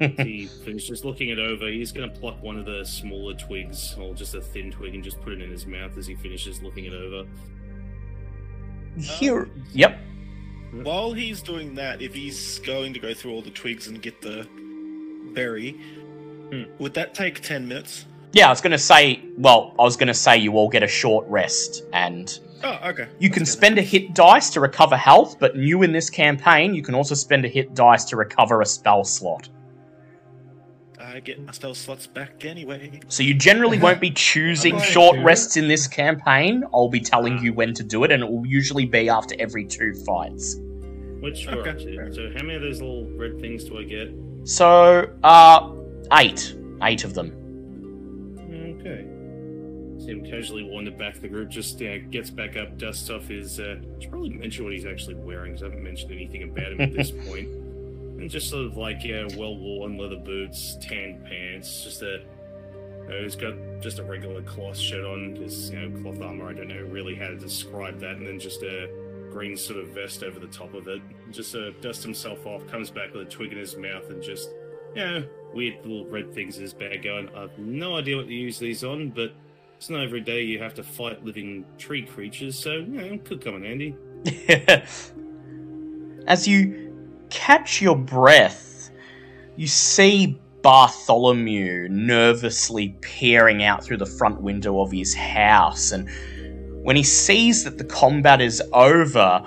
he finishes looking it over. He's going to pluck one of the smaller twigs, or just a thin twig, and just put it in his mouth as he finishes looking it over. Here, yep. While he's doing that, if he's going to go through all the twigs and get the berry, Hmm. would that take 10 minutes? Yeah, I was going to say, well, I was going to say you all get a short rest, and Oh, okay. you can spend a hit dice to recover health, but new in this campaign, you can also spend a hit dice to recover a spell slot. I get my spell slots back anyway. So you generally won't be choosing short to. rests in this campaign. I'll be telling you when to do it, and it will usually be after every two fights. Which we're Okay. up. So, how many of those little red things do I get? So, uh, eight. Eight of them. Okay. See him casually wander back to the group, just uh, gets back up, dusts off his. Uh, should probably mention what he's actually wearing, because I haven't mentioned anything about him at this point. And just sort of like, yeah, well worn leather boots, tan pants, just a. Uh, he's got just a regular cloth shirt on, because, you know, cloth armor, I don't know really how to describe that, and then just a green sort of vest over the top of it. Just uh, dusts himself off, comes back with a twig in his mouth, and just, know, weird little red things in his bag going. I've no idea what to use these on, but it's not every day you have to fight living tree creatures, so, you know, could come in handy. As you catch your breath, you see Bartholomew nervously peering out through the front window of his house. And when he sees that the combat is over,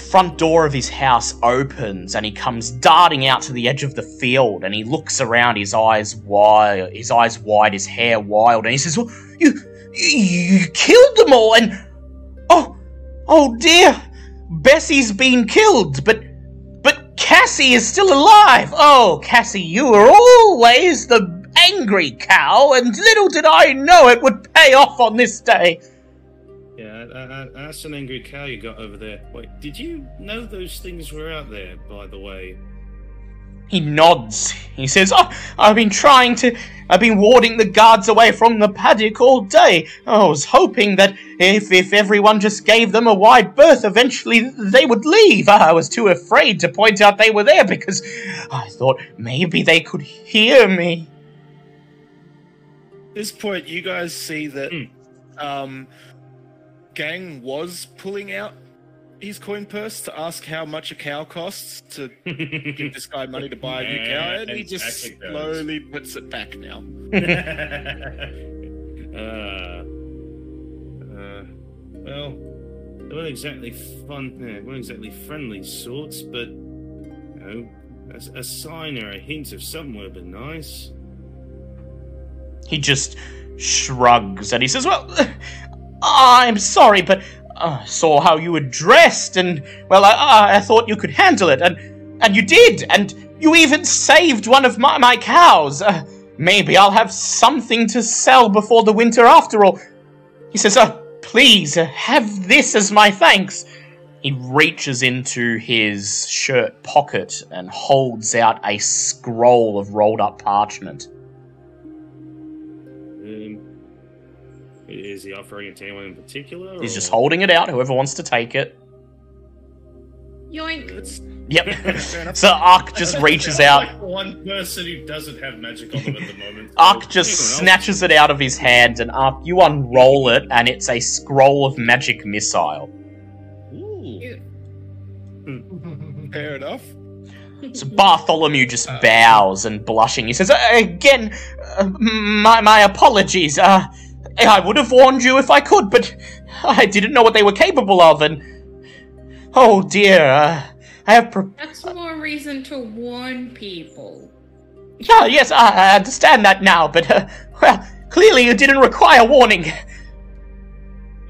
the front door of his house opens and he comes darting out to the edge of the field and he looks around, his eyes wide, his eyes wide, his hair wild, and he says, "Well, you, you, you killed them all, and oh, oh dear, Bessie's been killed, but." But Cassie is still alive! Oh, Cassie, you were always the angry cow, and little did I know it would pay off on this day. Yeah, uh, uh, that's an angry cow you got over there. Wait, did you know those things were out there, by the way? He nods. He says, oh, I've been trying to. I've been warding the guards away from the paddock all day. I was hoping that if, if everyone just gave them a wide berth, eventually they would leave. I was too afraid to point out they were there because I thought maybe they could hear me. At this point, you guys see that um, Gang was pulling out his coin purse to ask how much a cow costs to give this guy money to buy a new cow, and he just slowly puts it back now. uh, uh, well, they weren't exactly fun. Yeah, weren't exactly friendly sorts, but you know, a, a sign or a hint of something would have been nice. He just shrugs and he says, Well, I'm sorry, but I saw how you were dressed, and, well, I, I thought you could handle it, and, and you did, and you even saved one of my, my cows. Uh, maybe I'll have something to sell before the winter after all. He says, uh, Please, uh, have this as my thanks. He reaches into his shirt pocket and holds out a scroll of rolled up parchment. Is he offering it to anyone in particular? He's or- just holding it out, whoever wants to take it. Yoink. It's Yep. So Ark just reaches out. Like one person who doesn't have magic on them at the moment. Ark just Anyone else? snatches it out of his hand, and Ark, you unroll it, and it's a scroll of magic missile. Ooh. Fair enough. So Bartholomew just bows and blushing. He says, "Uh, "Again, uh, my my apologies. Uh, I would have warned you if I could, but I didn't know what they were capable of, and oh dear, uh, I have." Pre- That's more reason to warn people. Ah, yes, I, I understand that now, but uh, well, clearly you didn't require warning.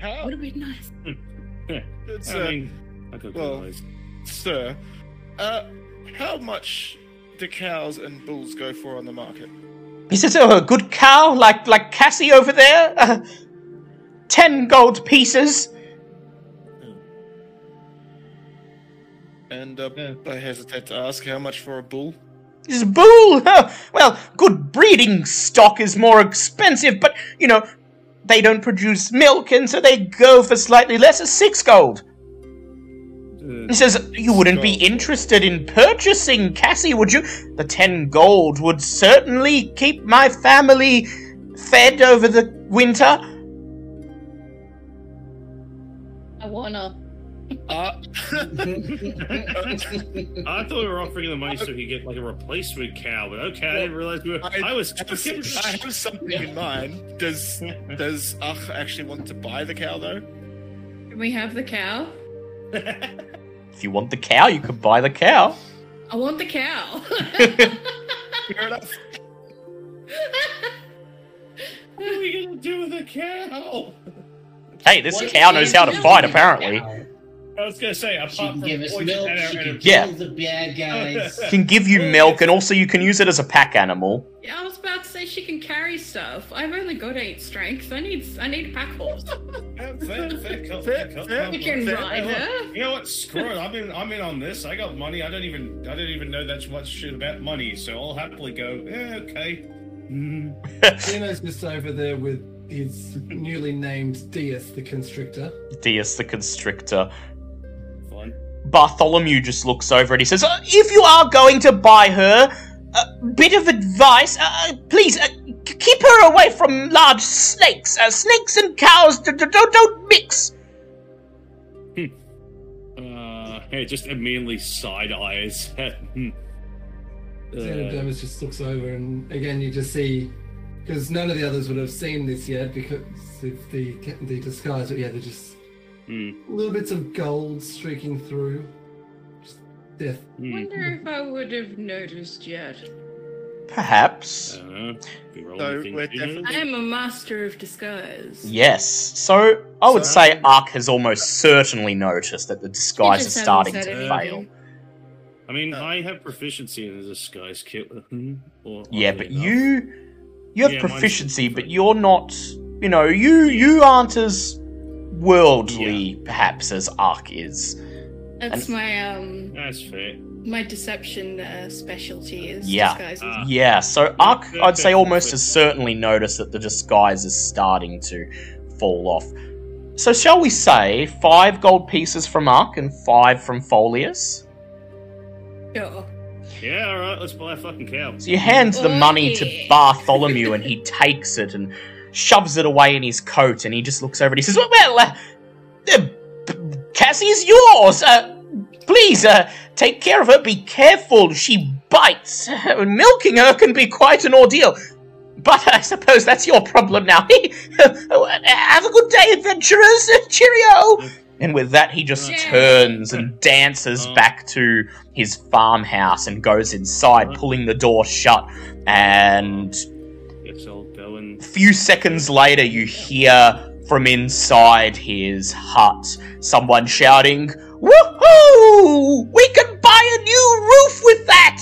How? Would have been nice. It's, I uh, mean, I could well- sir, uh, how much do cows and bulls go for on the market? He says, "Oh, a good cow, like like Cassie over there. Uh, ten gold pieces." And uh, I hesitate to ask how much for a bull. Is bull? Huh, well, good breeding stock is more expensive, but you know, they don't produce milk, and so they go for slightly less six gold. Uh, He says, You wouldn't be interested in purchasing Cassie, would you? The ten gold would certainly keep my family fed over the winter. I wanna. Uh, I thought we were offering him the money so he could get like a replacement cow, but okay, I didn't realize we were. I, was. I have, I have something in mind. Does does Ach actually want to buy the cow though? Can we have the cow? If you want the cow, you could buy the cow. I want the cow. Fair enough. what are we gonna do with a cow? Hey, this What cow knows how to fight, the apparently. Cow? I was gonna say, apart She can from give us milk. She can and- Yeah. kill the bad guys. Can give you milk, and also you can use it as a pack animal. yeah, I was about to say she can carry stuff. I've only got eight strength. I need I need a pack horse. Yeah, fair, fair, cut, Fair, cut, fair. cut, We can fair. ride her. You know what? Screw it. I'm in. I'm in on this. I got money. I don't even. I don't even know that much shit about money. So I'll happily go. Yeah, okay. Mm. Dino's just over there with his newly named Dias the Constrictor. Dias the Constrictor. Fine. Bartholomew just looks over and he says, uh, If you are going to buy her, a bit of advice, uh, please uh, keep her away from large snakes. Uh, snakes and cows d- d- don't, don't mix. Uh, It just immediately side eyes. uh, Xenodermis just looks over, and again you just see because none of the others would have seen this yet because of the the disguise. But yeah, they're just hmm, little bits of gold streaking through. Just death. hmm. Wonder if I would have noticed yet. Perhaps. Uh, be So things we're in. definitely- I am a master of disguise. Yes. So I would So- say Ark has almost certainly noticed that the disguise is starting to said Uh, fail. I mean, Uh, I have proficiency in a disguise kit. hmm, Or Yeah, but enough. you you have Yeah, proficiency, but you're not. You know, you you aren't as worldly perhaps as Ark is. That's my um That's fair. my deception uh, specialty is Yeah. disguises. Ah. Yeah, so Ark, I'd say almost has certainly noticed that the disguise is starting to fall off. So shall we say five gold pieces from Ark and five from Folius? Sure. Yeah, all right. Let's buy a fucking cow. So you hand the money to Bartholomew and he takes it and shoves it away in his coat and he just looks over and he says, Well, uh, uh, Cassie is yours. Uh, please, uh, take care of her. Be careful. She bites. Milking her can be quite an ordeal. But I suppose that's your problem now. Have a good day, adventurers. Cheerio. And with that, he just turns and dances Oh. back to his farmhouse and goes inside, Uh-huh. pulling the door shut. And Guess and. a few seconds later, you hear from inside his hut someone shouting, Woohoo! We can buy a new roof with that!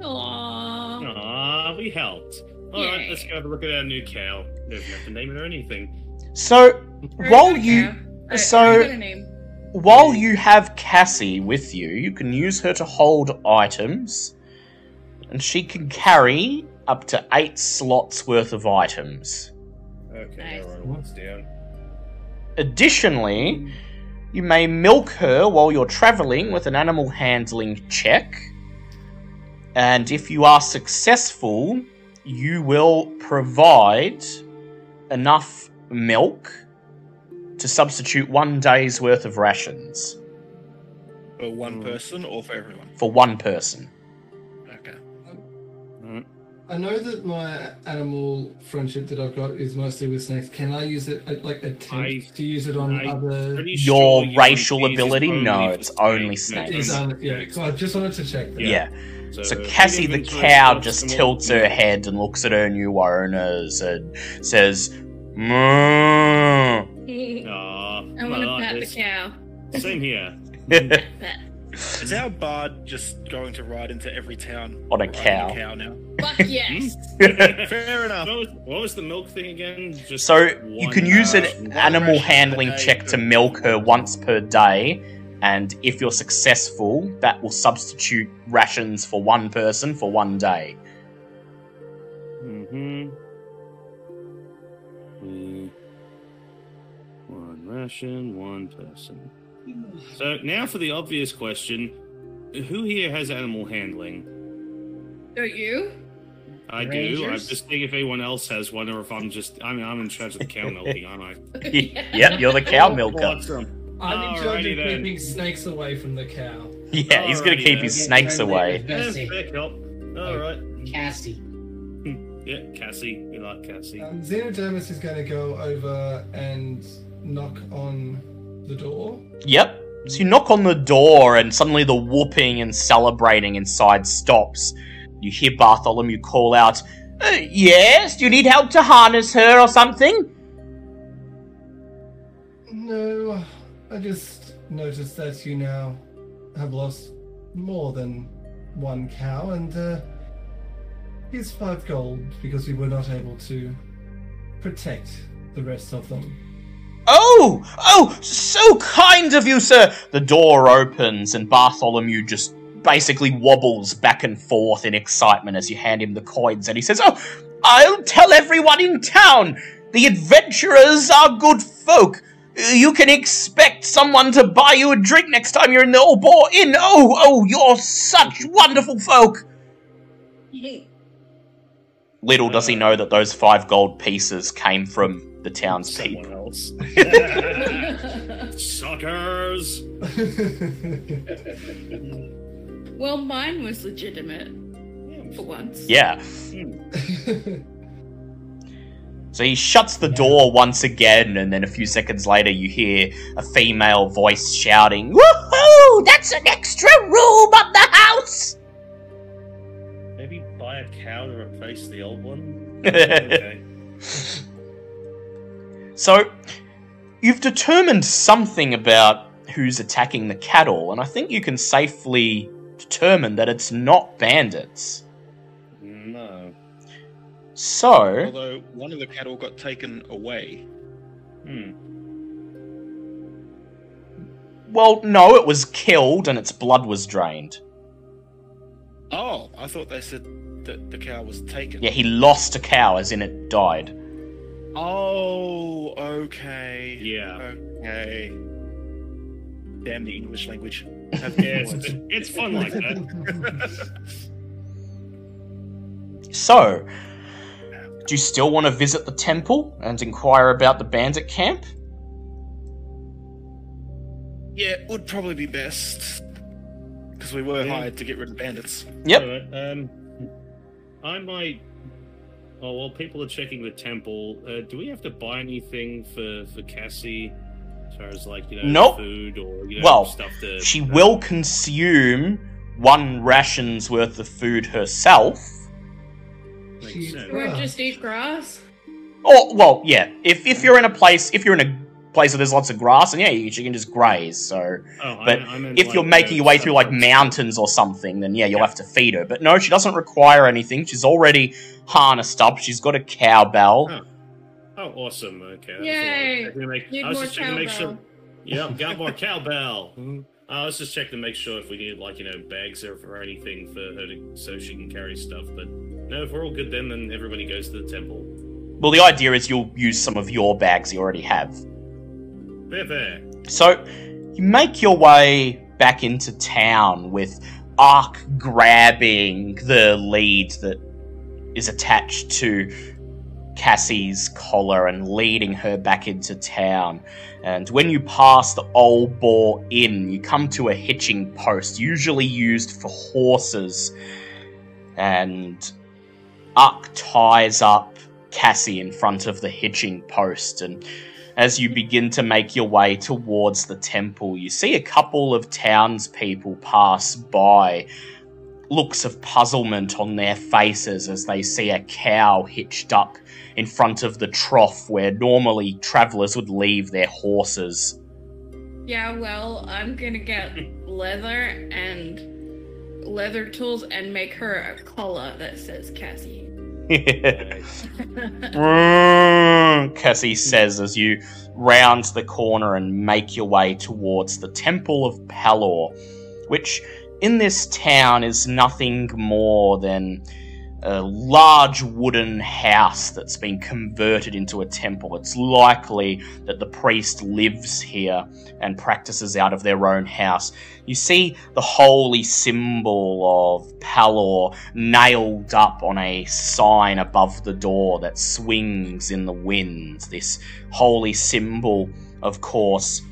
Aww. Ah, we helped. All right, Yay. let's go have a look at our new cow. There's nothing to name it or anything. So, while you. Cow. I- so- I got. While you have Cassie with you, you can use her to hold items, and she can carry up to eight slots worth of items. Okay, Nice. I'll down. Additionally, you may milk her while you're traveling with an animal handling check, and if you are successful, you will provide enough milk to substitute one day's worth of rations For one Mm. person or for everyone? for one person. Okay. Alright. I know that my animal friendship that I've got is mostly with snakes. Can I use it, uh, like, attempt I- to use it on I- other? Your sure racial can ability? only No, for it's only snakes. snakes. Is yeah, so I just wanted to check that. Yeah. So, So Cassie the cow just tilts her head and looks at her new owners and says, "Moo." Aw, I I want to like pat this. the cow. Same here. Pat. Is our bard just going to ride into every town On a riding cow. cow now? Fuck yes. Fair enough. What was, what was the milk thing again? Just So you one, can use uh, an one animal handling check to milk her once per day, and if you're successful, that will substitute rations for one person for one day. Mm-hmm. Mm. One ration, one person. So now for the obvious question: Who here has animal handling? Don't you? I do. I'm just thinking if anyone else has one, or if I'm just. I mean, I'm in charge of the cow milking, aren't I? yep, you're the cow milker. Awesome. I'm in charge of then. keeping snakes away from the cow. Yeah, he's gonna keep then. his snakes Friendly away. Yeah, fair help. All right. Cassie. Yeah, Cassie. We like Cassie. Um, Xenodermis is going to go over and knock on the door. Yep. So you knock on the door, and suddenly the whooping and celebrating inside stops. You hear Bartholomew call out, "Uh, Yes, do you need help to harness her or something? No, I just noticed that you now have lost more than one cow, and uh, here's five gold because we were not able to protect the rest of them. Oh, oh, so kind of you, sir. The door opens, and Bartholomew just basically wobbles back and forth in excitement as you hand him the coins, and he says, Oh, I'll tell everyone in town. The adventurers are good folk. You can expect someone to buy you a drink next time you're in the Old Boar Inn. Oh, oh, you're such wonderful folk. Little does he know that those five gold pieces came from the townspeople. Someone else. Suckers! well, mine was legitimate hmm. for once. Yeah. Hmm. So he shuts the door once again, and then a few seconds later, you hear a female voice shouting, Woohoo! That's an extra room up the house! Maybe buy a cow to replace the old one. Okay. So, you've determined something about who's attacking the cattle, and I think you can safely determine that it's not bandits. No. So, Although one of the cattle got taken away. Hmm. well, no, it was killed and its blood was drained. Oh, I thought they said that the cow was taken. Yeah, he lost a cow, as in it died. Oh, okay. Yeah. Okay. Damn the English language. Have Yeah, it's, it's fun like that. So, do you still want to visit the temple and inquire about the bandit camp? yeah, it would probably be best. Because we were Yeah. hired to get rid of bandits. Yep. Alright, um, I might. Oh, while people are checking the temple, uh, do we have to buy anything for for Cassie? As far as like you know, Nope. food or you know Well, stuff to. She will consume one ration's worth of food herself. Makes She- sense. Or just eat grass. Or, well, yeah, if, if you're in a place, if you're in a place where there's lots of grass, and yeah, you, you can just graze. So, Oh, I but meant- I meant, if like, you're making your way uh, through like mountains or something, then yeah, you'll Yeah. have to feed her. But no, she doesn't require anything. She's already harnessed up. She's got a cowbell. Oh. Oh, awesome! Okay. Yay. all right. I, make, Need I was more just checking to make sure. cowbell. Yep, got more cowbell. Mm-hmm. I was just checking to make sure if we needed like you know bags or, or anything for her to, so she can carry stuff. But no, if we're all good, then then everybody goes to the temple. Well, the idea is you'll use some of your bags you already have. So you make your way back into town with Ark grabbing the lead that is attached to Cassie's collar and leading her back into town. And when you pass the Old Boar Inn, you come to a hitching post, usually used for horses. And Ark ties up Cassie in front of the hitching post and as you begin to make your way towards the temple, you see a couple of townspeople pass by, looks of puzzlement on their faces as they see a cow hitched up in front of the trough where normally travellers would leave their horses. Yeah, well, I'm gonna get leather and leather tools and make her a collar that says Cassie. Mm, Cassie says as you round the corner and make your way towards the Temple of Pelor, which in this town is nothing more than a large wooden house that's been converted into a temple. It's likely that the priest lives here and practices out of their own house. You see the holy symbol of Pelor nailed up on a sign above the door that swings in the wind. This holy symbol, of course,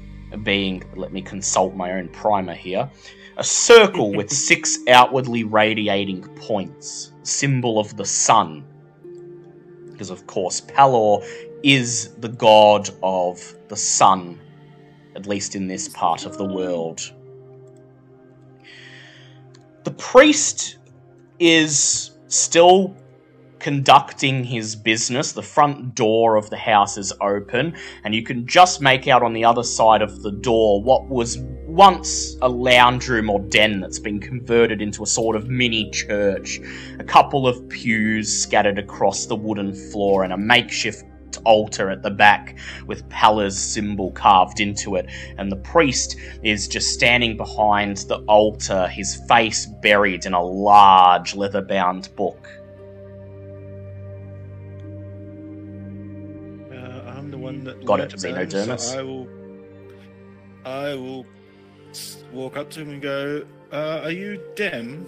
being, let me consult my own primer here, a circle with six outwardly radiating points, symbol of the sun. Because, of course, Pelor is the god of the sun, at least in this part of the world. The priest is still conducting his business. The front door of the house is open, and you can just make out on the other side of the door what was once a lounge room or den that's been converted into a sort of mini church. A couple of pews scattered across the wooden floor, and a makeshift altar at the back with Pelor's symbol carved into it. And the priest is just standing behind the altar, his face buried in a large leather bound book. Uh, I'm the one that Got it, Xenodermis. So I will. I will walk up to him and go. Uh, are you Dem?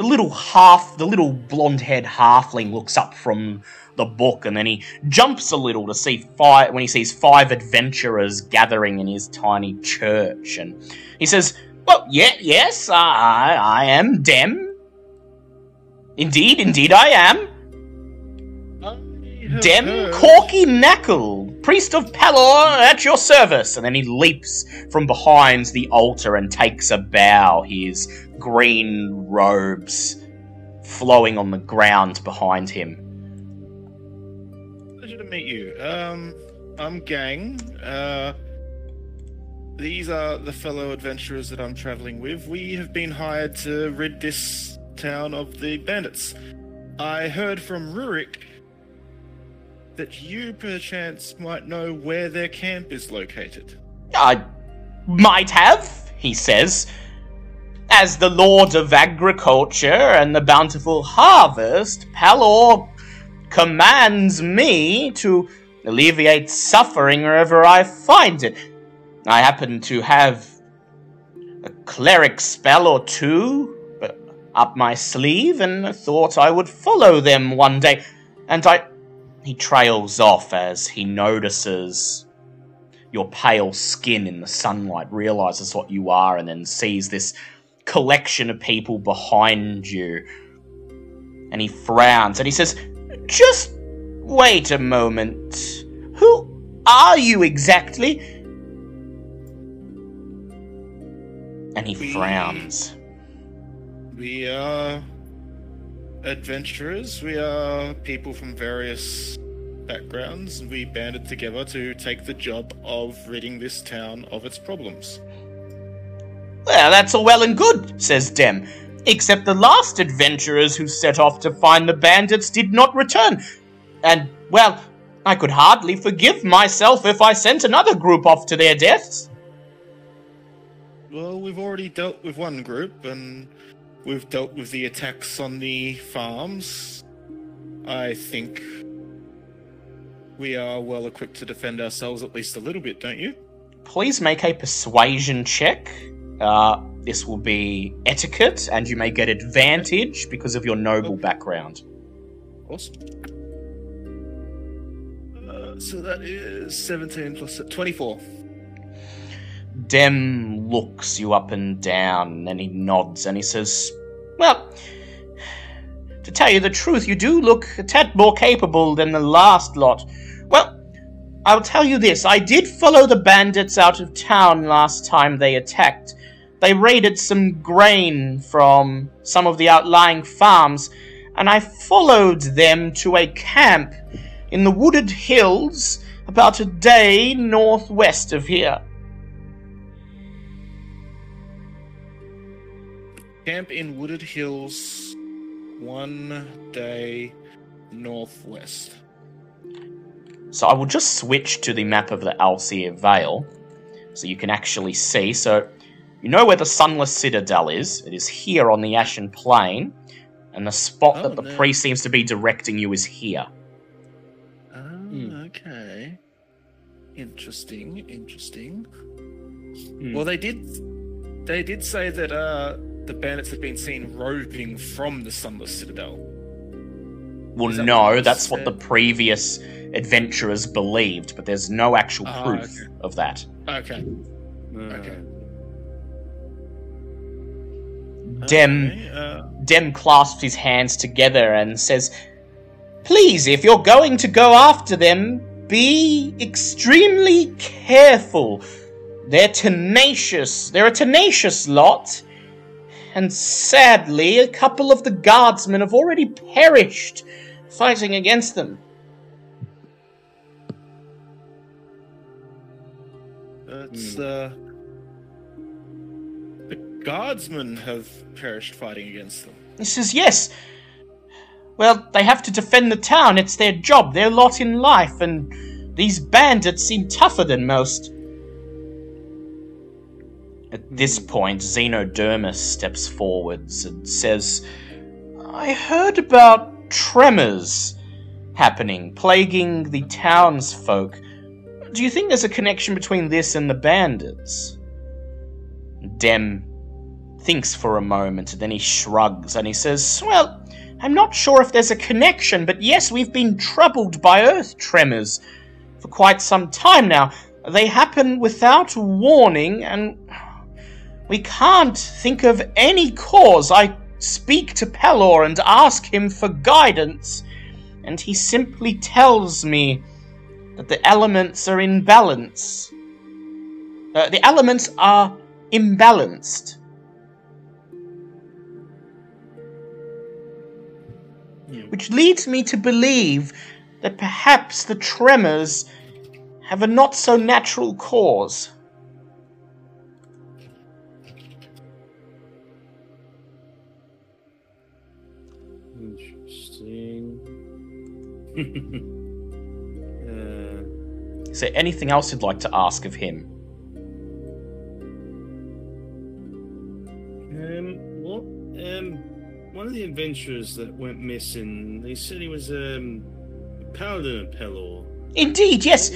the little half, the little blonde-haired halfling looks up from the book, and then he jumps a little to see five when he sees five adventurers gathering in his tiny church, and he says, "Well, yeah, yes, I, I am Dem. Indeed, indeed, I am." Dem Corky Knackle, priest of Pelor, at your service. And then he leaps from behind the altar and takes a bow, his green robes flowing on the ground behind him. Pleasure to meet you. Um, I'm Gang. Uh, these are the fellow adventurers that I'm traveling with. We have been hired to rid this town of the bandits. I heard from Rurik that you perchance might know where their camp is located. I might have, he says. As the Lord of Agriculture and the bountiful harvest, Pelor commands me to alleviate suffering wherever I find it. I happen to have a cleric spell or two uh, up my sleeve and thought I would follow them one day. And I he trails off as he notices your pale skin in the sunlight, realizes what you are, and then sees this collection of people behind you. And he frowns and he says, Just wait a moment. Who are you exactly? And he We- frowns. We are adventurers. We are people from various backgrounds. We banded together to take the job of ridding this town of its problems. Well, that's all well and good, says Dem. Except the last adventurers who set off to find the bandits did not return. And, well, I could hardly forgive myself if I sent another group off to their deaths. Well, we've already dealt with one group, and we've dealt with the attacks on the farms. I think we are well equipped to defend ourselves at least a little bit, don't you? Please make a persuasion check. Uh, this will be etiquette, and you may get advantage because of your noble background. Awesome. Uh, so that is 17 plus 24. Dem looks you up and down, and he nods and he says, Well, to tell you the truth, you do look a tad more capable than the last lot. Well, I'll tell you this I did follow the bandits out of town last time they attacked. They raided some grain from some of the outlying farms, and I followed them to a camp in the wooded hills about a day northwest of here. Camp in Wooded Hills, one day northwest. So I will just switch to the map of the Elsir Vale so you can actually see. So you know where the Sunless Citadel is. It is here on the Ashen Plain. And the spot Oh, that the no. priest seems to be directing you is here. Oh, okay. Interesting, interesting. Hmm. Well, they did. They did say that uh, the bandits have been seen roving from the Sunless Citadel. Well, that no, what it that's what the previous adventurers believed, but there's no actual Ah, proof okay. of that. Okay. Uh, Okay. Dem Okay, uh, Dem clasps his hands together and says, Please, if you're going to go after them, be extremely careful. They're tenacious. They're a tenacious lot. And sadly, a couple of the guardsmen have already perished fighting against them. It's uh, the guardsmen have perished fighting against them. He says, Yes. Well, they have to defend the town. It's their job, their lot in life, and these bandits seem tougher than most. At this hmm. point, Xenodermis steps forwards and says, I heard about tremors happening, plaguing the townsfolk. Do you think there's a connection between this and the bandits? Dem thinks for a moment, and then he shrugs and he says, Well, I'm not sure if there's a connection, but yes, we've been troubled by earth tremors for quite some time now. They happen without warning, and we can't think of any cause. I speak to Pelor and ask him for guidance, and he simply tells me that the elements are in balance. Uh, the elements are imbalanced. Which leads me to believe that perhaps the tremors have a not so natural cause. Uh, Is there anything else you'd like to ask of him? um, what? Um, one of the adventurers that went missing, they said he was um, a paladin of Pelor. Indeed, yes.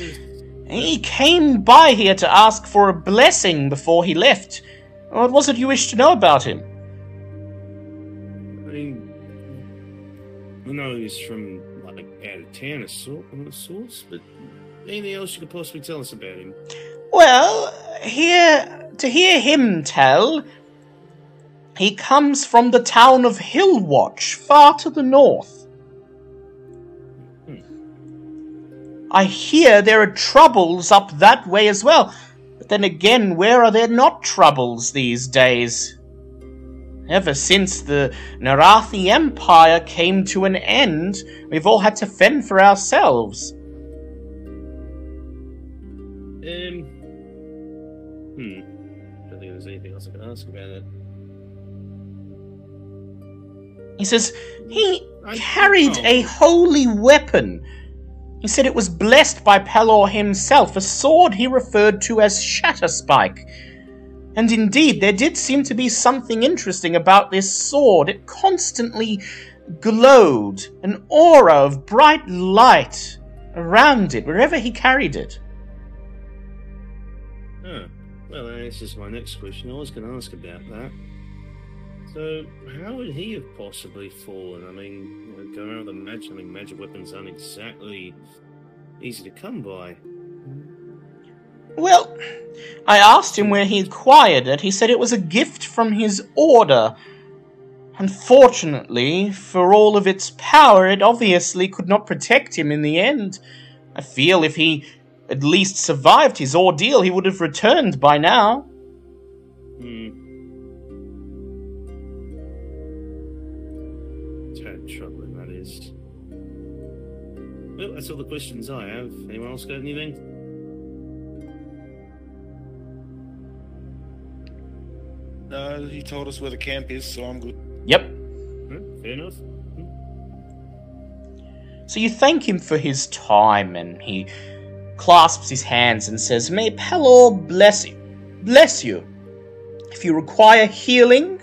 He came by here to ask for a blessing before he left. What was it you wished to know about him? I mean, I know he's from out of town of sort, of sorts, but anything else you could possibly tell us about him? Well, here to hear him tell, he comes from the town of Hillwatch, far to the north. Hmm. I hear there are troubles up that way as well. But then again, where are there not troubles these days? Ever since the Narathi Empire came to an end, we've all had to fend for ourselves. Um, hmm. Don't think there's anything else I can ask about it. He says he I- carried oh. a holy weapon. He said it was blessed by Pelor himself, a sword he referred to as Shatterspike. And indeed, there did seem to be something interesting about this sword. It constantly glowed, an aura of bright light around it wherever he carried it. Well, that answers my next question. I was going to ask about that. So, how would he have possibly fallen? I mean, going around with a magic, I mean, magic weapons aren't exactly easy to come by. Well, I asked him where he acquired it. He said it was a gift from his order. Unfortunately, for all of its power, it obviously could not protect him in the end. I feel if he at least survived his ordeal, he would have returned by now. Hmm. Troubling, that is. Well, that's all the questions I have. Anyone else got anything? No, he told us where the camp is, so I'm good. Yep. Hmm, fair enough. So you thank him for his time, and he clasps his hands and says, May Pelor bless you. Bless you. If you require healing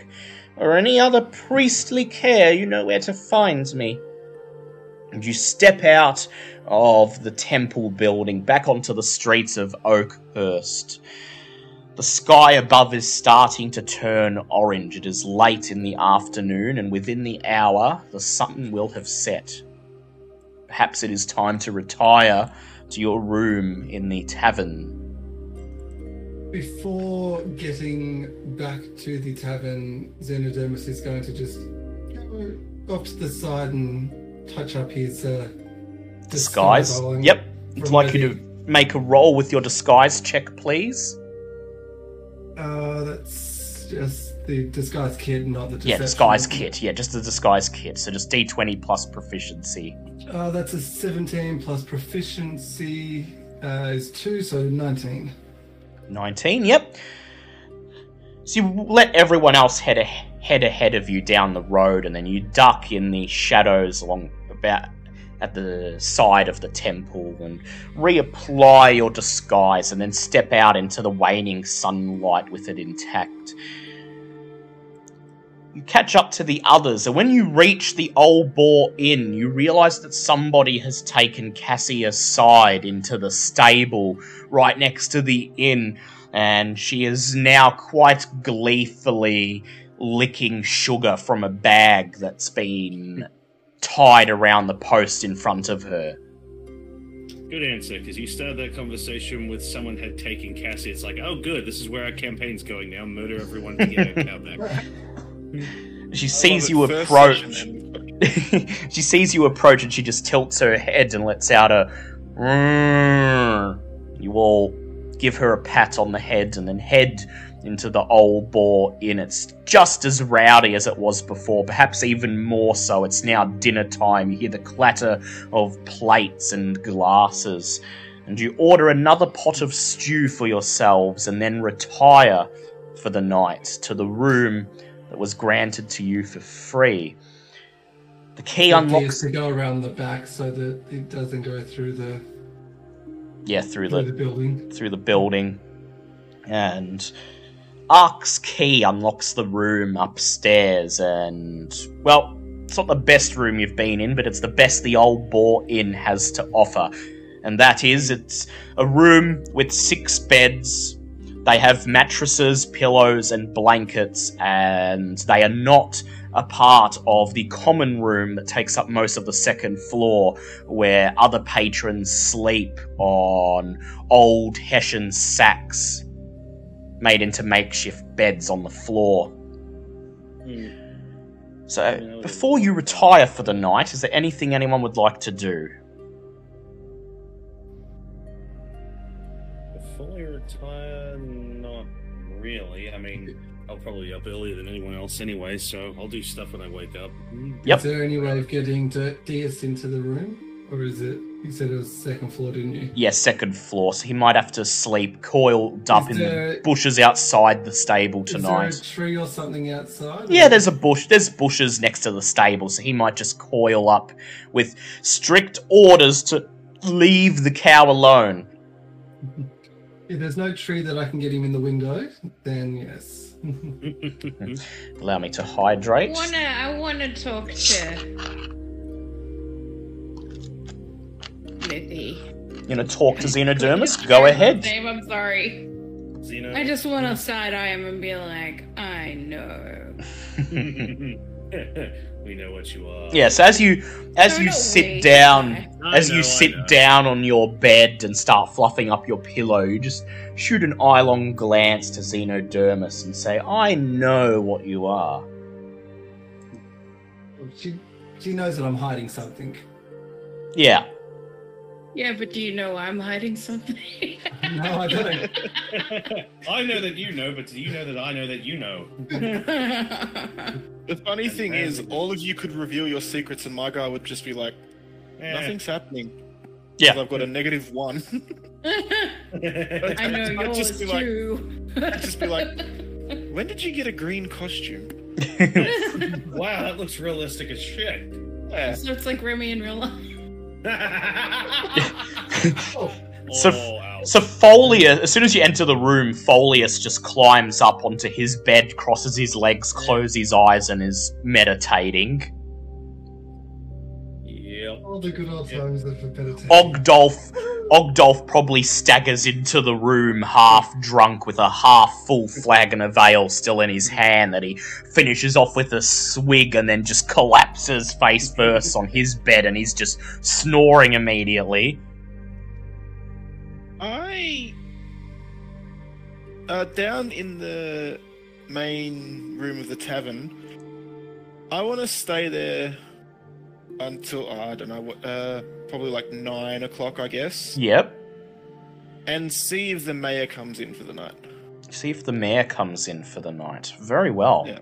or any other priestly care, you know where to find me. And you step out of the temple building back onto the streets of Oakhurst. The sky above is starting to turn orange. It is late in the afternoon, and within the hour, the sun will have set. Perhaps it is time to retire to your room in the tavern. Before getting back to the tavern, Xenodermis is going to just go off to the side and touch up his uh, Disguise. Yep. I'd like you to make a roll with your disguise check, please. Uh, that's just the disguise kit, not the Yeah, disguise kit. Yeah, just the disguise kit. So just d20 plus proficiency. Uh, that's a 17 plus proficiency uh, is 2, so 19. 19, yep. So you let everyone else head, a- head ahead of you down the road, and then you duck in the shadows along about at the side of the temple and reapply your disguise, and then step out into the waning sunlight with it intact. You catch up to the others, and when you reach the Old Boar Inn, you realize that somebody has taken Cassie aside into the stable right next to the inn. and she is now quite gleefully licking sugar from a bag that's been tied around the post in front of her. Good answer, because you started that conversation with someone had taken Cassie. It's like, oh, good, this is where our campaign's going now. Murder everyone to get our cow back. She sees you approach. session she sees you approach and she just tilts her head and lets out a. "Rrrr." You all give her a pat on the head and then head into the old boar inn. It's just as rowdy as it was before, perhaps even more so. It's now dinner time. You hear the clatter of plates and glasses. And you order another pot of stew for yourselves and then retire for the night to the room that was granted to you for free. The key The unlocks. to go around the back so that it doesn't go through the Yeah, through through the the building. through the building, and Ark's key unlocks the room upstairs. And well, it's not the best room you've been in, but it's the best the old Boar Inn has to offer. And that is, it's a room with six beds. They have mattresses, pillows, and blankets, and they are not a part of the common room that takes up most of the second floor, where other patrons sleep on old Hessian sacks made into makeshift beds on the floor. Hmm. So, before you retire for the night, is there anything anyone would like to do? Before we retire, not really. I mean, I'll probably be up earlier than anyone else anyway, so I'll do stuff when I wake up. Yep. Is there any way of getting to DS into the room? Or is it you said it was second floor, didn't you? Yeah, second floor, so he might have to sleep coiled up Is in there- the bushes outside the stable Is there a tonight. tree or something outside? Yeah, there's a bush. There's bushes next to the stable, so he might just coil up with strict orders to leave the cow alone. If there's no tree that I can get him in the window, then yes. Allow me to hydrate. Wanna, I wanna talk to Mithy. You know, talk to Xenodermis. Go ahead. Name, I'm sorry. Xeno. I just want to side eye him and be like, I know. we know what you are. Yes, as you as Don't you sit way. down, I as know, you sit down on your bed and start fluffing up your pillow, you just shoot an eye-long glance to Xenodermis and say, "I know what you are." she she knows that I'm hiding something. Yeah, Yeah, but do you know I'm hiding something? No, I don't. I know that you know, but do you know that I know that you know? The funny thing is, all of you could reveal your secrets, and my guy would just be like, Eh. "Nothing's happening." Yeah, I've got a negative one. I know I'd yours just be like- too. just be like, When did you get a green costume? wow, that looks realistic as shit. Yeah. so it's like Remy in real life. So- oh. So Folius, as soon as you enter the room, Folius just climbs up onto his bed, crosses his legs, closes his eyes, and is meditating. Yep. All the good old times of meditation. Ogdolf, Ogdolf probably staggers into the room half drunk with a half full flagon of ale still in his hand that he finishes off with a swig and then just collapses face first on his bed and he's just snoring immediately. I uh, down in the main room of the tavern. I want to stay there until oh, I don't know what, uh, probably like nine o'clock, I guess, Yep. and see if the mayor comes in for the night. See if the mayor comes in for the night. Very well. Yeah.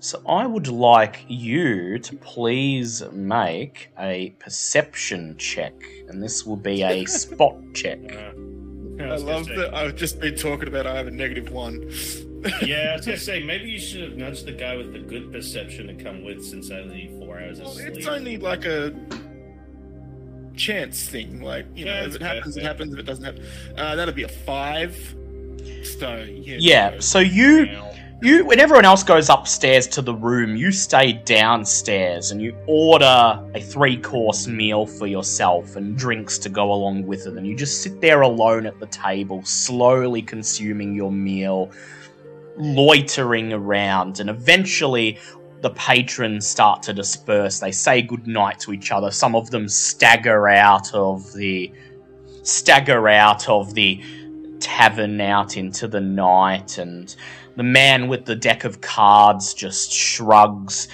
So I would like you to please make a perception check, and this will be a spot check. Uh, I love that. I've just been talking about. I have a negative one. Yeah, I was gonna say maybe you should have nudged the guy with the good perception to come with since I need four hours Well, sleep. it's only like a chance thing. Like you Yeah, know, if it fair, happens, it fair. happens. If it doesn't happen, uh, that'll be a five. So yeah. Yeah, so- so you Now, you when everyone else goes upstairs to the room, you stay downstairs and you order a three course meal for yourself and drinks to go along with it, and you just sit there alone at the table, slowly consuming your meal, loitering around, and eventually the patrons start to disperse. They say goodnight to each other. Some of them stagger out of the stagger out of the tavern out into the night and the man with the deck of cards just shrugs,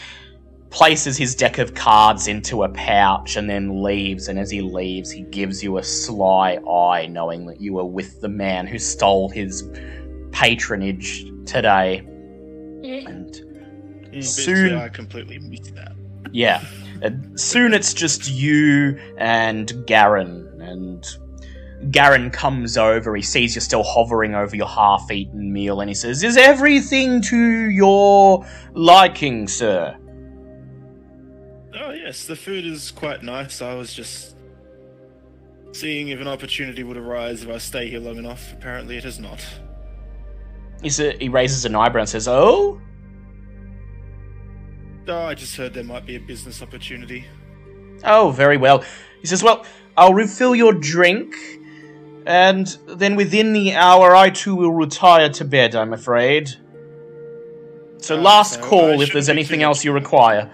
places his deck of cards into a pouch, and then leaves. And as he leaves, he gives you a sly eye, knowing that you were with the man who stole his patronage today. And Mm, Soon- I completely missed that. yeah, and soon it's just you and Garon, and Garon comes over. He sees you're still hovering over your half-eaten meal, and he says, "Is everything to your liking, sir?" Oh yes, the food is quite nice. I was just seeing if an opportunity would arise if I stay here long enough. Apparently, it has not. He, sa- he raises an eyebrow and says, "Oh." Oh, I just heard there might be a business opportunity. Oh, very well. He says, Well, I'll refill your drink, and then within the hour, I too will retire to bed, I'm afraid. So, Ah, last so I call if there's anything too else you require.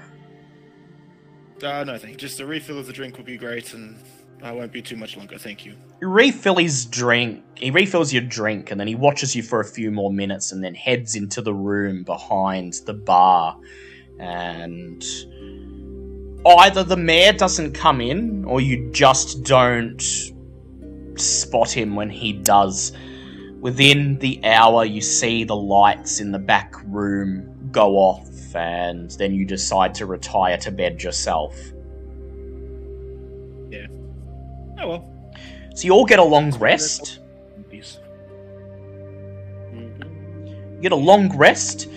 Ah, no, thank you. Just a refill of the drink would be great, and I won't be too much longer. Thank you. You refill his drink. He refills your drink, and then he watches you for a few more minutes, and then heads into the room behind the bar. And either the mayor doesn't come in, or you just don't spot him when he does. Within the hour, you see the lights in the back room go off, and then you decide to retire to bed yourself. Oh well. So you all get a long rest. You get a long rest,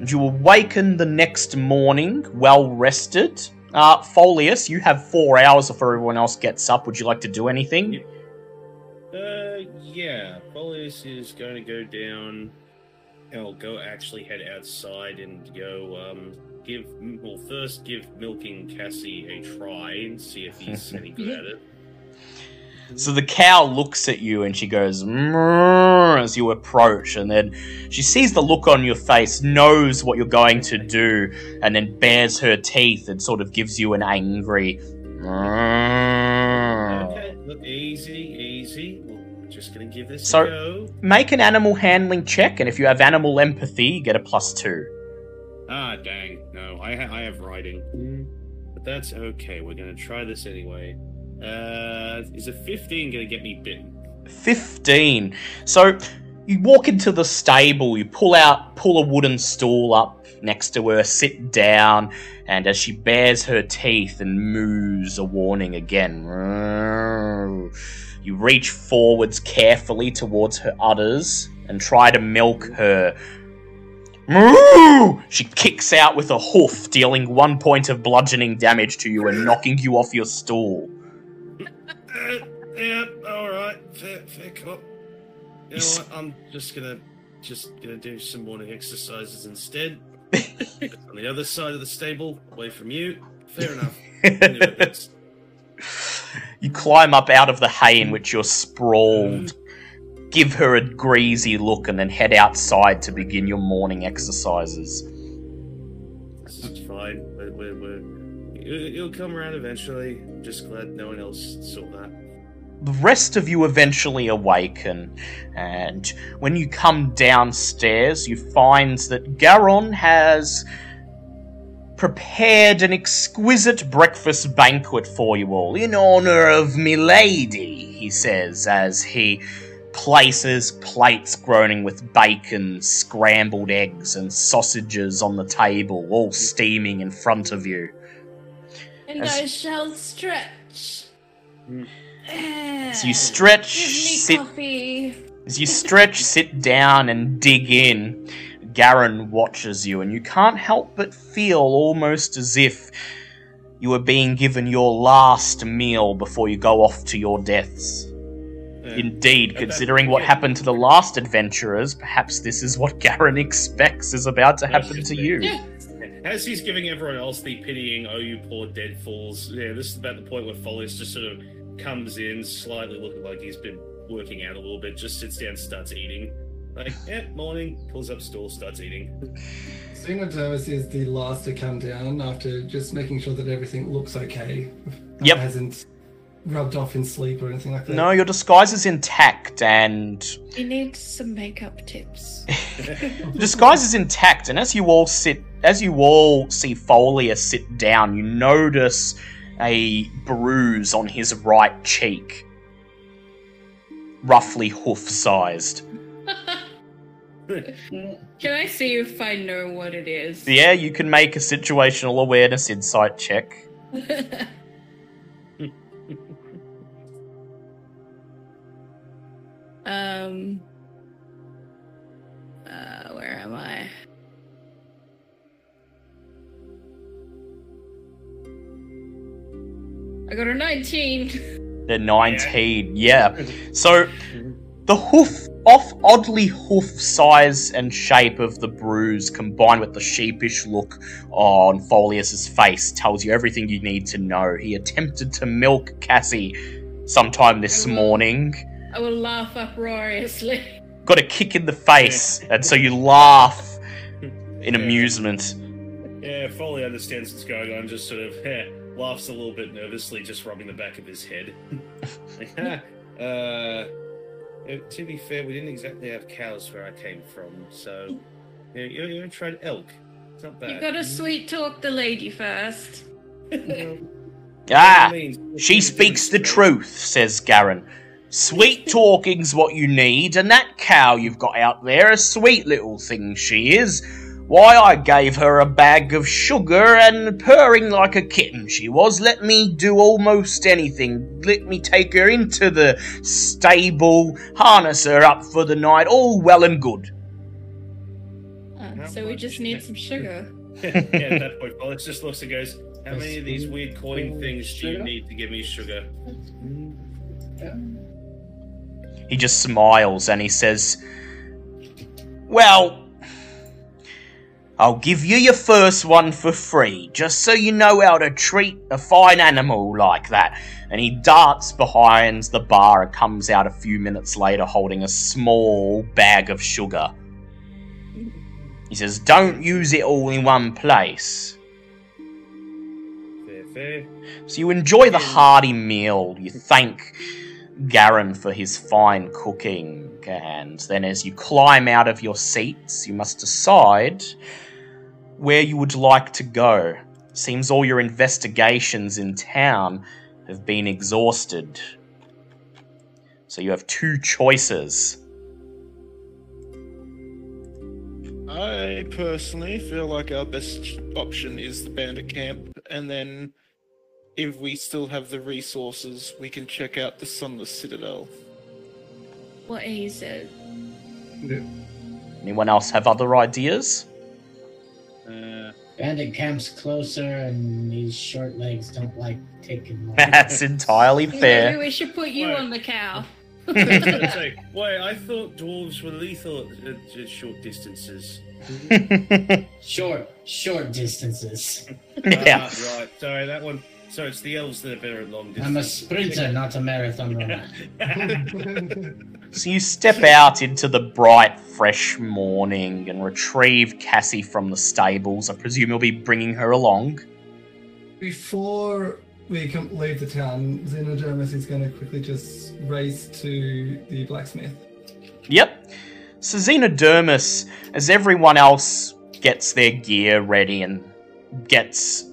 and you awaken the next morning well rested. Uh, Folius, you have four hours before everyone else gets up. Would you like to do anything? Uh, yeah. Folius is going to go down. I'll go actually head outside and go, um, give, well, first give milking Cassie a try and see if he's any good at it. So the cow looks at you and she goes "Mrrr," as you approach, and then she sees the look on your face, knows what you're going to do, and then bares her teeth and sort of gives you an angry. "Mrrr." Okay, look, easy, easy. We're just gonna give this So- a go. Make an animal handling check, and if you have animal empathy, you get a plus two. Ah, dang. No, I, ha- I have riding. But that's okay. We're gonna try this anyway. Uh, is a 15 gonna get me bitten? 15. So you walk into the stable, you pull out, pull a wooden stool up next to her, sit down, and as she bares her teeth and moos a warning again, you reach forwards carefully towards her udders and try to milk her. She kicks out with a hoof, dealing one point of bludgeoning damage to you and knocking you off your stool. Yeah, alright. Fair, fair cop. You know what? I'm just gonna, just gonna do some morning exercises instead. On the other side of the stable, away from you. Fair enough. I'll do my best. You climb up out of the hay in which you're sprawled, mm. give her a greasy look, and then head outside to begin your morning exercises. This is fine. We're, we're, we're, it'll come around eventually. Just glad no one else saw that. The rest of you eventually awaken, and when you come downstairs, you find that Garon has prepared an exquisite breakfast banquet for you all in honor of Milady, he says as he places plates groaning with bacon, scrambled eggs, and sausages on the table, all steaming in front of you. And As- I shall stretch. Mm. So you stretch, sit coffee. As you stretch, sit down, and dig in, Garon watches you, and you can't help but feel almost as if you are being given your last meal before you go off to your deaths. Indeed, that- considering what happened to the last adventurers, perhaps this is what Garon expects is about to happen to you. Yeah. As he's giving everyone else the pitying, oh, you poor dead fools, yeah, this is about the point where Folius just sort of comes in, slightly looking like he's been working out a little bit, just sits down, starts eating. Like, yeah, morning, pulls up stool, starts eating. Xenodermis is the last to come down after just making sure that everything looks okay. Yep. Hasn't rubbed off in sleep or anything like that. No, your disguise is intact, and He needs some makeup tips. disguise is intact. And as you all sit, as you all see Folius sit down, you notice a bruise on his right cheek, roughly hoof-sized. Can I see if I know what it is? Yeah, you can make a situational awareness insight check. um. Uh, where am I? I got a 19. The 19, yeah. So, the hoof, off oddly hoof size and shape of the bruise combined with the sheepish look on Folius's face tells you everything you need to know. He attempted to milk Cassie sometime this morning, I will laugh uproariously. got a kick in the face, and so you laugh in amusement. Yeah, Foley understands what's going on, just sort of eh, laughs a little bit nervously, just rubbing the back of his head. "Ah, uh, eh, to be fair, we didn't exactly have cows where I came from, so yeah, you, you tried elk. It's not bad. You gotta sweet talk the lady first. Ah! She speaks the truth, says Garon. Sweet talking's what you need, and that cow you've got out there, a sweet little thing she is. Why, I gave her a bag of sugar and purring like a kitten she was. Let me do almost anything. Let me take her into the stable, harness her up for the night, all well and good. Uh, so we just need some sugar. yeah, at that point, Foley just looks and goes, How many of these weird coin things do you need to give me sugar? He just smiles and he says, Well, I'll give you your first one for free, just so you know how to treat a fine animal like that. And he darts behind the bar and comes out a few minutes later holding a small bag of sugar. He says, Don't use it all in one place. Fair, fair. So you enjoy the hearty meal. You thank Garon for his fine cooking, and then as you climb out of your seats, you must decide where you would like to go. Seems all your investigations in town have been exhausted. So you have two choices. I personally feel like our best option is the bandit camp, and then if we still have the resources, we can check out the Sunless Citadel. What he said. Anyone else have other ideas? Uh, Bandit camp's closer, and these short legs don't like taking long. That's entirely fair. Maybe fair. we should put you Right. on the cow. I was gonna say, wait, I thought dwarves were lethal at, at short distances. Short, short distances. yeah. Ah, right. Sorry, that one. So it's the elves that are better at long distance. I'm a sprinter, not a marathon runner. So you step out into the bright, fresh morning and retrieve Cassie from the stables. I presume you'll be bringing her along. Before we come, leave the town, Xenodermis is going to quickly just race to the blacksmith. Yep. So Xenodermis, as everyone else gets their gear ready and gets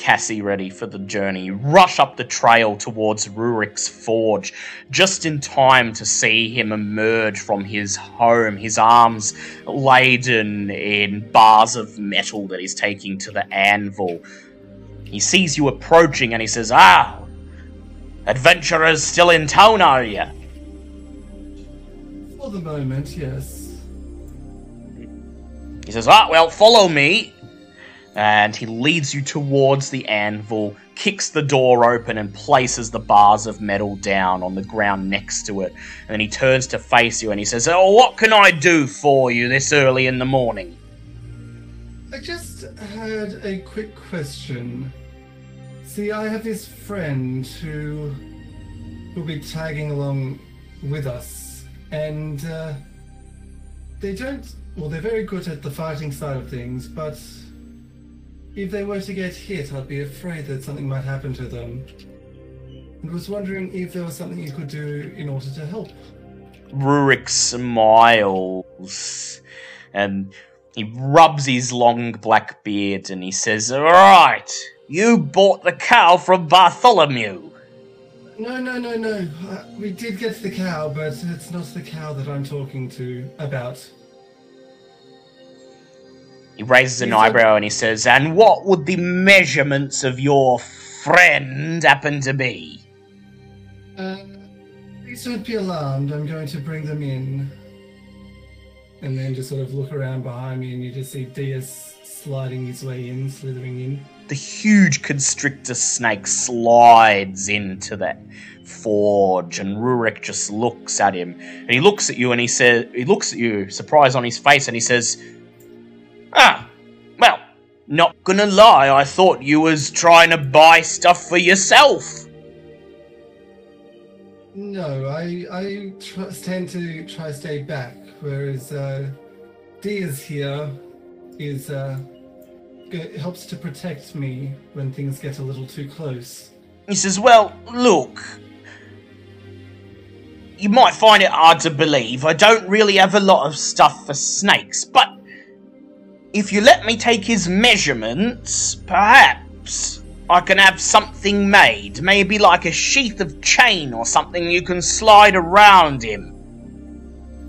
Cassie ready for the journey, rush up the trail towards Rurik's forge, just in time to see him emerge from his home, his arms laden in bars of metal that he's taking to the anvil. He sees you approaching and he says, Ah, adventurers still in town, are you? For the moment, yes. He says, Ah, well, follow me. And he leads you towards the anvil, kicks the door open, and places the bars of metal down on the ground next to it. And then he turns to face you and he says, Oh, what can I do for you this early in the morning? I just had a quick question. See, I have this friend who will be tagging along with us, and uh, they don't. Well, they're very good at the fighting side of things, but if they were to get hit, I'd be afraid that something might happen to them. And was wondering if there was something you could do in order to help. Rurik smiles and he rubs his long black beard and he says, Alright, you bought the cow from Bartholomew. No, no, no, no. Uh, we did get the cow, but it's not the cow that I'm talking to about. He raises an eyebrow and he says, And what would the measurements of your friend happen to be? Uh, please don't be alarmed. I'm going to bring them in. And then just sort of look around behind me, and you just see Diaz sliding his way in, slithering in. The huge constrictor snake slides into that forge, and Rurik just looks at him. And he looks at you and he says, He looks at you, surprise on his face, and he says, Ah, well, not gonna lie, I thought you was trying to buy stuff for yourself. No, I I tr- tend to try to stay back, whereas uh, Diaz here is uh, g- helps to protect me when things get a little too close. He says, Well, look. You might find it hard to believe. I don't really have a lot of stuff for snakes, but if you let me take his measurements, perhaps I can have something made. Maybe like a sheath of chain or something you can slide around him.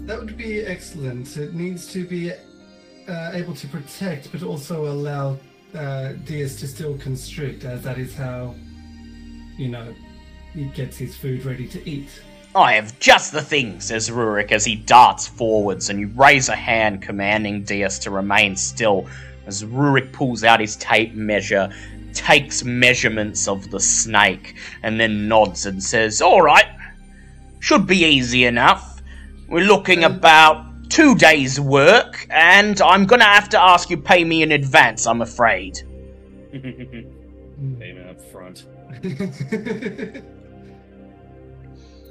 That would be excellent. It needs to be uh, able to protect, but also allow uh, Diaz to still constrict, as that is how, you know, he gets his food ready to eat. I have just the thing, says Rurik as he darts forwards, and you raise a hand commanding Diaz to remain still as Rurik pulls out his tape measure, takes measurements of the snake, and then nods and says, Alright, should be easy enough. We're looking about two days' work, and I'm gonna have to ask you pay me in advance, I'm afraid. Payment up front.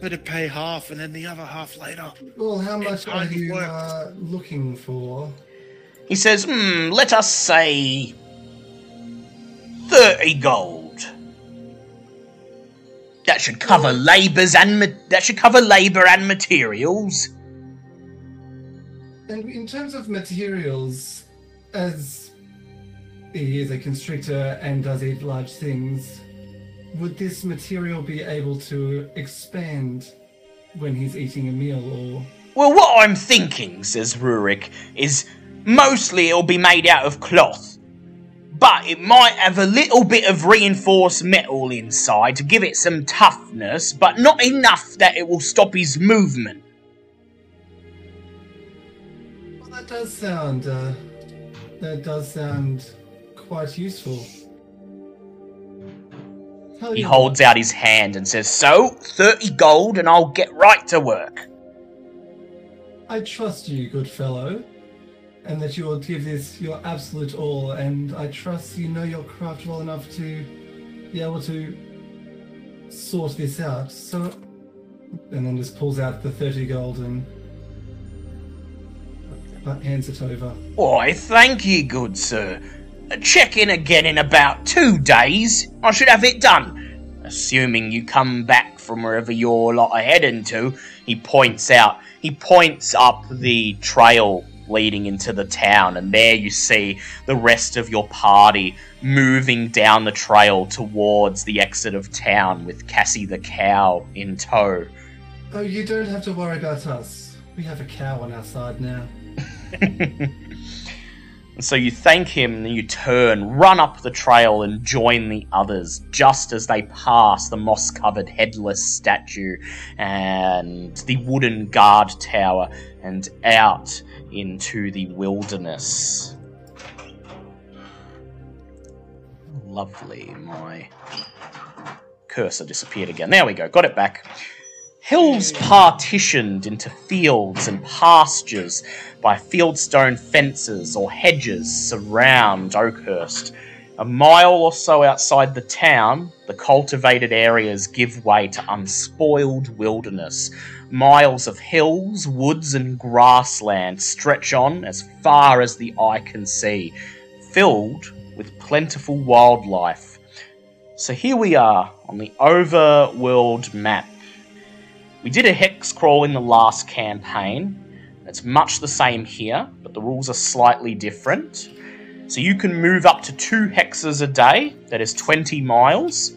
Better pay half and then the other half later. well, how much are you uh, looking for? He says, hmm, let us say 30 gold. That should cover labours and ma- that should cover labour and materials. And in terms of materials, as he is a constrictor and does eat large things, would this material be able to expand when he's eating a meal or Well, what I'm thinking, says Rurik, is mostly it'll be made out of cloth. But it might have a little bit of reinforced metal inside to give it some toughness, but not enough that it will stop his movement. Well, that does sound. Uh, that does sound quite useful. Tell He you holds out his hand and says, So, 30 gold and I'll get right to work. I trust you, good fellow, and that you will give this your absolute all. And I trust you know your craft well enough to be able to sort this out. So, and then just pulls out the thirty gold and hands it over. Why, thank ye, good sir. Check in again in about two days. I should have it done. Assuming you come back from wherever you're lot are heading to. He points out, he points up the trail leading into the town, and there you see the rest of your party moving down the trail towards the exit of town with Cassie the cow in tow. Oh, you don't have to worry about us. We have a cow on our side now. And so you thank him, and you turn, run up the trail, and join the others just as they pass the moss covered headless statue and the wooden guard tower and out into the wilderness. Lovely. My cursor disappeared again. There we go. Got it back. Hills partitioned into fields and pastures by fieldstone fences or hedges surround Oakhurst. A mile or so outside the town, the cultivated areas give way to unspoiled wilderness. Miles of hills, woods, and grassland stretch on as far as the eye can see, filled with plentiful wildlife. So here we are on the overworld map. We did a hex crawl in the last campaign. It's much the same here, but the rules are slightly different. So you can move up to two hexes a day, that is 20 miles.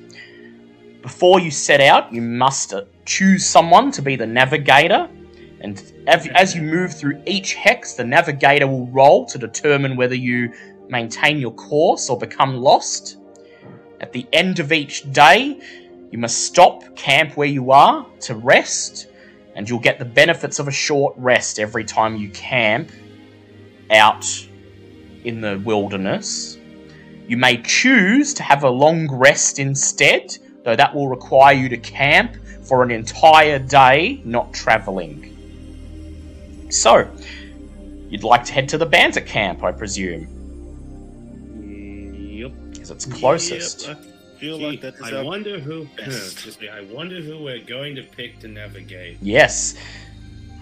Before you set out, you must uh, choose someone to be the navigator. And as you move through each hex, the navigator will roll to determine whether you maintain your course or become lost. At the end of each day, you must stop, camp where you are to rest, and you'll get the benefits of a short rest every time you camp out in the wilderness. You may choose to have a long rest instead, though that will require you to camp for an entire day, not travelling. So, you'd like to head to the bandit camp, I presume, Yep. because it's closest. Yep. I feel like that is I our wonder who. best. Excuse me. I wonder who we're going to pick to navigate. Yes.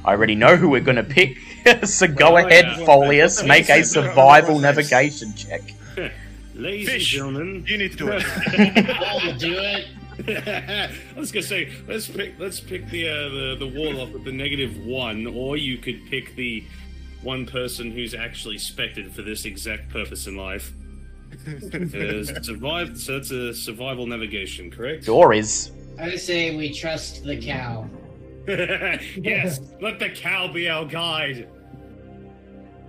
I already know who we're going to pick, so go Well, ahead, yeah. Folius, make a Yes, we're on the survival right navigation check. Ladies Fish. and gentlemen, You need to do it. I'll do it. I was gonna say let's pick let's pick the uh, the the warlock with the negative one, or you could pick the one person who's actually spected for this exact purpose in life. Uh, survive. So it's a survival navigation, correct? Door is. I say we trust the cow. yes. Let the cow be our guide.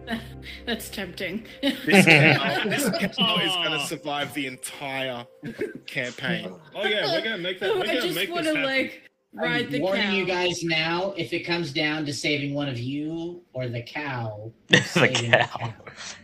That's tempting. This cow, this cow is going to survive the entire campaign. Oh yeah, we're gonna make that. We're I gonna just make want this to happen. like ride I'm warning cow. you guys now. If it comes down to saving one of you or the cow, the saving cow.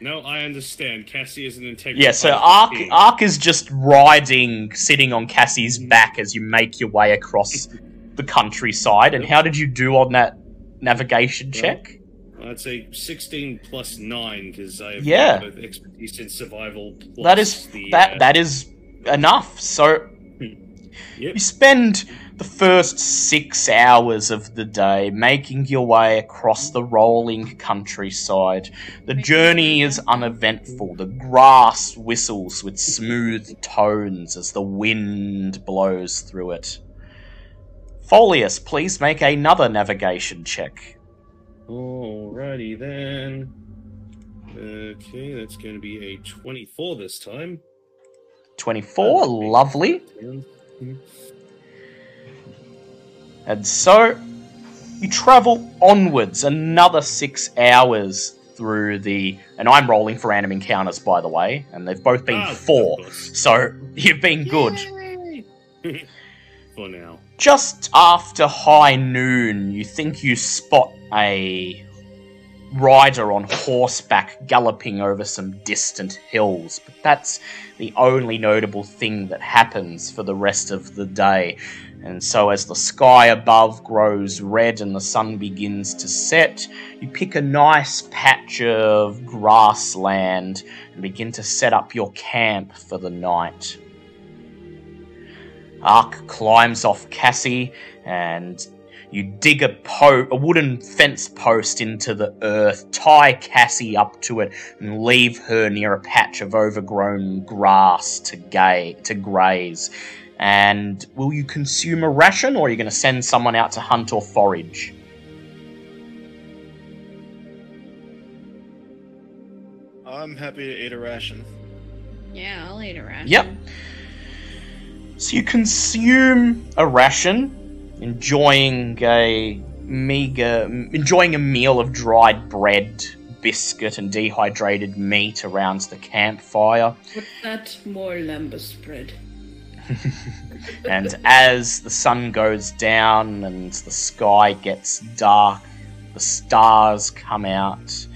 No, I understand. Cassie is an integral. Yeah, so part of the Ark, team. Ark is just riding, sitting on Cassie's back as you make your way across the countryside. And how did you do on that navigation Well, check? I'd say 16 plus 9 because I have Yeah. both expertise in survival. Plus That is the, that uh, that is enough. So Yep. You spend the first six hours of the day making your way across the rolling countryside. The journey is uneventful. The grass whistles with smooth tones as the wind blows through it. Folius, please make another navigation check. Alrighty then. Okay, that's going to be a 24 this time. 24, Oh, lovely. And- And so you travel onwards another six hours through the. And I'm rolling for random encounters, by the way, and they've both been ah, of four. So you've been good. For now. Just after high noon, you think you spot a rider on horseback galloping over some distant hills, but that's the only notable thing that happens for the rest of the day. And so, as the sky above grows red and the sun begins to set, you pick a nice patch of grassland and begin to set up your camp for the night. Ark climbs off Cassie and you dig a, po- a wooden fence post into the earth, tie Cassie up to it, and leave her near a patch of overgrown grass to, ga- to graze. And will you consume a ration, or are you going to send someone out to hunt or forage? I'm happy to eat a ration. Yeah, I'll eat a ration. Yep. So you consume a ration, enjoying a meager, enjoying a meal of dried bread, biscuit, and dehydrated meat around the campfire. What's that more lembas bread? and as the sun goes down and the sky gets dark, the stars come out.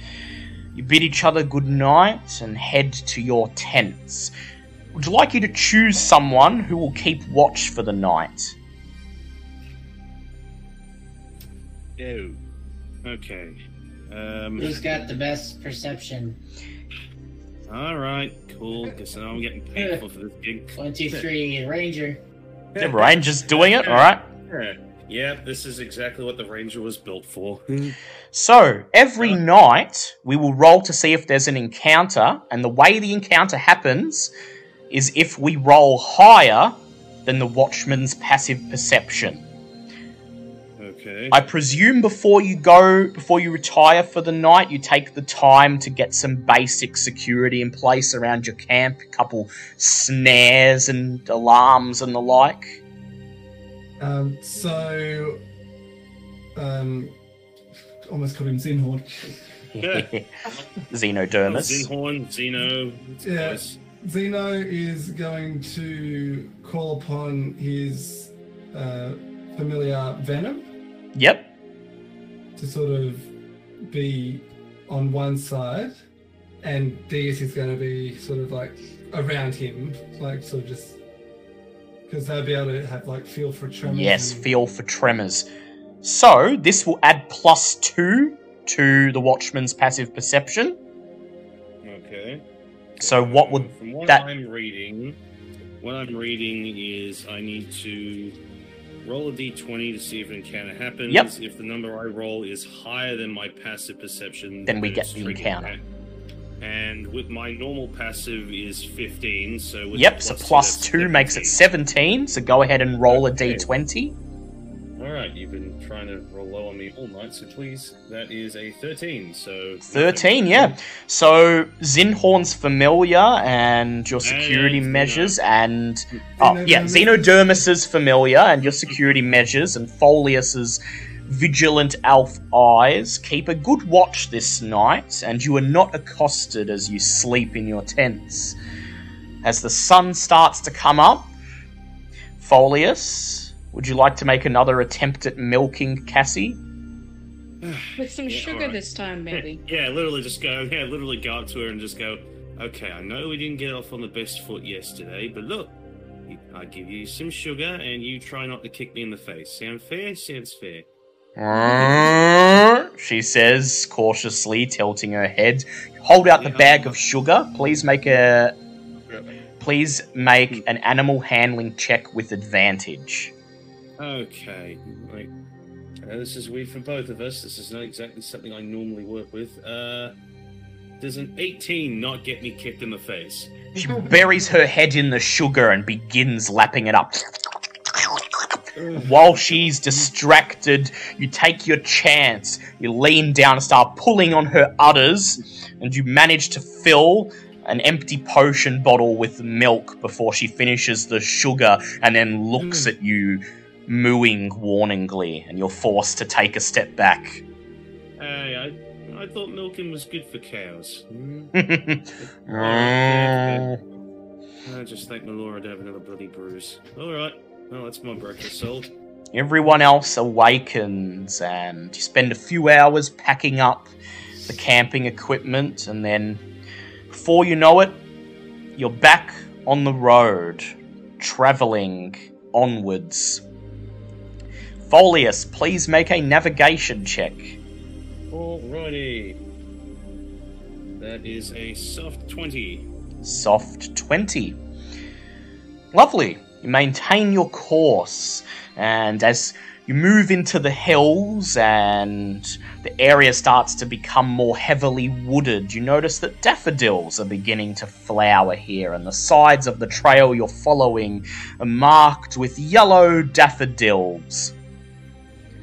You bid each other good night and head to your tents. would you like you to choose someone who will keep watch for the night. Ew. Okay. Um, Who's got the best perception? all right, cool. Guess now I'm getting paid for this gig. One, two, three, Ranger. The ranger's doing it, alright? Yeah. Yep, this is exactly what the ranger was built for. So, every night, we will roll to see if there's an encounter, and the way the encounter happens is if we roll higher than the watchman's passive perception. Okay. I presume before you go, before you retire for the night, you take the time to get some basic security in place around your camp, a couple snares and alarms and the like. Um, so, um, almost called him Zinhorn. Xenodermis. Zinhorn, Zeno. Yeah. Yes. Zeno is going to call upon his uh, familiar Venom Yep. to sort of be on one side, and Deus is going to be sort of like around him, like sort of just because they'll be able to have like feel for tremors. Yes, and- feel for tremors. So, this will add plus two to the Watchman's passive perception. Okay. So, what would From what that- I'm reading, what I'm reading is I need to roll a d20 to see if an encounter happens. Yep. If the number I roll is higher than my passive perception, Then we get the encounter. And with my normal passive is 15, so with Yep, so plus that's two makes it 17. 17. So go ahead and roll a Okay. d20. All right, you've been trying to roll low on me all night, so please. That is a 13. So 13, yeah. So Zinhorn's familiar and your security And, uh, measures and oh yeah, Xenodermis. Xenodermis is familiar and your security measures and Folius's vigilant elf eyes keep a good watch this night and you are not accosted as you sleep in your tents. As the sun starts to come up, Folius, would you like to make another attempt at milking Cassie? With some Yeah, sugar alright. this time, maybe. Yeah, literally just go. Yeah, literally go up to her and just go. Okay, I know we didn't get off on the best foot yesterday, but look, I give you some sugar and you try not to kick me in the face. Sound fair? Sounds fair. She says, cautiously tilting her head. Hold out the Yeah. bag of sugar. Please make a. Please make an animal handling check with advantage. Okay, like uh, this is weird for both of us. This is not exactly something I normally work with. Uh, does an 18 not get me kicked in the face? She buries her head in the sugar and begins lapping it up. While she's distracted, you take your chance. You lean down and start pulling on her udders, and you manage to fill an empty potion bottle with milk before she finishes the sugar and then looks at you, mooing warningly, and you're forced to take a step back. Hey, I, I thought milking was good for cows. Hmm? Mm. I just think my lord have another bloody bruise. Alright, well, that's my breakfast sold. Everyone else awakens, and you spend a few hours packing up the camping equipment, and then before you know it, you're back on the road, traveling onwards. Folius, please make a navigation check. Alrighty. That is a soft 20. Soft 20. Lovely. You maintain your course, and as you move into the hills and the area starts to become more heavily wooded, you notice that daffodils are beginning to flower here, and the sides of the trail you're following are marked with yellow daffodils,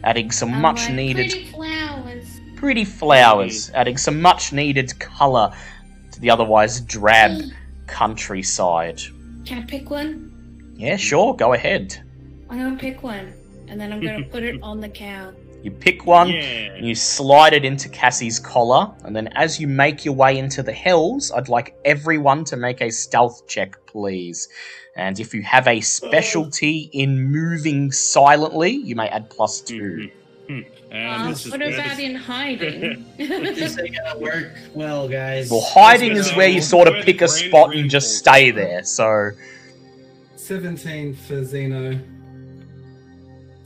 adding some I'm much like, needed Pretty flowers. pretty flowers, adding some much needed colour to the otherwise drab mm. countryside. Can I pick one? Yeah, sure, go ahead. I'm gonna pick one, and then I'm gonna put it on the cow. You pick one, yeah. and you slide it into Cassie's collar, and then as you make your way into the hills, I'd like everyone to make a stealth check, please. And if you have a specialty in moving silently, you may add plus 2. And this is what about the- in hiding? This ain't gonna work well, guys. Well, hiding is where you sort of pick a spot and just stay there. So 17 for Zeno.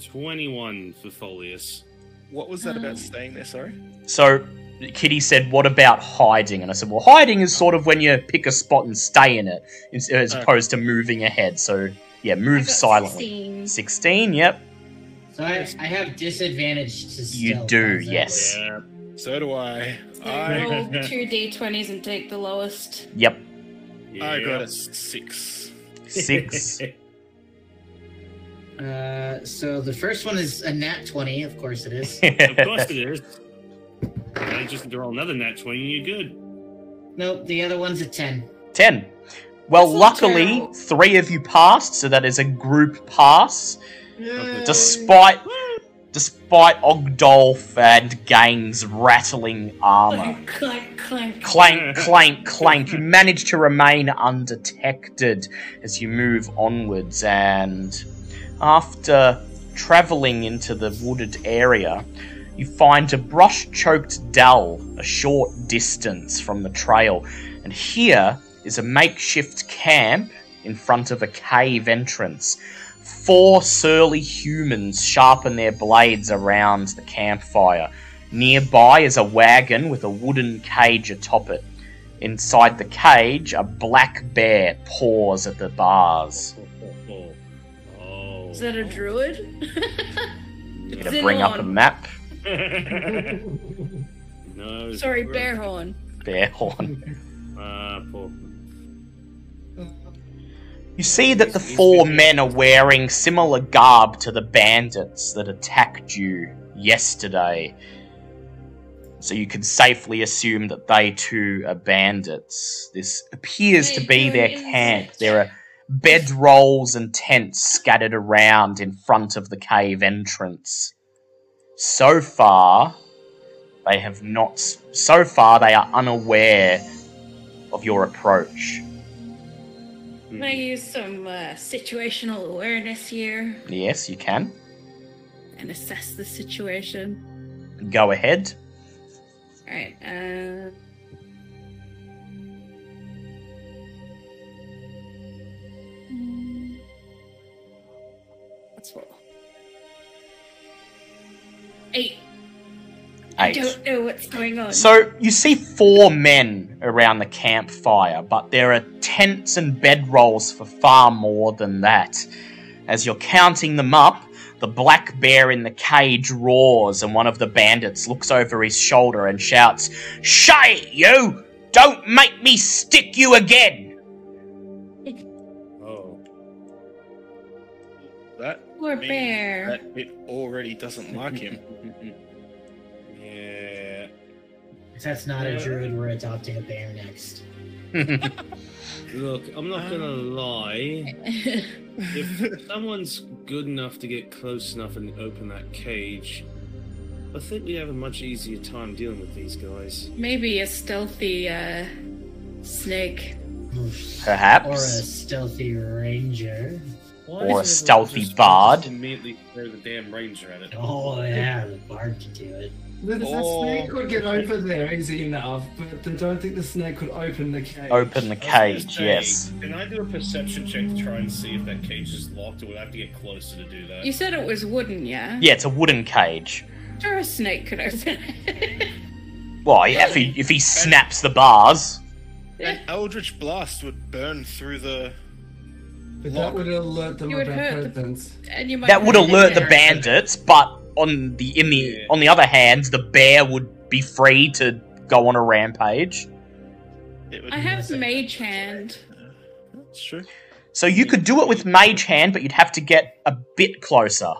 21 for Folius. What was that Um, about staying there? Sorry. So Kitty said, "What about hiding?" And I said, "Well, hiding is sort of when you pick a spot and stay in it, as as Okay. opposed to moving ahead." So yeah, I move got silently. 16. Sixteen. Yep, So I, I have disadvantage to stealth. you do. how's Yes. Yeah. So do I. So I roll two d20s and take the lowest. Yep. I got a a six. Six. Uh, so the first one is a nat 20, of course it is. of course it is. I just roll another nat 20 and you're good. nope, the other one's a 10. Ten. Well, That's luckily, three of you passed, so that is a group pass. Yay. Despite, despite Ogdolf and Gang's rattling armor. Clank, clank. Clank, clank, clank. You manage to remain undetected as you move onwards, and after travelling into the wooded area, you find a brush choked dell a short distance from the trail. And here is a makeshift camp in front of a cave entrance. Four surly humans sharpen their blades around the campfire. Nearby is a wagon with a wooden cage atop it. Inside the cage, a black bear paws at the bars. Oh. Is that a druid? I'm gonna bring up a map. no. Sorry, gross. bear horn. Bear horn. Ah, poor. You see that the four men are wearing similar garb to the bandits that attacked you yesterday. So you can safely assume that they too are bandits. This appears to be their camp. There are bedrolls and tents scattered around in front of the cave entrance. So far, they have not. So far, they are unaware of your approach. Can I use some uh, situational awareness here Yes, you can. and assess the situation? Go ahead. Alright, uh. Eight. I don't know what's going on. So you see four men around the campfire, but there are tents and bedrolls for far more than that. As you're counting them up, the black bear in the cage roars, and one of the bandits looks over his shoulder and shouts, Shay, you! Don't make me stick you again! Poor means bear. That it already doesn't like him. yeah. If that's not a druid, we're adopting a bear next. Look, I'm not gonna lie. If someone's good enough to get close enough and open that cage, I think we have a much easier time dealing with these guys. Maybe a stealthy uh, snake. Or a stealthy ranger. Why Or a stealthy just- bard. Immediately throw the damn ranger at it. Oh yeah, the bard can do it. The, the Oh. snake could get over there easy enough, but I don't think the snake could open the cage. Open the I was gonna cage, say, yes. Can I do a perception check to try and see if that cage is locked, or would I have to get closer to do that? You said it was wooden, yeah? Yeah, it's a wooden cage. Sure, a snake could open it. Well, yeah, if he, if he snaps the bars. An Eldritch Blast would burn through the. But that would alert them You would of hurt the- presence. and you might that would alert the bandits, but on the in the Yeah. on the other hand, the bear would be free to go on a rampage. It would I have mage hand. That's true. So you could do it with mage hand, but you'd have to get a bit closer.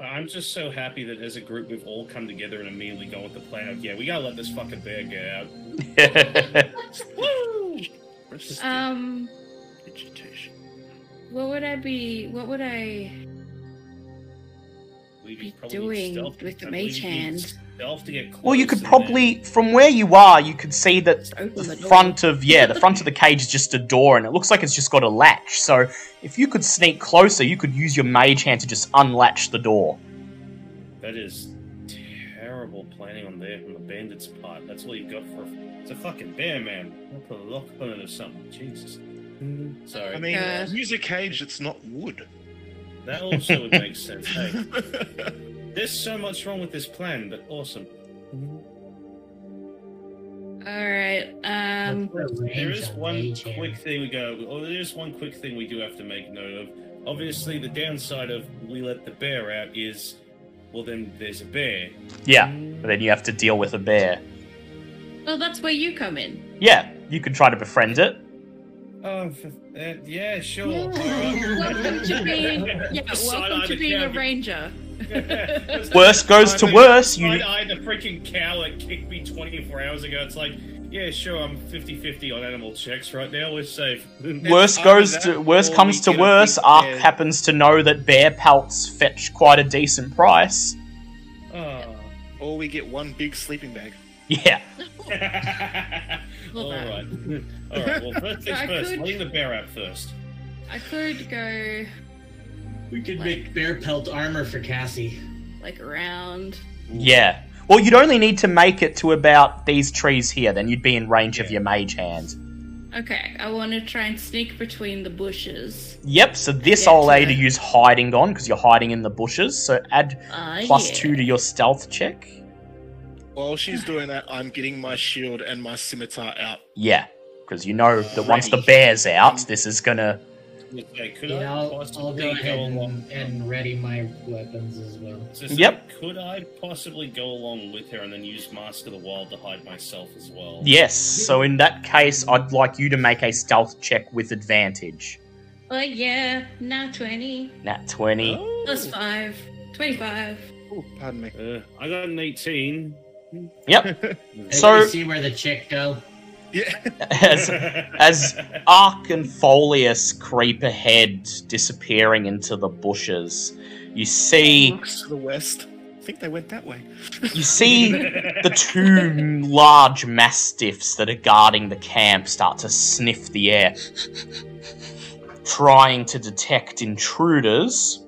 I'm just so happy that as a group we've all come together and immediately gone with the plan of, yeah, we gotta let this fucking bear get out. Woo! Rest Um, vegetation. what would I be? What would I? We Be doing stealth- with the mage hand. Stealth to get close well, you could and probably, from where you are, you could see that the the front of yeah, the front of the cage is just a door, and it looks like it's just got a latch. So if you could sneak closer, you could use your mage hand to just unlatch the door. that is terrible planning on there from the bandits' part. That's all you've got for it's a fucking bear, man. I'll put a lock on it or something. Jesus. Sorry. I mean, Uh, use a cage that's not wood. that also would make sense. Hey, there's so much wrong with this plan, but awesome. All right. Um. There is one quick thing we go. Oh, there is one quick thing we do have to make note of. Obviously, the downside of we let the bear out is, well, then there's a bear. Yeah, but then you have to deal with a bear. Well, that's where you come in. Yeah, you can try to befriend it. Oh, uh, yeah, sure. Welcome to being yeah. Welcome to being a ranger. Worst goes to worst, you- I, I had the freaking cow that kicked me 24 hours ago. It's like, yeah, sure, I'm 50 50 on animal checks right now. We're safe. Worst goes to worst comes to get worst. big Ark bear. happens to know that bear pelts fetch quite a decent price. Oh. or we get one big sleeping bag. Yeah, Well, All that- right. All right. Well, first things I first. could- Letting the bear out first. I could go We could make bear pelt armor for Cassie. like around. yeah. Well, you'd only need to make it to about these trees here, then you'd be in range of your mage hand. Okay, I want to try and sneak between the bushes. Yep. So this Yeah, I'll allow you to- to use hiding on because you're hiding in the bushes. So add Uh, plus yeah. two to your stealth check. While she's doing that, I'm getting my shield and my scimitar out. Yeah, because you know that once the bear's out, this is gonna. Okay, could Yeah, I I'll, I'll possibly go ahead along? and, and ready my weapons as well. So, so Yep. Could I possibly go along with her and then use Mask of the Wild to hide myself as well? Yes. So in that case, I'd like you to make a stealth check with advantage. Oh yeah, now twenty Nat twenty. Oh. plus five. 25. Oh, pardon me. Uh, I got an 18. Yep. So So- you see where the chick go? Yeah. As as Ark and Folius creep ahead, disappearing into the bushes, you see to the west. I think they went that way. you see the two large mastiffs that are guarding the camp start to sniff the air, trying to detect intruders.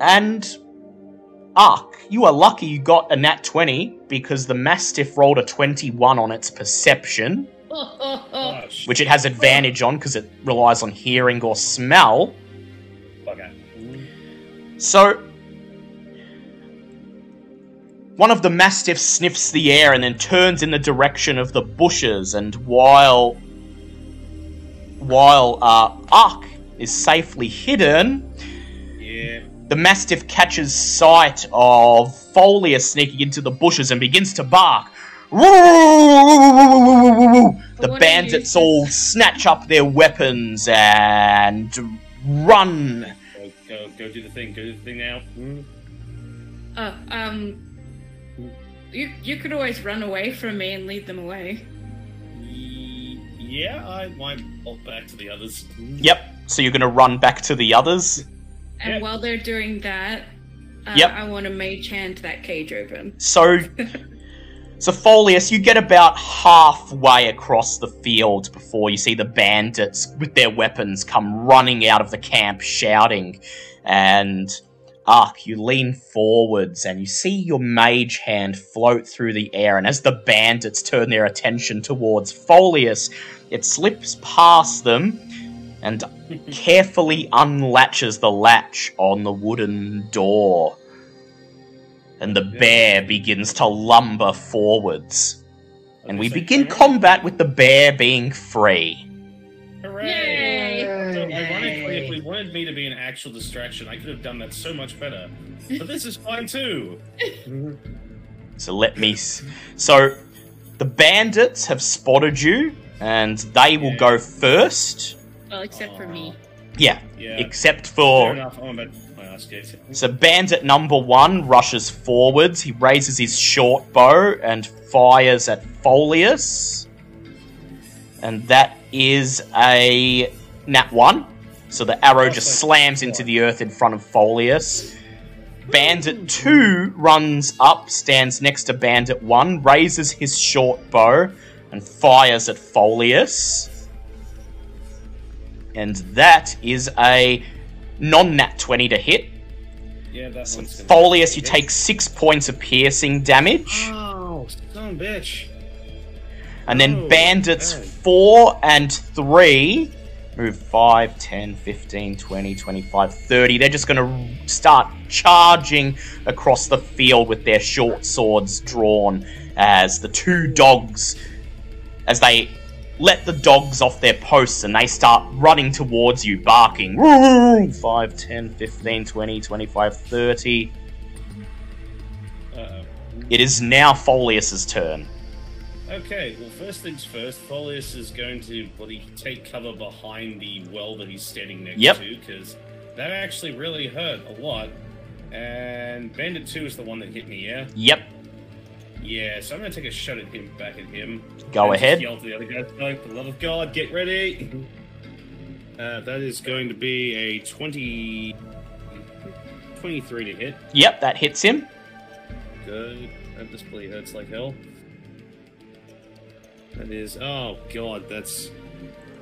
And Ark, you are lucky you got a nat 20 because the mastiff rolled a 21 on its perception, which it has advantage on because it relies on hearing or smell. Okay. So, one of the mastiffs sniffs the air and then turns in the direction of the bushes. And while while uh, Ark is safely hidden. The mastiff catches sight of Folius sneaking into the bushes and begins to bark. The bandits all snatch up their weapons and run. Go, go, go do the thing. Go do the thing now. Oh, um. You, you could always run away from me and lead them away. Yeah, I might bolt back to the others. Hmm? Yep. So you're gonna run back to the others. And while they're doing that, uh, Yep. I want to mage hand that cage open. So, so Folius, you get about halfway across the field before you see the bandits with their weapons come running out of the camp, shouting. And Ark, you lean forwards and you see your mage hand float through the air. And as the bandits turn their attention towards Folius, it slips past them and carefully unlatches the latch on the wooden door. And the bear begins to lumber forwards. And we begin "Hooray." combat with the bear being free. Hooray! Yay! So, ironically, if we wanted me to be an actual distraction, I could have done that so much better. But this is fine too. So let me. S- so the bandits have spotted you, and they will Yeah. go first. Well, except for me. Yeah, Yeah. except Fair for. enough. Oh, I'm about my. So bandit number one rushes forwards. He raises his short bow and fires at Folius, and that is a nat one. So the arrow just slams into the earth in front of Folius. Bandit 2 runs up, stands next to Bandit 1, raises his short bow, and fires at Folius. And that is a non nat 20 to hit. Yeah, that So Folius, you take six points of piercing damage. Oh, son of a bitch. And then Oh, bandits okay. 4 and 3 move 5, 10, 15, 20, 25, 30. They're just going to start charging across the field with their short swords drawn as the two dogs, as they let the dogs off their posts and they start running towards you, barking. Woo! 5, 10, 15, 20, 25, 30. Uh-oh. It is now Folius's turn. Okay, well, first things first, Folius is going to bloody take cover behind the well that he's standing next Yep. to, because that actually really hurt a lot. And Bandit 2 is the one that hit me, yeah? Yep, Yeah, so I'm going to take a shot at him, back at him. go ahead. Yell to the other guys, like, for the love of God, get ready! Uh, that is going to be a 20... 23 to hit. Yep, that hits him. Good. That bloody hurts like hell. That is. Oh god, that's.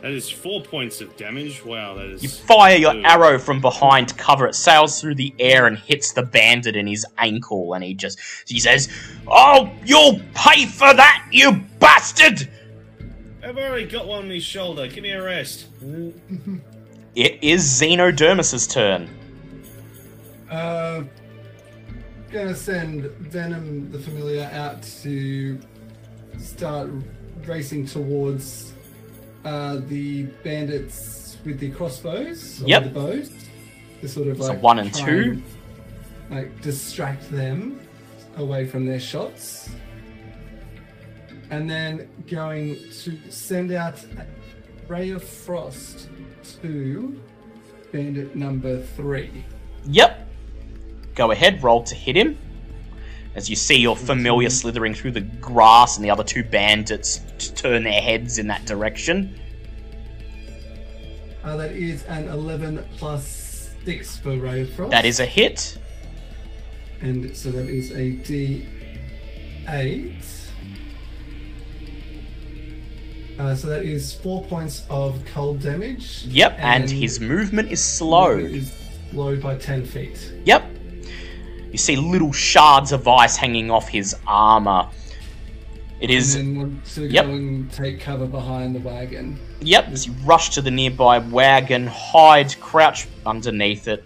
That is four points of damage. Wow, that is. You fire your Ooh. arrow from behind to cover it, sails through the air and hits the bandit in his ankle, and he just he says, "Oh, you'll pay for that, you bastard!" I've already got one on his shoulder. Give me a rest. It is Xenodermis's turn. Uh, gonna send Venom the Familiar out to start racing towards uh, the bandits with the crossbows. or Yep. The bows. To sort of So like one and two. like distract them away from their shots. And then going to send out a Ray of Frost to bandit number three. Yep. Go ahead, roll to hit him. As you see your familiar slithering through the grass, and the other two bandits turn their heads in that direction. Uh, that is an 11 plus 6 for Ray of Frost. That is a hit. And so that is a D8. Uh, so that is 4 points of cold damage. Yep, and his movement is slowed. Is slowed by 10 feet. Yep. You see little shards of ice hanging off his armor. It is. And then want to Yep. go and take cover behind the wagon. Yep, as you rush to the nearby wagon, hide, crouch underneath it.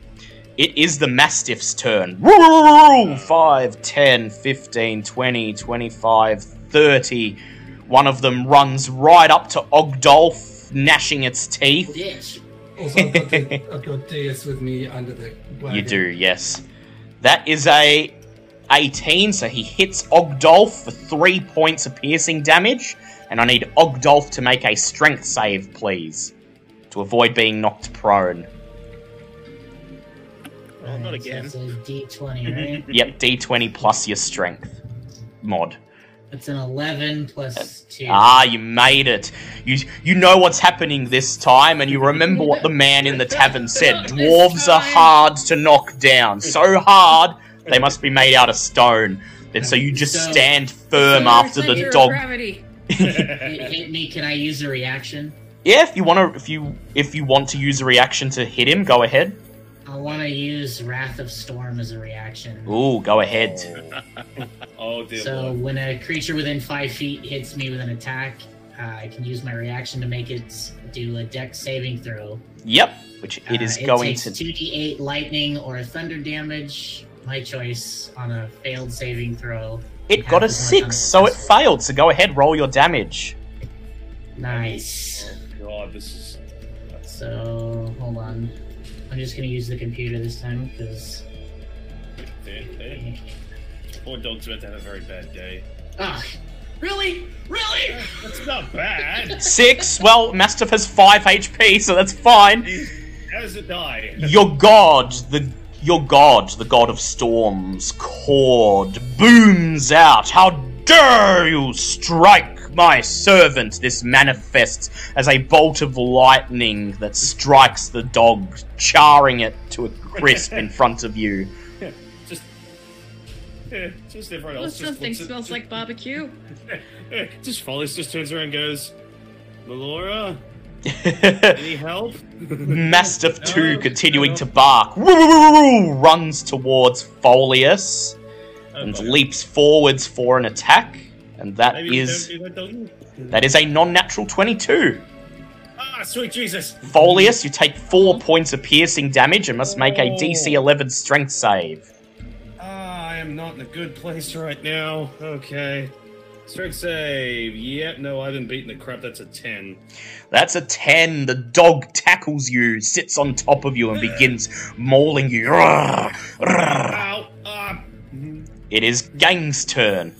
It is the Mastiff's turn. Woo! 5, 10, 15, 20, 25, 30. One of them runs right up to Ogdolf, gnashing its teeth. Yes. Also, I've got, the, I've got DS with me under the wagon. You do, yes. That is a 18, so he hits Ogdolf for 3 points of piercing damage. And I need Ogdolf to make a strength save, please. To avoid being knocked prone. Well, not Alright, so again. It's a D20, right? Yep, d20 plus your strength mod. It's an 11 plus 2. Ah, you made it. You you know what's happening this time, and you remember what the man in the tavern said. Dwarves are hard to knock down. So hard, they must be made out of stone. And so you just So- stand firm after the dog. Gravity. Hit me. Can I use a reaction? Yeah, if you want to, if you if you want to use a reaction to hit him, go ahead. I want to use Wrath of Storm as a reaction. Ooh, go ahead. Oh dear So lord. when a creature within five feet hits me with an attack, uh, I can use my reaction to make it do a dex saving throw. Yep, which it is Uh, is it going takes to. 2d8 lightning or thunder damage, my choice, on a failed saving throw. It got a six, so it failed. So go ahead, roll your damage. Nice. Oh god, this is. So hold on. I'm just gonna use the computer this time because. There, there. Poor dog's about to have a very bad day. Ah, really, really? That's not bad. Six. Well, Mastiff has five HP, so that's fine. How does it die? Your god, the your god, the god of storms, Kord, booms out. How dare you strike my servant? This manifests as a bolt of lightning that strikes the dog, charring it to a crisp in front of you. Just. Yeah, just everyone Well, else. just something looks at- smells like barbecue. just Folius just turns around and goes, Melora, Any help? Mastiff 2 No, continuing no. to bark runs towards Folius and Okay. leaps forwards for an attack. And that Maybe we is don't do that, don't you? that is a non-natural 22. Ah, sweet Jesus! Folius, you take 4 points of piercing damage and must make a DC 11 strength save. I am not in a good place right now. Okay. Strength save. Yep, no, I haven't beaten the crap. That's a 10. That's a 10. The dog tackles you, sits on top of you, and begins mauling you. Ow! Ah! It is Gang's turn.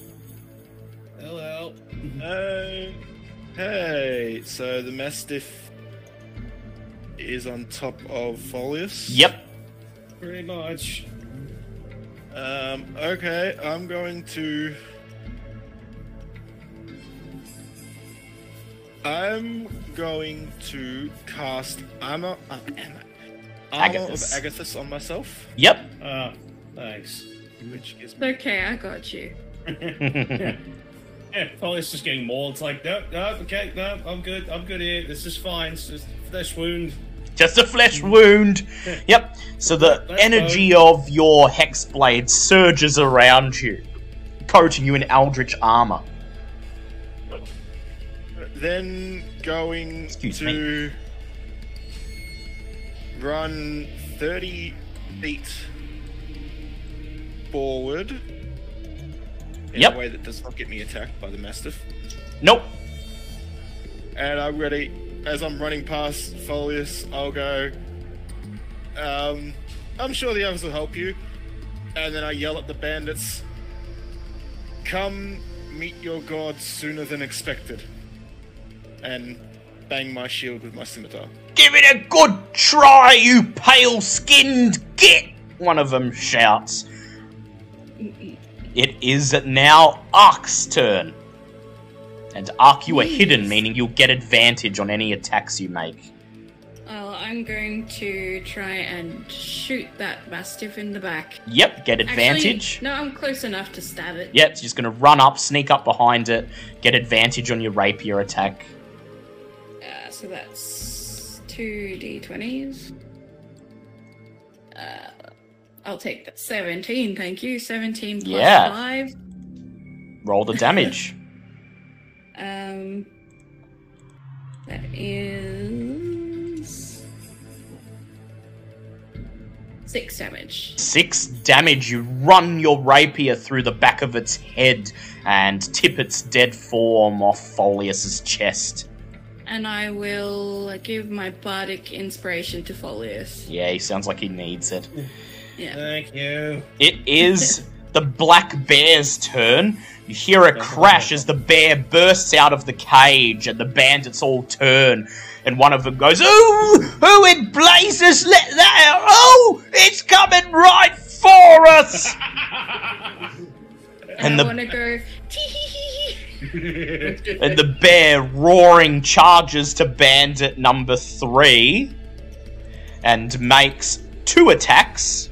Hello. Uh, hey, so the Mastiff is on top of Folius. Yep. Pretty much. Um, okay, I'm going to. I'm going to cast armor, uh, armor, armor of Agathys. Agathys on myself, Yep. Ah, thanks. which gives me. okay, I got you. yeah. Yeah, Foley's just getting more. It's like, no, no, okay, no, I'm good, I'm good here. This is fine. It's just flesh wound. Just a flesh wound. Yep. So the energy of your hex blade surges around you, coating you in eldritch armor. Then going Excuse to run 30 feet forward in Yep. a way that does not get me attacked by the Mastiff. Nope. And I'm ready. As I'm running past Folius, I'll go, um, I'm sure the others will help you. And then I yell at the bandits, Come meet your god sooner than expected. And bang my shield with my scimitar. Give it a good try, you pale skinned git! One of them shouts. It is now Ark's turn. And arc, you are hidden, meaning you'll get advantage on any attacks you make. Well, I'm going to try and shoot that mastiff in the back. Yep, get advantage. Actually, no, I'm close enough to stab it. Yep, it's just gonna run up, sneak up behind it, get advantage on your rapier attack. Uh, so that's two d20s. Uh, I'll take that. 17, thank you. 17 plus Yeah. 5. Roll the damage. Um, that is. 6 damage. Six damage. You run your rapier through the back of its head and tip its dead form off Folius's chest. And I will give my bardic inspiration to Folius. Yeah, he sounds like he needs it. Yeah. Thank you. It is the black bear's turn. You hear a crash as the bear bursts out of the cage, and the bandits all turn. And one of them goes, "Ooh, who in blazes let that out? Oh, it's coming right for us!" And, And I the- want to go. And the bear roaring charges to bandit number three and makes two attacks.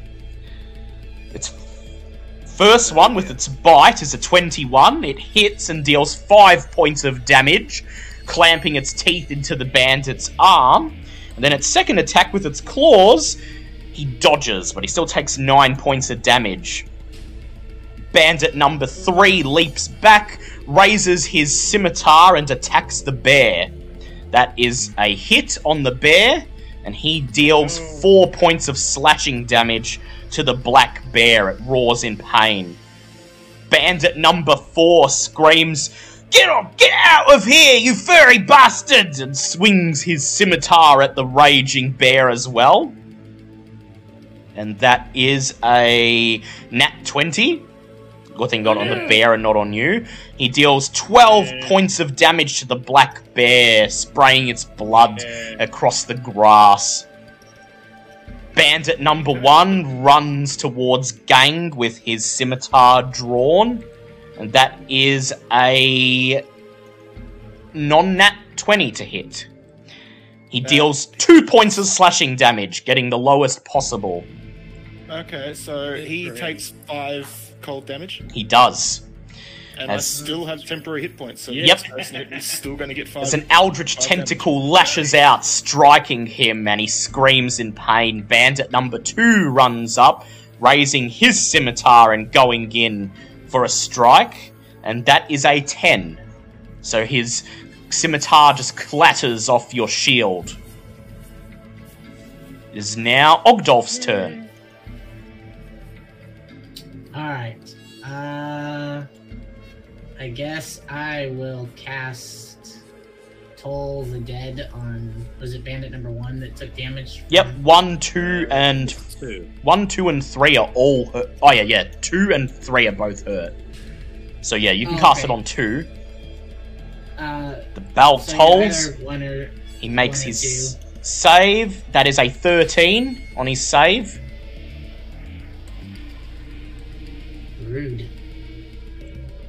First one with its bite is a 21. It hits and deals five points of damage, clamping its teeth into the bandit's arm. And then its second attack with its claws, he dodges, but he still takes nine points of damage. Bandit number three leaps back, raises his scimitar, and attacks the bear. That is a hit on the bear, and he deals four points of slashing damage to the black bear. It roars in pain. Bandit number four screams, Get on, get out of here, you furry bastard! And swings his scimitar at the raging bear as well. And that is a nat 20. Good thing got on the bear and not on you. He deals 12 points of damage to the black bear, spraying its blood across the grass. Bandit number one runs towards Gang with his scimitar drawn, and that is a non nat 20 to hit. He uh, deals two points of slashing damage, getting the lowest possible. Okay, so he Great. takes five cold damage. He does. And I still have temporary hit points, so Yep. this still going to get five. As an eldritch five damage. tentacle lashes out, striking him, and he screams in pain. Bandit number two runs up, raising his scimitar and going in for a strike, and that is a 10. So his scimitar just clatters off your shield. It is now Ogdolf's turn. Alright. Uh I guess I will cast Toll the Dead on was it bandit number one that took damage? from- Yep, one, two, and Two. one, two, and three are all hurt. Oh yeah, yeah, two and three are both hurt. So yeah, you can Oh, cast it on two. Uh The bell so tolls. one or He makes one or his save. That is a 13 on his save. rude.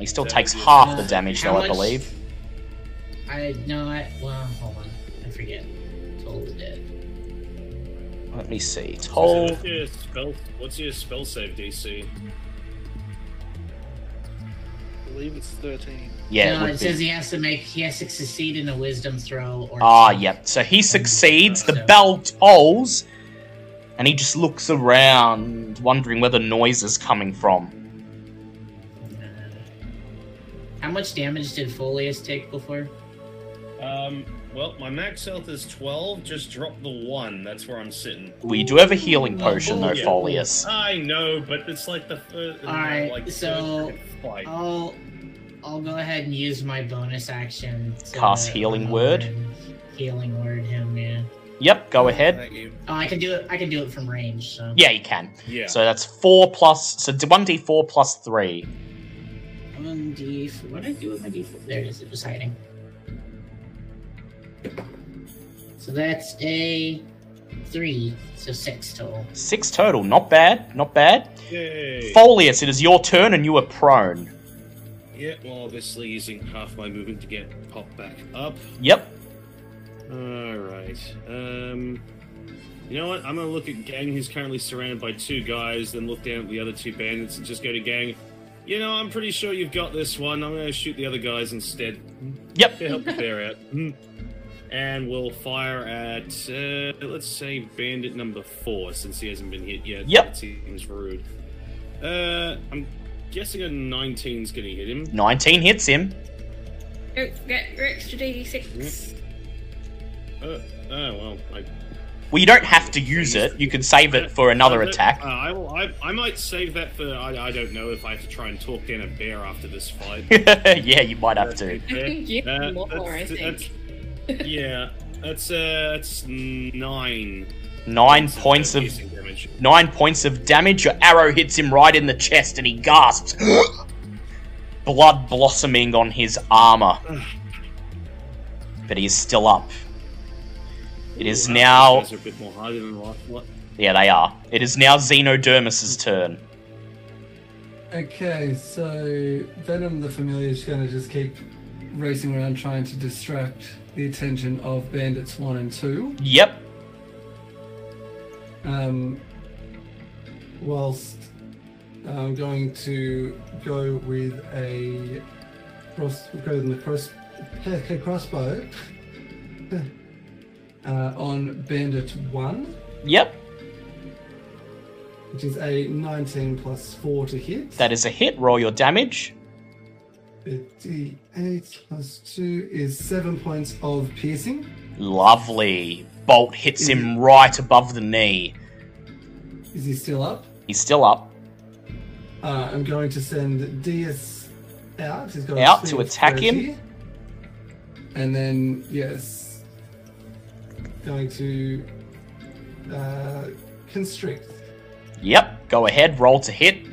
He still takes you- half the damage, how though, I believe. I no I well hold on. I forget. Toll the Dead. Let me see. So Toll. what's your spell? What's your spell save DC? I believe it's 13. Yeah, no, it it says be. he has to make he has to succeed in a wisdom throw or Ah, yep. So he succeeds. The bell tolls, and he just looks around, wondering where the noise is coming from. How much damage did Folius take before? Um, well, my max health is 12. Just drop the 1. That's where I'm sitting. We do have a healing potion, though, yeah. Folius. I know, but it's like the first. Uh, Alright, like so. Fight. I'll, I'll go ahead and use my bonus action. To, Cast Healing um, Word. Healing Word him, yeah. Yep, go ahead. Oh, I can do it. I can do it from range. So. Yeah, you can. Yeah. So that's four plus. So one d four plus three. D4. What did I do with my D4? There it is. It was hiding. So that's a three. So six total. Six total. Not bad. Not bad. Yay. Folius, it is your turn, and you are prone. Yeah, well, obviously using half my movement to get pop back up. Yep. All right. Um, you know what? I'm gonna look at Gang, who's currently surrounded by two guys, then look down at the other two bandits, and just go to Gang. You know, I'm pretty sure you've got this one. I'm gonna shoot the other guys instead Yep. to help the bear out. Hmm. And we'll fire at, uh, let's say, bandit number four, since he hasn't been hit yet. Yep. That seems rude. Uh, I'm guessing a 19's gonna hit him. 19 hits him. Don't forget your extra D6. Uh, oh, well, I Well, you don't have to use it. You can save it for another Uh, attack. Uh, I will. I, I might save that for. I, I don't know if I have to try and talk down a bear after this fight. yeah, you might have to. Yeah, Uh, more, I that's- think. that's- yeah, that's uh, that's nine. Nine points points uh, of damage. nine points of damage. Your arrow hits him right in the chest, and he gasps. Blood blossoming on his armor, but he is still up. It is Ooh, now. these are a bit more hardy than what? what? Yeah, they are. It is now Xenodermis's turn. Okay, so Venom the Familiar is going to just keep racing around trying to distract the attention of Bandits 1 and 2. Yep. Um, whilst I'm going to go with a cross, go with the cross, a crossbow uh, on Bandit 1, Yep. which is a 19 plus 4 to hit. That is a hit. Roll your damage. 58 plus 2 is 7 points of piercing. Lovely. Bolt hits him right above the knee. Is he still up? He's still up. Uh, I'm going to send Diaz out. He's got Out to attack him? 30. And then, yes, going to uh, constrict. Yep. Go ahead. Roll to hit.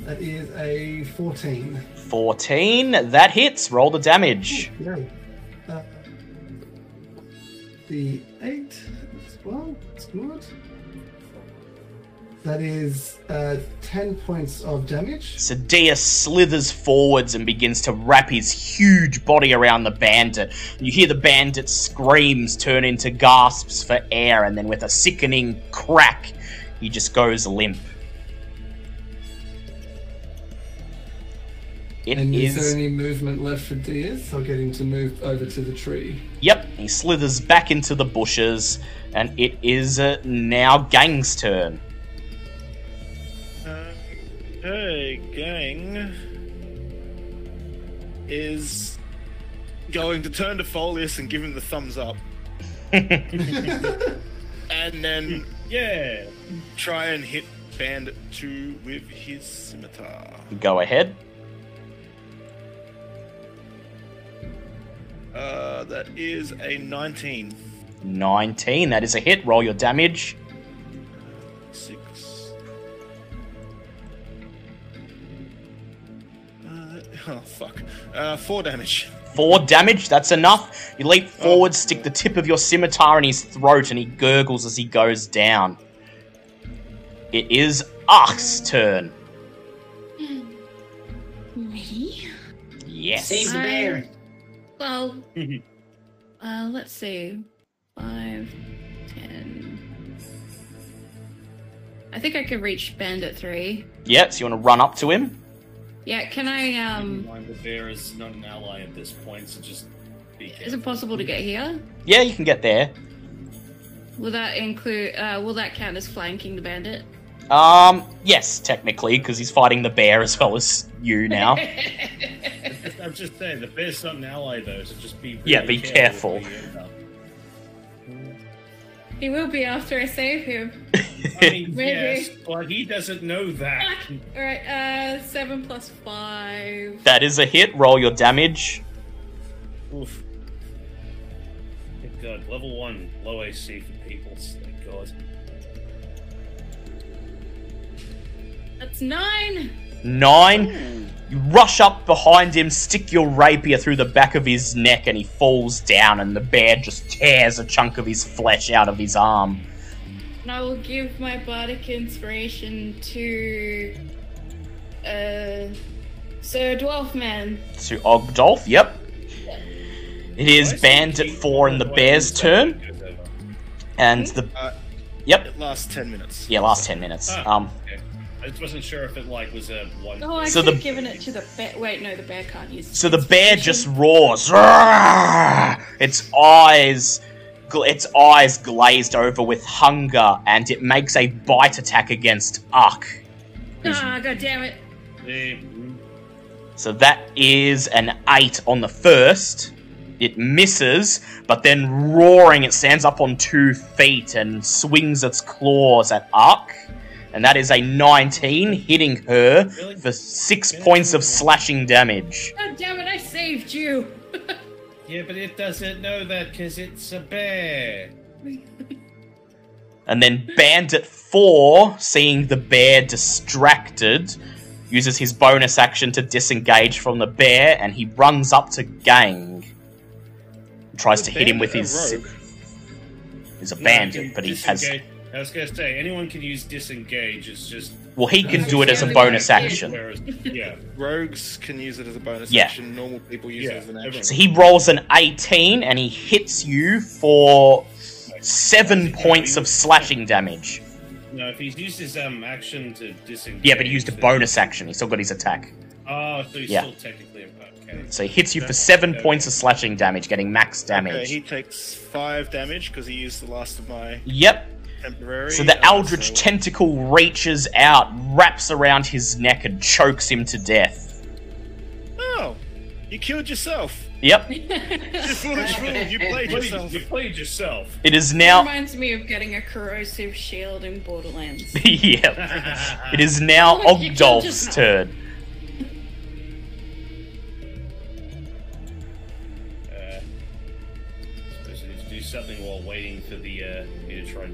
That is a 14. 14. That hits. Roll the damage. Yeah. Uh, the 8 as well. That's good. That is uh, 10 points of damage. Sadia slithers forwards and begins to wrap his huge body around the bandit. You hear the bandit's screams turn into gasps for air, and then with a sickening crack, he just goes limp. It and is is. there any movement left for Diaz? I'll get him to move over to the tree. Yep, he slithers back into the bushes, and it is uh, now Gang's turn. Okay, gang is going to turn to Folius and give him the thumbs up, and then Yeah. try and hit Bandit 2 with his scimitar. Go ahead. Uh, that is a 19. 19. That is a hit. Roll your damage. oh, fuck. Uh, 4 damage. Four damage. That's enough. You leap forward, stick the tip of your scimitar in his throat, and he gurgles as he goes down. It is Ark's turn. Me? Yes. Save the bear. Well, uh, let's see. Five, ten. I think I could reach Bandit 3. Yep, so you want to run up to him? Yeah, can I, um. Mind the bear is not an ally at this point, so just be careful. Is it possible to get here? Yeah, you can get there. Will that include, uh, will that count as flanking the bandit? Um, yes, technically, because he's fighting the bear as well as you now. I'm just saying, the bear's not an ally though, so just be Yeah, be careful. where you end up. He will be after I save him. I mean, Maybe. yes, but he doesn't know that. Alright, uh, 7 plus 5. that is a hit. Roll your damage. Oof. Thank God, level one, low AC for people. Thank God. That's 9! Nine. You rush up behind him, stick your rapier through the back of his neck, and he falls down, and the bear just tears a chunk of his flesh out of his arm. And I will give my bardic inspiration to. Uh. Sir Dwarfman. To Ogdolf, yep. It is Bandit 4 in the bear's turn, and the. Uh, Yep. It lasts 10 minutes. Yeah, last 10 minutes. Ah. Um, Okay. I just wasn't sure if it like was a one. Oh, I So could the- have given it to the bear. Wait, no, the bear can't use So the bear just roars. Its eyes, gl- its eyes glazed over with hunger, and it makes a bite attack against Uck. Ah, god damn it. So that is an eight on the first. It misses, but then roaring, it stands up on two feet and swings its claws at Uck. And that is a 19, hitting her for six points of slashing damage. God damn it, I saved you. Yeah, but it doesn't know that because it's a bear. And then Bandit 4, seeing the bear distracted, uses his bonus action to disengage from the bear and he runs up to Gang. Tries to hit him with his. Bandit a rogue? He's a bandit, you but he has. Disengage- I was gonna say anyone can use disengage. It's just Well, he can do it as a bonus action. Whereas, yeah, Rogues can use it as a bonus Yeah. action. Normal people use Yeah, it as an action. So he rolls an 18 and he hits you for seven points of slashing damage. no. If he's used his um action to disengage. Yeah, but he used a bonus action. He still got his attack. Oh, so he's Yeah. still technically okay. So he hits you for seven points of slashing damage, getting max damage. Okay, he takes 5 damage because he used the last of my Yep. Temporary. So the uh, Eldritch so- tentacle reaches out, wraps around his neck, and chokes him to death. Oh, you killed yourself. Yep. You foolish fool, you played yourself. you played yourself. It is That now. reminds me of getting a corrosive shield in Borderlands. yep. It is now Ogdolf's turn.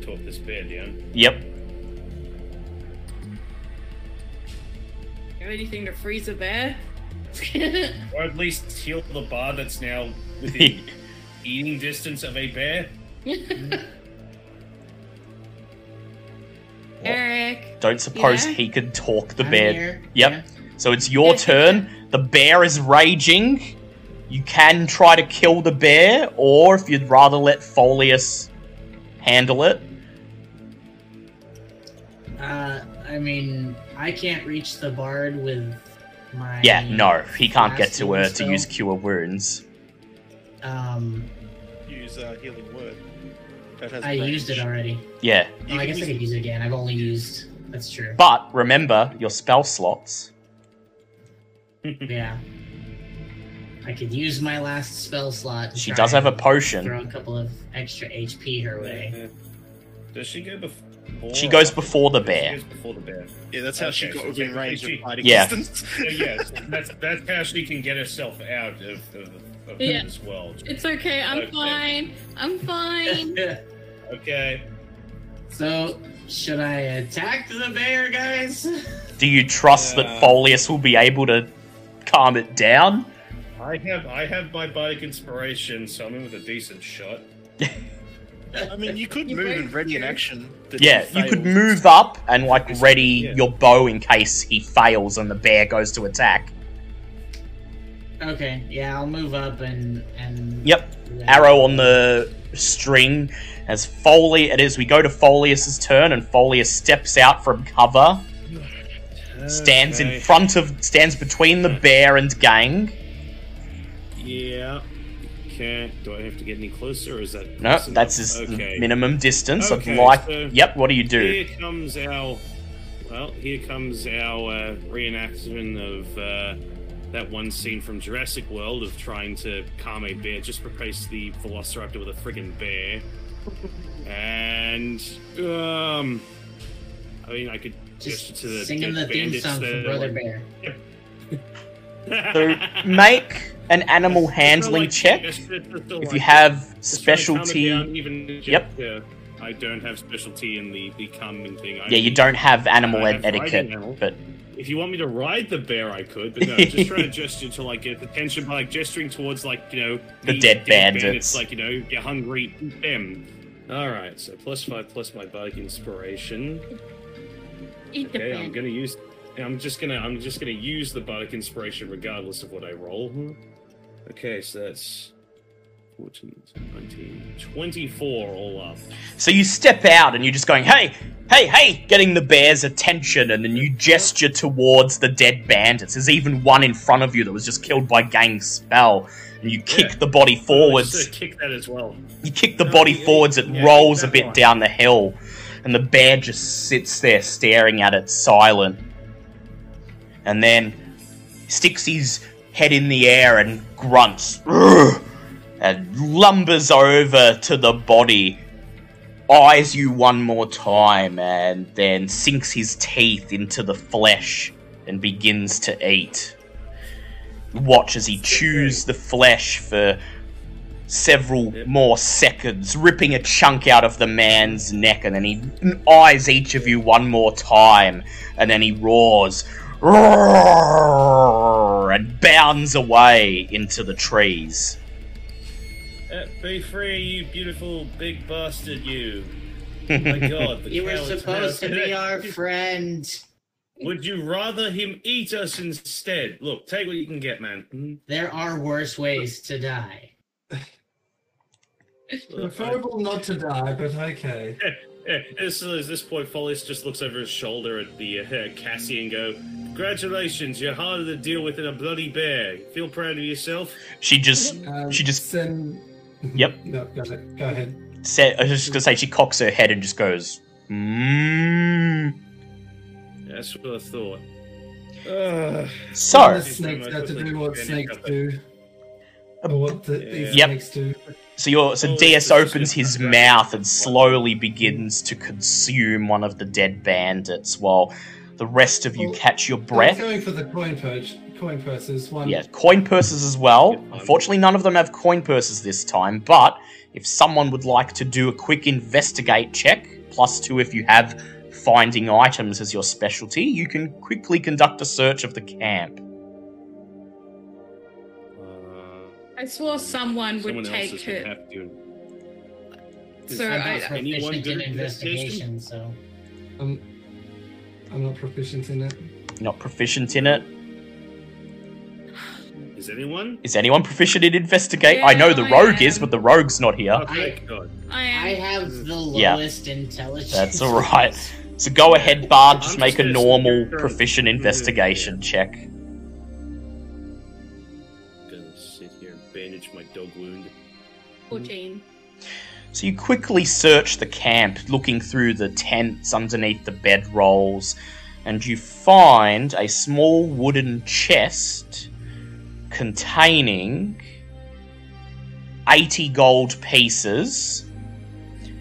Me to try talk this bear down. Yep. Have anything to freeze a bear? Or at least heal the bar that's now within eating distance of a bear. Eric. Don't suppose Yeah? he could talk the I'm bear. here. Yep. Yeah. So it's your turn. The bear is raging. You can try to kill the bear, or if you'd rather let Folius handle it. Uh, I mean, I can't reach the bard with my Yeah, no, he can't get to her healing to use cure wounds. Um, Use uh, healing word. That has I used it already. Yeah, Oh, I guess I could use it again. I've only used. That's true. but remember your spell slots. Yeah. I could use my last spell slot. She does have a potion. Throw a couple of extra HP her way. Does she go before? She goes oh. before the She bear. goes before the bear. Yeah, that's how she Okay, got so within range she- of fighting Yeah. distance. So yes, that's that's how she can get herself out of, of, of Yeah. this world. It's okay. I'm Okay. fine. I'm fine. Okay. so, should I attack the bear, guys? Do you trust Yeah. that Folius will be able to calm it down? I have I have my bardic inspiration, so I'm in with a decent shot. I mean, you could move both and ready an action. that Yeah, you you could failed. move up and like ready Yeah. your bow in case he fails and the bear goes to attack. Okay, yeah, I'll move up and and. Yep, Arrow on the string as Foley. It is. We go to Folius's turn, and Folius steps out from cover, stands in front of, stands between the bear and gang. Yeah. Okay. Do I have to get any closer, or is that? No, close that's enough? his okay. minimum distance. Okay, I'd like. so- Yep. What do you do? Here comes our. Well, here comes our uh, reenactment of uh, that one scene from Jurassic World of trying to calm a bear. Just replace the Velociraptor with a friggin' bear. And um, I mean, I could gesture Just to the singing the dead theme bandits song from Brother like- Bear. So make an animal It's handling like- check. it's it's If like- you have just trying to calm it specialty, down, even if- Yep. yeah, I don't have specialty in the the calming thing. I yeah, you don't have animal I ed- have etiquette, animal. but If you want me to ride the bear, I could, but no, just trying to gesture to like get the attention by like gesturing towards like you know The dead bandits. like you know you're hungry, eat them. All right, so plus five plus my bardic inspiration. Eat the Okay, I'm gonna use. I'm just gonna. I'm just gonna use the bardic inspiration regardless of what I roll. Okay, so that's 14, 19, 24 all up. So you step out and you're just going, hey, hey, hey, getting the bear's attention, and then you gesture towards the dead bandits. There's even one in front of you that was just killed by gang spell. And you kick Yeah. the body Just, forwards. uh, kick that as well. You kick the No, body yeah, forwards, it yeah, rolls a bit one. down the hill, and the bear just sits there staring at it, silent. And then sticks his head in the air and grunts, and lumbers over to the body, eyes you one more time, and then sinks his teeth into the flesh and begins to eat. Watch as he chews the flesh for several more seconds, ripping a chunk out of the man's neck, and then he eyes each of you one more time, and then he roars "Roar," and bounds away into the trees. Uh, be free, you beautiful big bastard, you. Oh my god, the You were supposed to be our friend. Would you rather him eat us instead? Look, take what you can get, man. Hmm? There are worse ways to die. Preferable not to die, but okay. Yeah, this, at this point, Folius just looks over his shoulder at the uh, Cassie and go, "Congratulations, you're harder to deal with than a bloody bear. Feel proud of yourself." She just Um, She just- send. Yep. No, go ahead. Go ahead. said, I was just gonna say, she cocks her head and just goes, mmm. That's what I thought. Uh, So, the snakes have to do what snakes do. Or what the, these Yep. snakes do. so you're, so Oh, DS opens his a mouth and slowly begins to consume one of the dead bandits while the rest of you Well, catch your I'm breath. going for the coin purge. Coin purses. One. Yeah, coin purses as well. Unfortunately, none of them have coin purses this time, but if someone would like to do a quick investigate check, plus two if you have finding items as your specialty, you can quickly conduct a search of the camp. I swore someone would someone else take is gonna it. have to. So I'm uh, not anyone proficient good in investigation? investigation, so I'm, I'm not proficient in it. Not proficient in it. Is anyone? Is anyone proficient in investigate? I know the I rogue is, but the rogue's not here. Oh, thank God. I. I have the Yeah. lowest intelligence. That's alright. So go ahead, Bard, just I'm make a normal proficient and- investigation check. 14. So you quickly search the camp, looking through the tents underneath the bedrolls, and you find a small wooden chest containing 80 gold pieces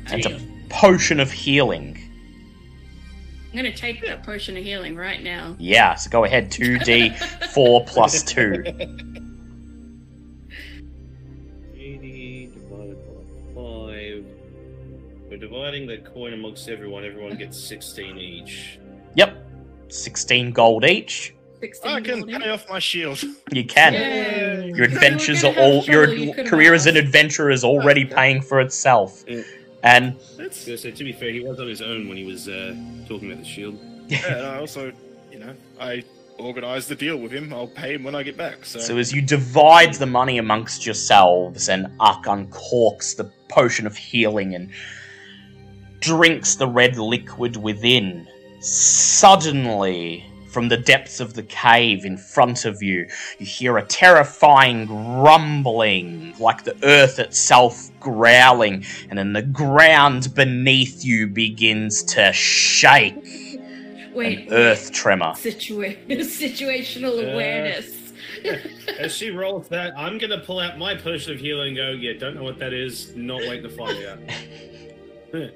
and a potion of healing. I'm gonna take that potion of healing right now. Yeah, so go ahead, 2d4 plus 2. dividing the coin amongst everyone. Everyone gets 16 each. Yep, 16 gold each. 16 I can golden. pay off my shield. You can. Yay. Your adventures we're are gonna have all your you career as an adventurer is already paying for itself. Yeah. And That's. So, to be fair, he was on his own when he was uh, talking about the shield. Yeah, and I also, you know, I organised the deal with him. I'll pay him when I get back. So, so as you divide the money amongst yourselves and Uck uncorks the potion of healing and drinks the red liquid within, suddenly from the depths of the cave in front of you, you hear a terrifying rumbling, like the earth itself growling, and then the ground beneath you begins to shake. Wait, An earth tremor. Situa- situational Uh, awareness. As she rolls that, I'm going to pull out my potion of healing and go, yeah, don't know what that is, not waiting to find out.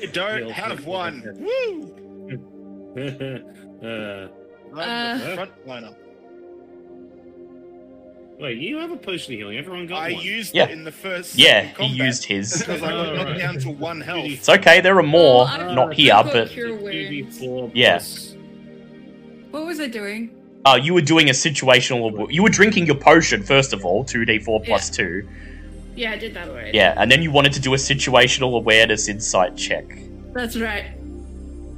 You don't Heal have people. one. Woo! uh, Uh. front liner. wait, you have a potion of healing. Everyone got I one. used Yeah. it in the first. Yeah, he used his. because I got Oh, knocked right. down to one health. It's okay, there are more, Well, don't- here, I've got but cure wounds. 2d4 Yeah. What was I doing? uh, you were doing a situational. You were drinking your potion first of all, two d four plus two. Yeah, I did that already. Yeah, and then you wanted to do a situational awareness insight check. That's right.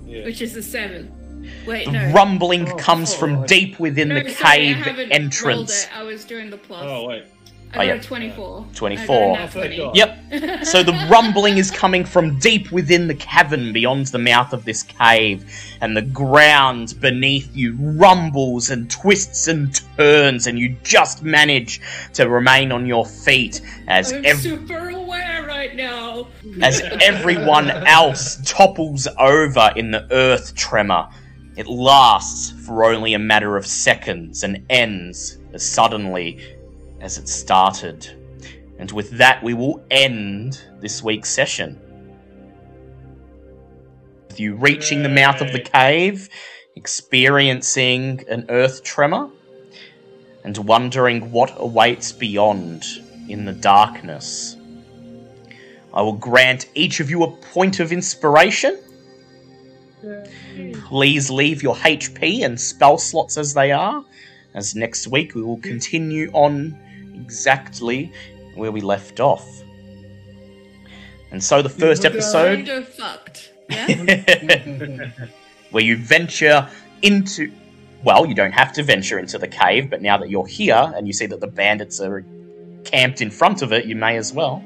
Yeah. Which is a seven. Wait, The no. rumbling Oh, comes oh, from oh, alright. deep within no, the sorry, cave haven't entrance. it. I was doing the plus. Oh, wait. I Oh, yeah. 24. 24. I got a nat Oh, thank 20. Yep. So the rumbling is coming from deep within the cavern beyond the mouth of this cave, and the ground beneath you rumbles and twists and turns, and you just manage to remain on your feet as I'm ev- super aware right now. as everyone else topples over in the earth tremor. It lasts for only a matter of seconds and ends as suddenly as it started. And with that, we will end this week's session. With you reaching the mouth of the cave, experiencing an earth tremor, and wondering what awaits beyond in the darkness. I will grant each of you a point of inspiration. Please leave your HP and spell slots as they are, as next week we will continue on exactly where we left off. And so the first episode, Kind fucked. Yeah? where you venture into. Well, you don't have to venture into the cave, but now that you're here and you see that the bandits are camped in front of it, you may as well.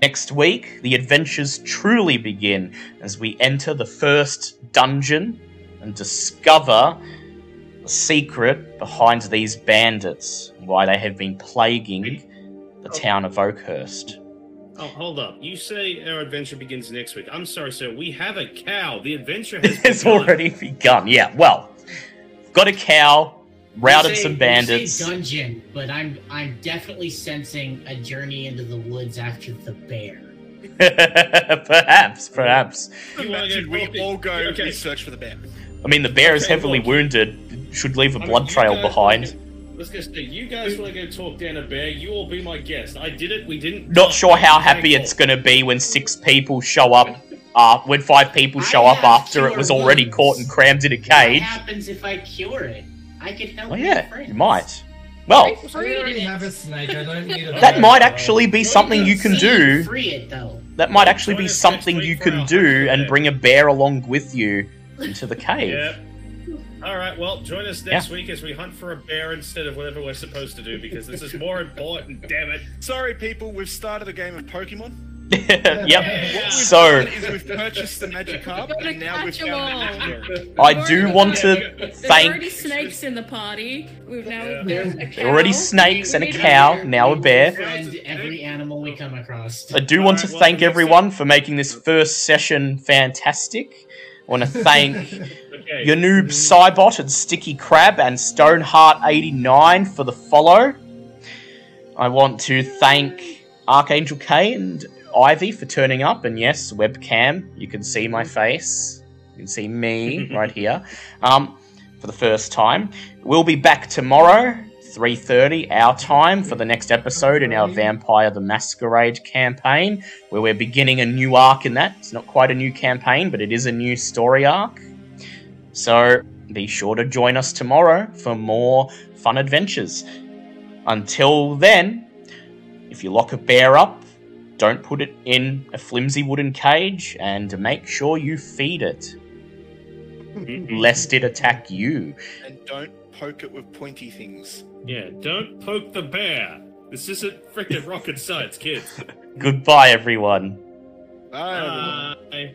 Next week, the adventures truly begin as we enter the first dungeon and discover the secret behind these bandits and why they have been plaguing the oh. town of Oakhurst. Oh, hold up. You say our adventure begins next week. I'm sorry, sir. We have a cow. The adventure has It's begun. already begun. Yeah, well, got a cow, routed say- some bandits. say dungeon, but I'm I'm definitely sensing a journey into the woods after the bear. perhaps, perhaps. Imagine we all go Okay. research for the bear. I mean, the bear is Okay, heavily look. wounded. Should leave a I mean, blood you trail guys behind. Let's go see. You guys want to go talk down a bear? You all be my guest. I did it. We didn't. Not sure how happy it's going to be when six people show up. Uh, when five people show I up after it cure was already wounds. caught and crammed in a What cage. happens if I cure it? I could help. Oh yeah, friends. you might. Well, I already have a snake. I don't need a. that might actually be something you can do. Free it though. That might actually be something you can do and bring a bear along with you into the cave. Yeah. All right. Well, join us next week as we hunt for a bear instead of whatever we're supposed to do because this is more important. Damn it. Sorry, people, we've started a game of Pokemon. yep. So is we've purchased the magic carp, and now we've catch 'em found the I do want to There's already thank. snakes in the party. We've now Yeah. there's a There cow. are already snakes and a cow, now a bear. Every animal we come across. I do want to thank everyone for making this first session fantastic. I want to thank Okay. your noob Cybot and Sticky Crab and Stoneheart89 for the follow. I want to thank Archangel K and Ivy for turning up, and yes, webcam, you can see my face. You can see me right here. Um, for the first time. We'll be back tomorrow, 3.30 our time, for the next episode in our Vampire the Masquerade campaign, where we're beginning a new arc in that. It's not quite a new campaign, but it is a new story arc. So be sure to join us tomorrow for more fun adventures. Until then, if you lock a bear up, don't put it in a flimsy wooden cage and make sure you feed it, lest it attack you. and don't poke it with pointy things. Yeah, don't poke the bear. This isn't freaking rocket science, kids. Goodbye, everyone. Bye. everyone. Bye.